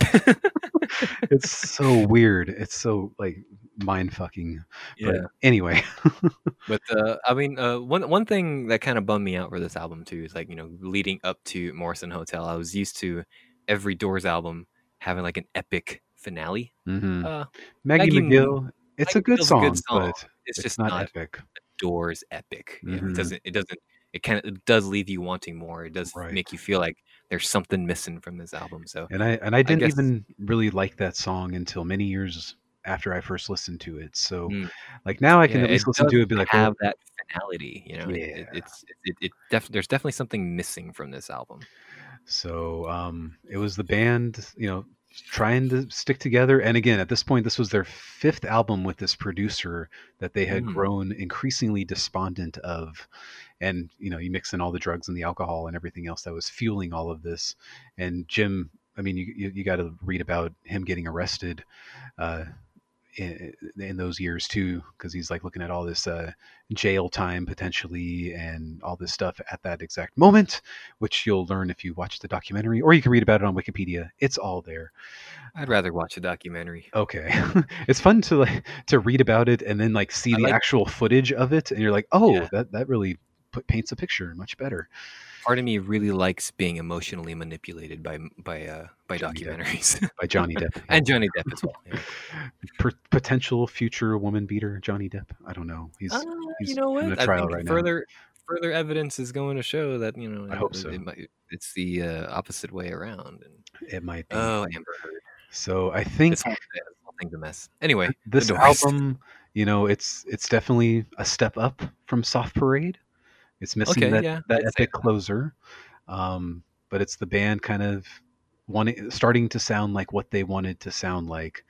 it's so weird. It's so like mind fucking. yeah. But anyway, But uh, I mean, uh, one one thing that kind of bummed me out for this album too is like you know leading up to Morrison Hotel, I was used to every Doors album having like an epic finale. mhm. Uh, Maggie, Maggie M'Gill. It's Maggie a good song, a good song. but it's, it's, just not, not, epic. Doors epic. You know, Mhm. it doesn't. It doesn't. It kind of it does leave you wanting more. It does Right. make you feel like there's something missing from this album. So And I and I didn't guess- even really like that song until many years after I first listened to it. So Mm. like now I can yeah, at least listen to it and be like, have well, that finality. You know, it, it, it's it, it def- there's definitely something missing from this album. so um it was the band, you know, trying to stick together. And again, at this point this was their fifth album with this producer that they had Mm. grown increasingly despondent of. And you know, you mix in all the drugs and the alcohol and everything else that was fueling all of this. And Jim, I mean, you you, you got to read about him getting arrested uh, in, in those years too, because he's like looking at all this uh, jail time potentially and all this stuff at that exact moment, which you'll learn if you watch the documentary, or you can read about it on Wikipedia. It's all there. I'd rather watch a documentary. Okay, it's fun to like to read about it and then like see I the like- actual footage of it, and you're like, oh, Yeah. that that really put, paints a picture much better. Part of me really likes being emotionally manipulated by by uh, by Johnny Depp. documentaries By Johnny Depp and Johnny Depp as well. yeah. Per- potential future woman beater Johnny Depp. I don't know. He's Uh, he's you know in what? a I trial think right now. further further evidence is going to show that you know I hope it- so. it might- it's the uh, opposite way around. And it might be. oh, Amber Heard, so I think this whole, this whole thing's a mess. Anyway, this The Doors. album, you know, it's it's definitely a step up from Soft Parade. It's missing Okay, that yeah, that I'd epic closer, um, but it's the band kind of wanting starting to sound like what they wanted to sound like,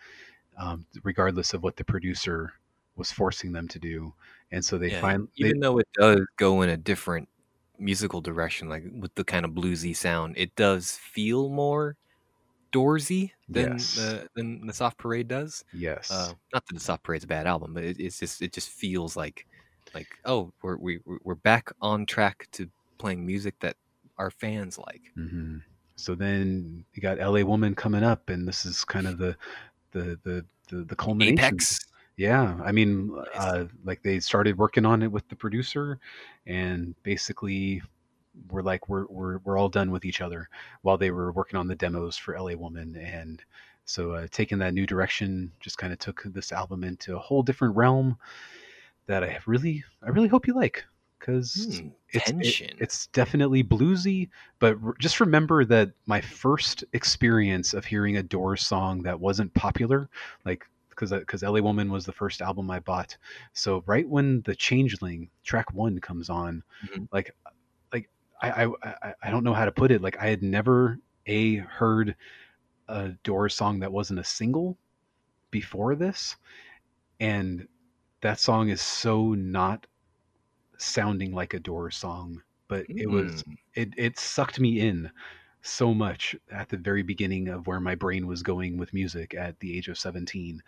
um, regardless of what the producer was forcing them to do. And so they yeah, find they, even though it does go in a different musical direction, like with the kind of bluesy sound, it does feel more Doorsy than Yes. the than the Soft Parade does. yes, Uh, not that the Soft Parade's a bad album, but it, it's just it just feels like like oh we're we, we're back on track to playing music that our fans like. hmm So then you got L.A. Woman coming up, and this is kind of the the the the, the culmination. Apex. Yeah, I mean, uh, like they started working on it with the producer, and basically, we're like we're we're we're all done with each other while they were working on the demos for LA Woman, and so uh, taking that new direction just kind of took this album into a whole different realm that I really I really hope you like because Hmm, it's it- it's definitely bluesy, but r- just remember that my first experience of hearing a Doors song that wasn't popular, like because because LA Woman was the first album I bought. So right when the Changeling track one comes on, Mhm. like like I, I I I don't know how to put it. Like I had never a heard a Doors song that wasn't a single before this, and that song is so not sounding like a Doors song, but it was Mm. it it sucked me in so much at the very beginning of where my brain was going with music at the age of 17.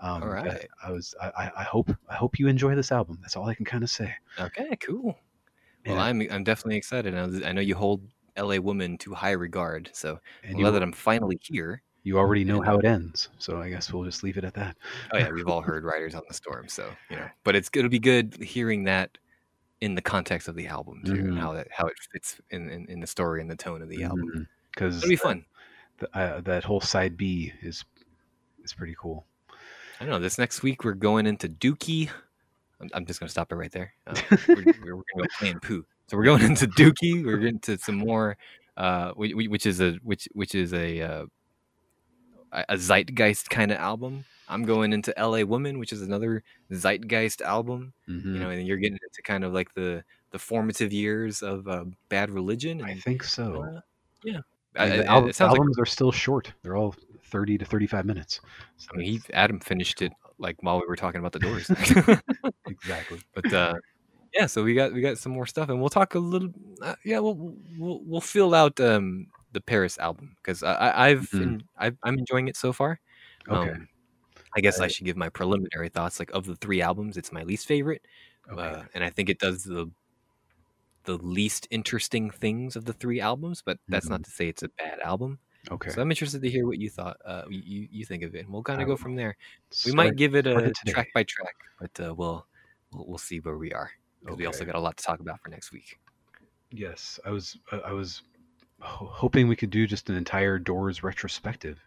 Um, All right. I was. I, I- I hope. I hope you enjoy this album. That's all I can kind of say. Okay, cool. Well, And- I'm I'm definitely excited. I, I know you hold L.A. Woman to high regard, so And you, glad that I'm finally here. You already know how it ends, so I guess we'll just leave it at that. Oh yeah, we've all heard "Riders on the Storm," so you know. But it's it'll be good hearing that in the context of the album too, Mhm. and how that how it fits in, in, in the story and the tone of the album. because It'll be fun. uh, that whole side B is is pretty cool. I know. This next week we're going into Dookie. I'm, I'm just gonna stop it right there. Uh, we're, we're, we're gonna go playing poo. So we're going into Dookie. We're getting to some more, uh, whi- whi- which is a which which is a uh, a zeitgeist kind of album. I'm going into L.A. Woman, which is another zeitgeist album. Mhm. You know, and you're getting into kind of like the the formative years of uh, Bad Religion. And, I think so. uh, yeah, I- the al- sounds like albums are still short. They're all thirty to thirty-five minutes. So I mean, he, Adam finished it like while we were talking about the Doors. exactly. but uh yeah so we got we got some more stuff and we'll talk a little uh, yeah we'll, we'll we'll fill out um the paris album because I, I i've, Mhm. I've i'm enjoying it so far Okay. um, i guess i I- should give my preliminary thoughts like of the three albums it's my least favorite okay. uh, and i think it does the the least interesting things of the three albums but that's not to say it's a bad album okay. so i'm interested to hear what you thought uh you you, think of it and we'll kind of go from there we might give it a it track by track but uh, we'll, we'll we'll see where we are because we also got a lot to talk about for next week. Yes, I was. I was ho- hoping we could do just an entire Doors retrospective.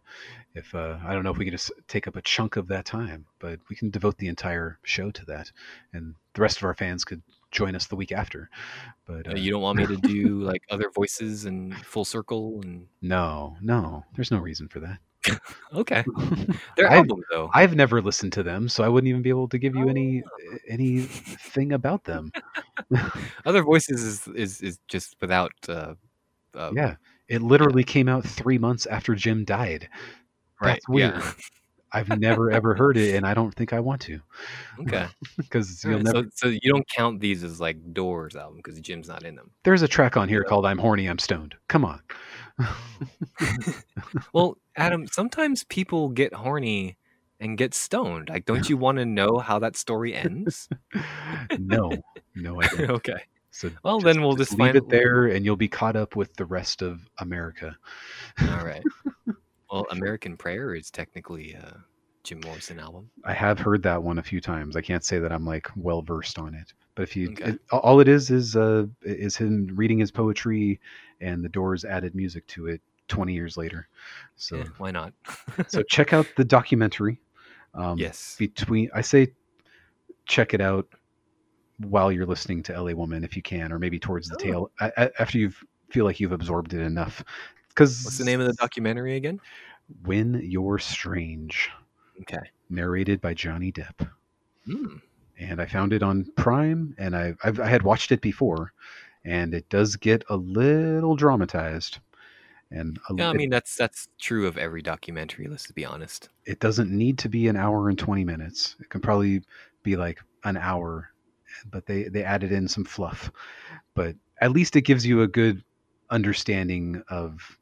If uh, I don't know if we could just take up a chunk of that time, but we can devote the entire show to that, and the rest of our fans could join us the week after. But Uh, uh, you don't want me to do like other voices and full circle and no, no, there's no reason for that. okay, their I- album though. I've never listened to them, so I wouldn't even be able to give you any Oh. anything about them. Other voices is is, is just without. Uh, yeah, it literally came out three months after Jim died. right. That's weird. Yeah. I've never ever heard it, and I don't think I want to Okay. because you'll never. So so you don't count these as like Doors album because Jim's not in them. There's a track on here Yeah. called "I'm Horny, I'm Stoned." Come on. Well, Adam, sometimes people get horny and get stoned. Like, don't you want to know how that story ends? no, no, I don't. okay. So Well, then we'll just leave find- it there, and you'll be caught up with the rest of America. All right. Well, American Prayer is technically a Jim Morrison album. I have heard that one a few times. I can't say that I'm like well versed on it, but if you, Okay. it, all it is is uh is him reading his poetry, and the Doors added music to it 20 years later. So Yeah, why not? so check out the documentary. Um, yes. between I say check it out while you're listening to LA Woman if you can, or maybe towards the Oh. tail after you feel like you've absorbed it enough. Because What's the name of the documentary again? When You're Strange, Okay. narrated by Johnny Depp, Hmm. and I found it on Prime, and I I've, I had watched it before, and it does get a little dramatized, and a, Yeah, I it- mean that's that's true of every documentary. Let's be honest. it doesn't need to be an hour and 20 minutes it can probably be like an hour but they they added in some fluff but at least it gives you a good understanding of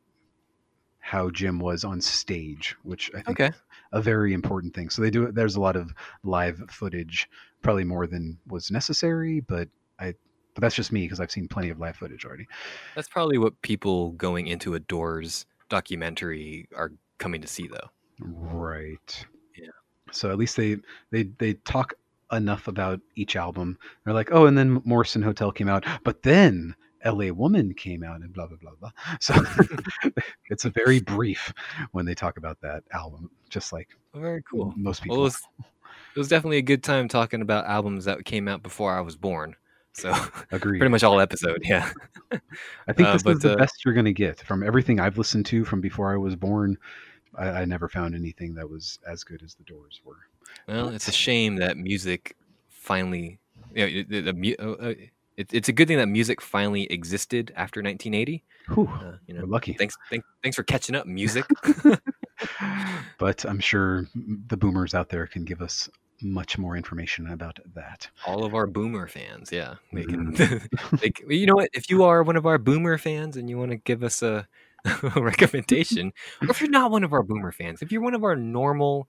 how jim was on stage which i think Okay. is a very important thing so they do there's a lot of live footage probably more than was necessary but i but that's just me because i've seen plenty of live footage already That's probably what people going into a Doors documentary are coming to see, though. Right. Yeah. So at least they they they talk enough about each album. They're like, oh, and then Morrison Hotel came out, but then L.A. Woman came out, and blah blah blah blah. So it's a very brief when they talk about that album, just like Very cool. most people. Well, it was, it was definitely a good time talking about albums that came out before I was born. So Agreed. pretty much all episode, yeah. I think uh, this but, is the uh, best you're going to get from everything I've listened to from before I was born. I, I never found anything that was as good as the Doors were. Well, it's a shame that music finally, you know, the, uh, it, it's a good thing that music finally existed after 1980. Whew, Uh, you know, we're lucky. thanks, thank, thanks for catching up, music. but I'm sure the boomers out there can give us much more information about that. all of our boomer fans, yeah, they can. Mm-hmm. they, can- you know what? If you are one of our boomer fans and you want to give us a recommendation, or if you're not one of our boomer fans, if you're one of our normal,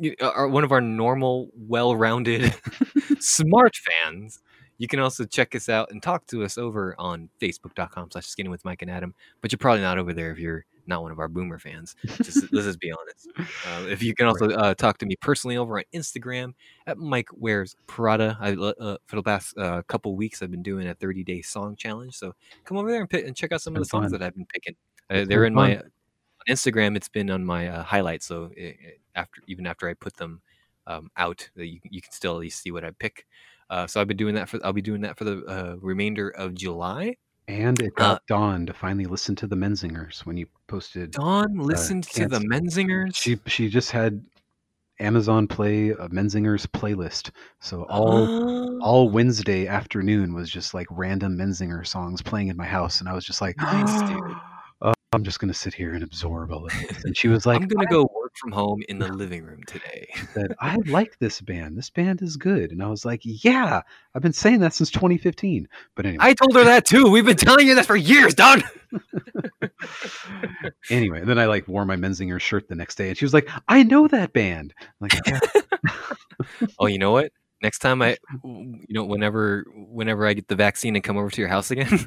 you- uh, one of our normal, well-rounded, smart fans, you can also check us out and talk to us over on facebook.com slash skinny with Mike and Adam. But you're probably not over there if you're not one of our boomer fans. Just, let's just be honest. Uh, if you can also uh, talk to me personally over on Instagram at Mike Wears Prada. I uh, for the last uh, couple weeks I've been doing a 30 day song challenge. So come over there and, pick, and check out some of the songs fun. that I've been picking. Uh, they're in my fun. on Instagram. It's been on my uh, highlights. So it, it- after even after I put them um, out, that you, you can still at least see what I pick. Uh, so I've been doing that for I'll be doing that for the uh, remainder of July. And it Uh, got Dawn to finally listen to the Menzingers when you posted. Dawn listened to the Menzingers. She she just had Amazon Play a Menzingers playlist. So all Oh, all Wednesday afternoon was just like random Menzinger songs playing in my house, and I was just like, Nice, "Oh, I'm just gonna sit here and absorb all of this. And she was like, I'm gonna go work from home in the living room today. said, I like this band. This band is good. And I was like, yeah, I've been saying that since 2015. But anyway, I told her that too. We've been telling you that for years, Dawn. anyway, then I like wore my Menzinger shirt the next day, and she was like, I know that band. I'm like, yeah, Oh, you know what? Next time I, you know, whenever whenever I get the vaccine and come over to your house again,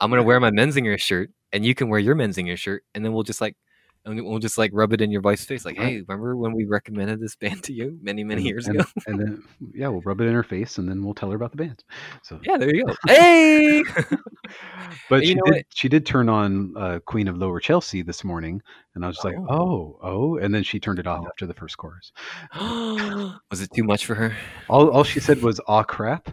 I'm gonna wear my Menzinger shirt, and you can wear your Menzinger shirt, and then we'll just like, and we'll just like rub it in your wife's face, like, Right. hey, remember when we recommended this band to you many many years and, ago? and then yeah, we'll rub it in her face, and then we'll tell her about the band. So, Yeah, there you go. Hey, but she did what? she did turn on uh, Queen of Lower Chelsea this morning, and I was just like, Oh. oh, oh, and then she turned it off Oh. after the first chorus. was it too much for her? All all she said was, "Aw, crap."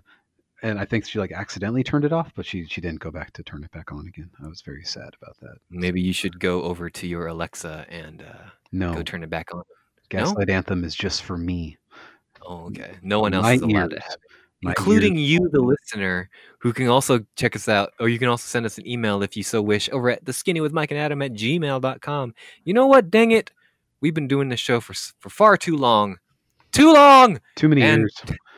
And I think she like accidentally turned it off, but she she didn't go back to turn it back on again. I was very sad about that. Maybe you should go over to your Alexa and uh, No, go turn it back on. Gaslight Anthem is just for me. Oh, okay. No one else My is allowed to have it. My including ears you, the listener, who can also check us out, or you can also send us an email if you so wish over at the skinny with Mike and Adam at gmail.com. You know what? Dang it. We've been doing this show for, for far too long. Too long! Too many and- years.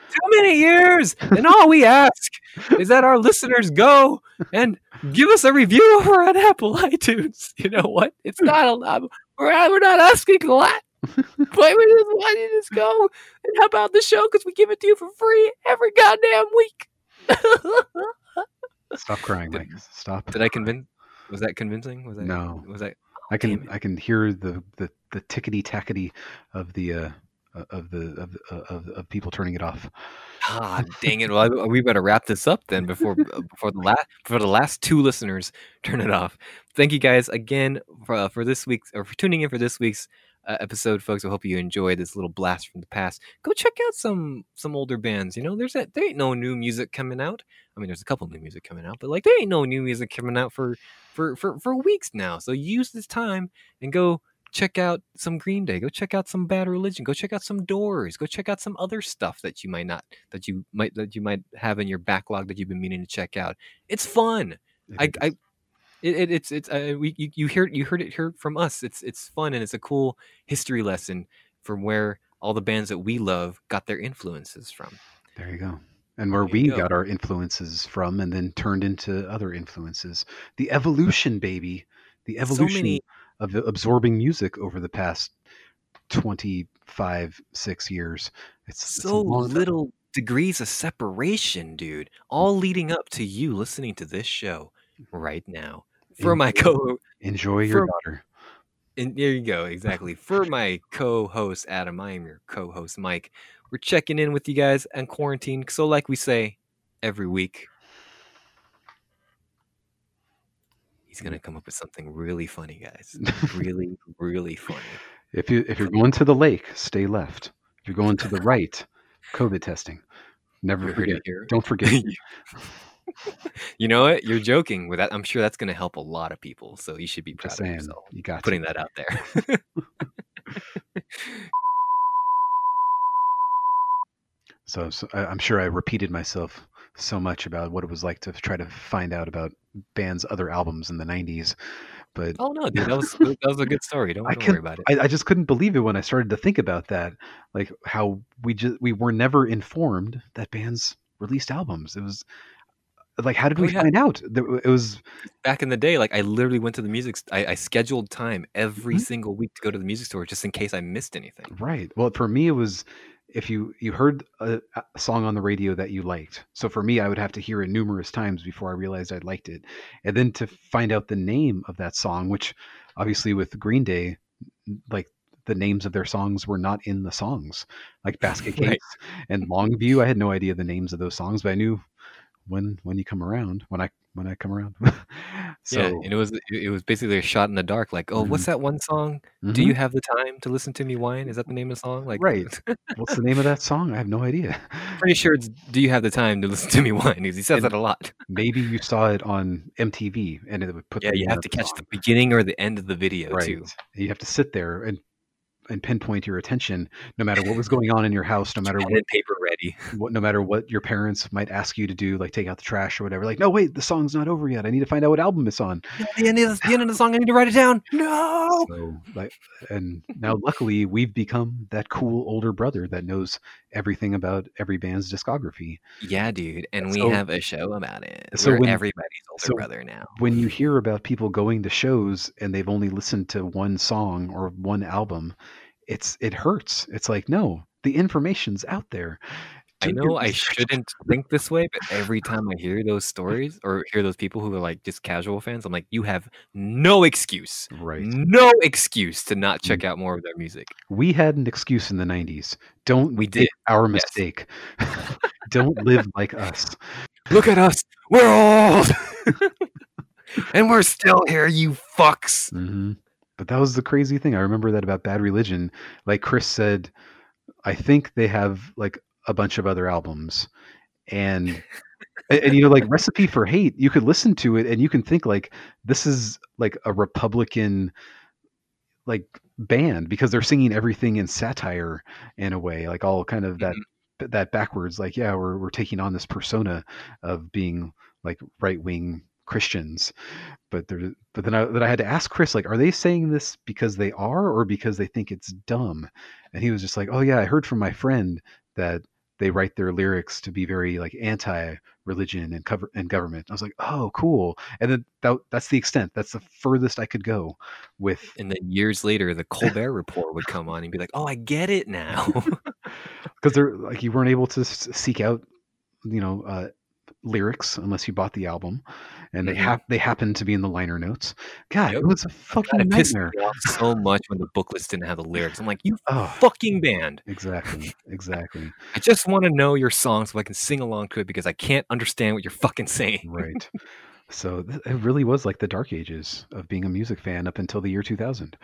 Too many years! And all we ask is that our listeners go and give us a review over on Apple iTunes. You know what? It's not a lot. We're, we're not asking a lot. But just want you to just go and help out the show because we give it to you for free every goddamn week. Stop crying, Mike. Stop. Did I convince? Was that convincing? Was that No. Was that? I can. I can hear the the the tickety tackety of the uh of the of, of of people turning it off. Ah, dang it! Well, we better wrap this up then before before the last before the last two listeners turn it off. Thank you guys again for uh, for this week's or for tuning in for this week's uh, episode, folks. I hope you enjoyed this little blast from the past. Go check out some some older bands. You know, there's that there ain't no new music coming out. I mean, there's a couple new music coming out, but like there ain't no new music coming out for for for for weeks now. So use this time and go check out some Green Day. Go check out some Bad Religion. Go check out some Doors. Go check out some other stuff that you might not that you might that you might have in your backlog that you've been meaning to check out. It's fun. I, It I is. it, it, it's it's uh, we you, you heard you heard it here from us. It's it's fun and it's a cool history lesson from where all the bands that we love got their influences from. there you go. And where we go. got our influences from, and then turned into other influences. The evolution, baby. The So evolution many of absorbing music over the past 25 6 years it's it's so time. little degrees of separation, dude. All leading up to you listening to this show right now. For my co enjoy your for- daughter And there you go, exactly. For my co-host Adam, I am your co-host Mike. We're checking in with you guys on quarantine. So, like we say every week, he's gonna come up with something really funny, guys. Really, really funny. if you if you're going to the lake stay left if you're going to the right covid testing never forget don't forget you know what? You're joking with that. I'm sure that's gonna help a lot of people. So you should be proud just of yourself. you got Putting to. that out there. so, so I, i'm sure i repeated myself so much about what it was like to try to find out about bands other albums in the 90s but oh no, dude, that was that was a good story. Don't, I don't worry about it. I, I just couldn't believe it when I started to think about that, like how we just we were never informed that bands released albums. It was like how did Oh, we yeah. find out? It was Back in the day, like I literally went to the music. st- I, I scheduled time every Mhm. single week to go to the music store just in case I missed anything. right. Well, for me, it was if you you heard a, a song on the radio that you liked. So for me, I would have to hear it numerous times before I realized I liked it, and then to find out the name of that song, which obviously with Green Day, like the names of their songs were not in the songs, like Basket Case Right. and Longview. I had no idea the names of those songs, but I knew when when you come around when I when I come around. so yeah, and it was it was basically a shot in the dark. Like, oh, what's that one song? Do mhm. you have the time to listen to me whine? Is that the name of the song? Like, Right. what's the name of that song? I have no idea. pretty sure it's "Do you have the time to listen to me whine?" Because he says And- that a lot. Maybe you saw it on MTV and it would put Yeah, you have to the catch song. the beginning or the end of the video right. too. You have to sit there and and pinpoint your attention no matter what was going on in your house, no matter what, paper ready. what no matter what your parents might ask you to do, like take out the trash or whatever. Like, no, wait, the song's not over yet. I need to find out what album it's on. the, end of the, the end of the song, I need to write it down. No. So like and now luckily we've become that cool older brother that knows everything about every band's discography. Yeah, dude, and we have a show about it. so We're when- everybody's older so brother now. when you hear about people going to shows and they've only listened to one song or one album, it's it hurts. It's like, no, the information's out there. I know I shouldn't think this way, but every time I hear those stories or hear those people who are like just casual fans, I'm like, you have no excuse, Right. no excuse to not check out more of their music. We had an excuse in the 90s. Don't We did, our yes. mistake. Don't live like us. Look at us, we're old, and we're still here, you fucks. hmm But that was the crazy thing. I remember that about Bad Religion. Like Chris said, I think they have like a bunch of other albums, and and, you know, like Recipe for Hate. You could listen to it and you can think like this is like a Republican like band because they're singing everything in satire in a way, like all kind of that mm-hmm. that backwards. Like, yeah, we're we're taking on this persona of being like right wing Christians but there but then I then I had to ask Chris like are they saying this because they are or because they think it's dumb and he was just like oh yeah I heard from my friend that they write their lyrics to be very like anti religion and cover and government. I was like oh cool. And then that, that's the extent. That's the furthest I could go with And then years later, the Colbert Report would come on and be like, "Oh, I get it now." because they're like you weren't able to seek out you know uh lyrics unless you bought the album and they Mhm. have they happen to be in the liner notes god Yep. it was a fucking pissed nightmare so much when the booklets didn't have the lyrics. I'm like, "You oh fucking band! Exactly. Exactly. I just want to know your song so I can sing along to it because I can't understand what you're fucking saying." Right. So th- it really was like the dark ages of being a music fan up until the year 2000.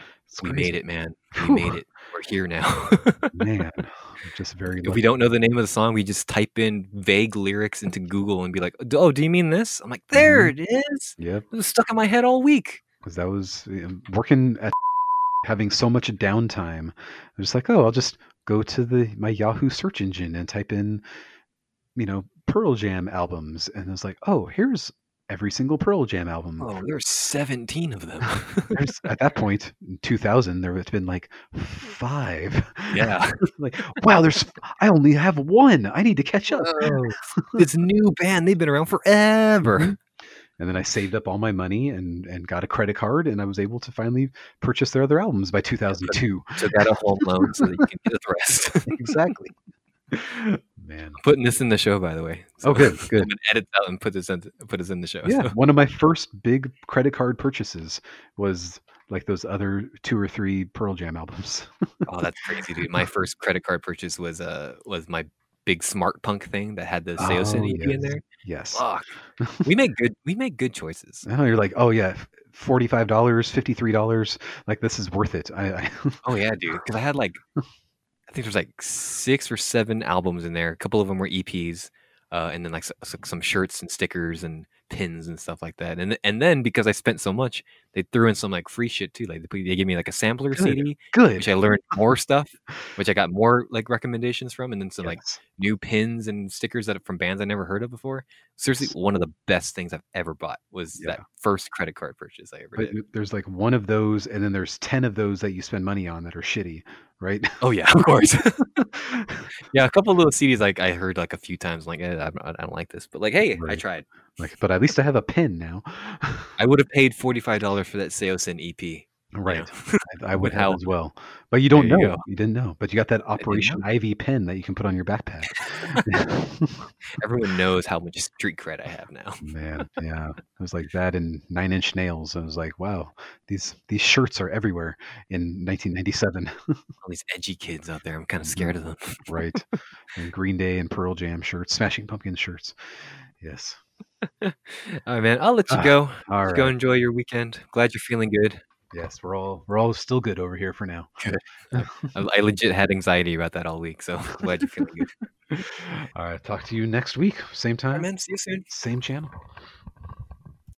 We made it, man. We Whew. made it. We're here now. Man, just very if lucky. we don't know the name of the song, we just type in vague lyrics into Google and be like, "Oh, do you mean this?" I'm like, "There it is. Yep. It was stuck in my head all week." Because that was um, working at having so much downtime. I was like, oh, I'll just go to the my Yahoo search engine and type in, you know, Pearl Jam albums. And I was like, oh, here's every single Pearl Jam album. Oh, there's 17 of them. At that point, in 2000, there had been like five. yeah. like, wow, there's, I only have one. I need to catch up. Oh, this new band, they've been around forever. Mhm. And then I saved up all my money and, and got a credit card, and I was able to finally purchase their other albums by 2002. Took out a home loan so that you can get the rest. exactly. Man. Putting this in the show, by the way. Oh, good, good. I'm gonna edit out and put this in. Put this in the show. Yeah, so. one of my first big credit card purchases was like those other two or three Pearl Jam albums. Oh, that's crazy, dude. My first credit card purchase was uh was my big smart punk thing that had the Saosin Oh, EP in there. Yes. Fuck. we make good we make good choices. Know you're like, oh yeah, forty-five dollars, fifty-three dollars. Like this is worth it. I, I Oh yeah, dude. Because I had like, think there's like six or seven albums in there. A couple of them were EPs, uh, and then like s- s- some shirts and stickers and pins and stuff like that. And and then because I spent so much, they threw in some like free shit too. Like they, they gave me like a sampler Good. CD, good. which I learned more stuff, which I got more like recommendations from, and then some like new pins and stickers that from bands I never heard of before. Seriously, one of the best things I've ever bought was Yeah. that first credit card purchase I ever But did. there's like one of those, and then there's ten of those that you spend money on that are shitty, right? Oh yeah, of course. yeah, a couple of little CDs like I heard like a few times. Like eh, I, don't- I don't like this, but like hey, I tried. Like, but at least I have a pin now. I would have paid forty five dollars for that Saosin EP. right. Yeah. I, I would have as well. But you don't There you know. go. You didn't know. But you got that Operation Ivy pin that you can put on your backpack. Everyone knows how much street cred I have now. Man, yeah. It was like that and nine inch nails. I was like, wow, these these shirts are everywhere in 1997. All these edgy kids out there. I'm kind of mm-hmm. scared of them. right. And Green Day and Pearl Jam shirts, Smashing Pumpkins shirts. Yes. All right, man. I'll let you Ah, go. All Go enjoy your weekend. Glad you're feeling good. Yes, we're all we're all still good over here for now. I, I legit had anxiety about that all week, so glad you're feeling good. all right. Talk to you next week. Same right, time, man. See you soon. same channel.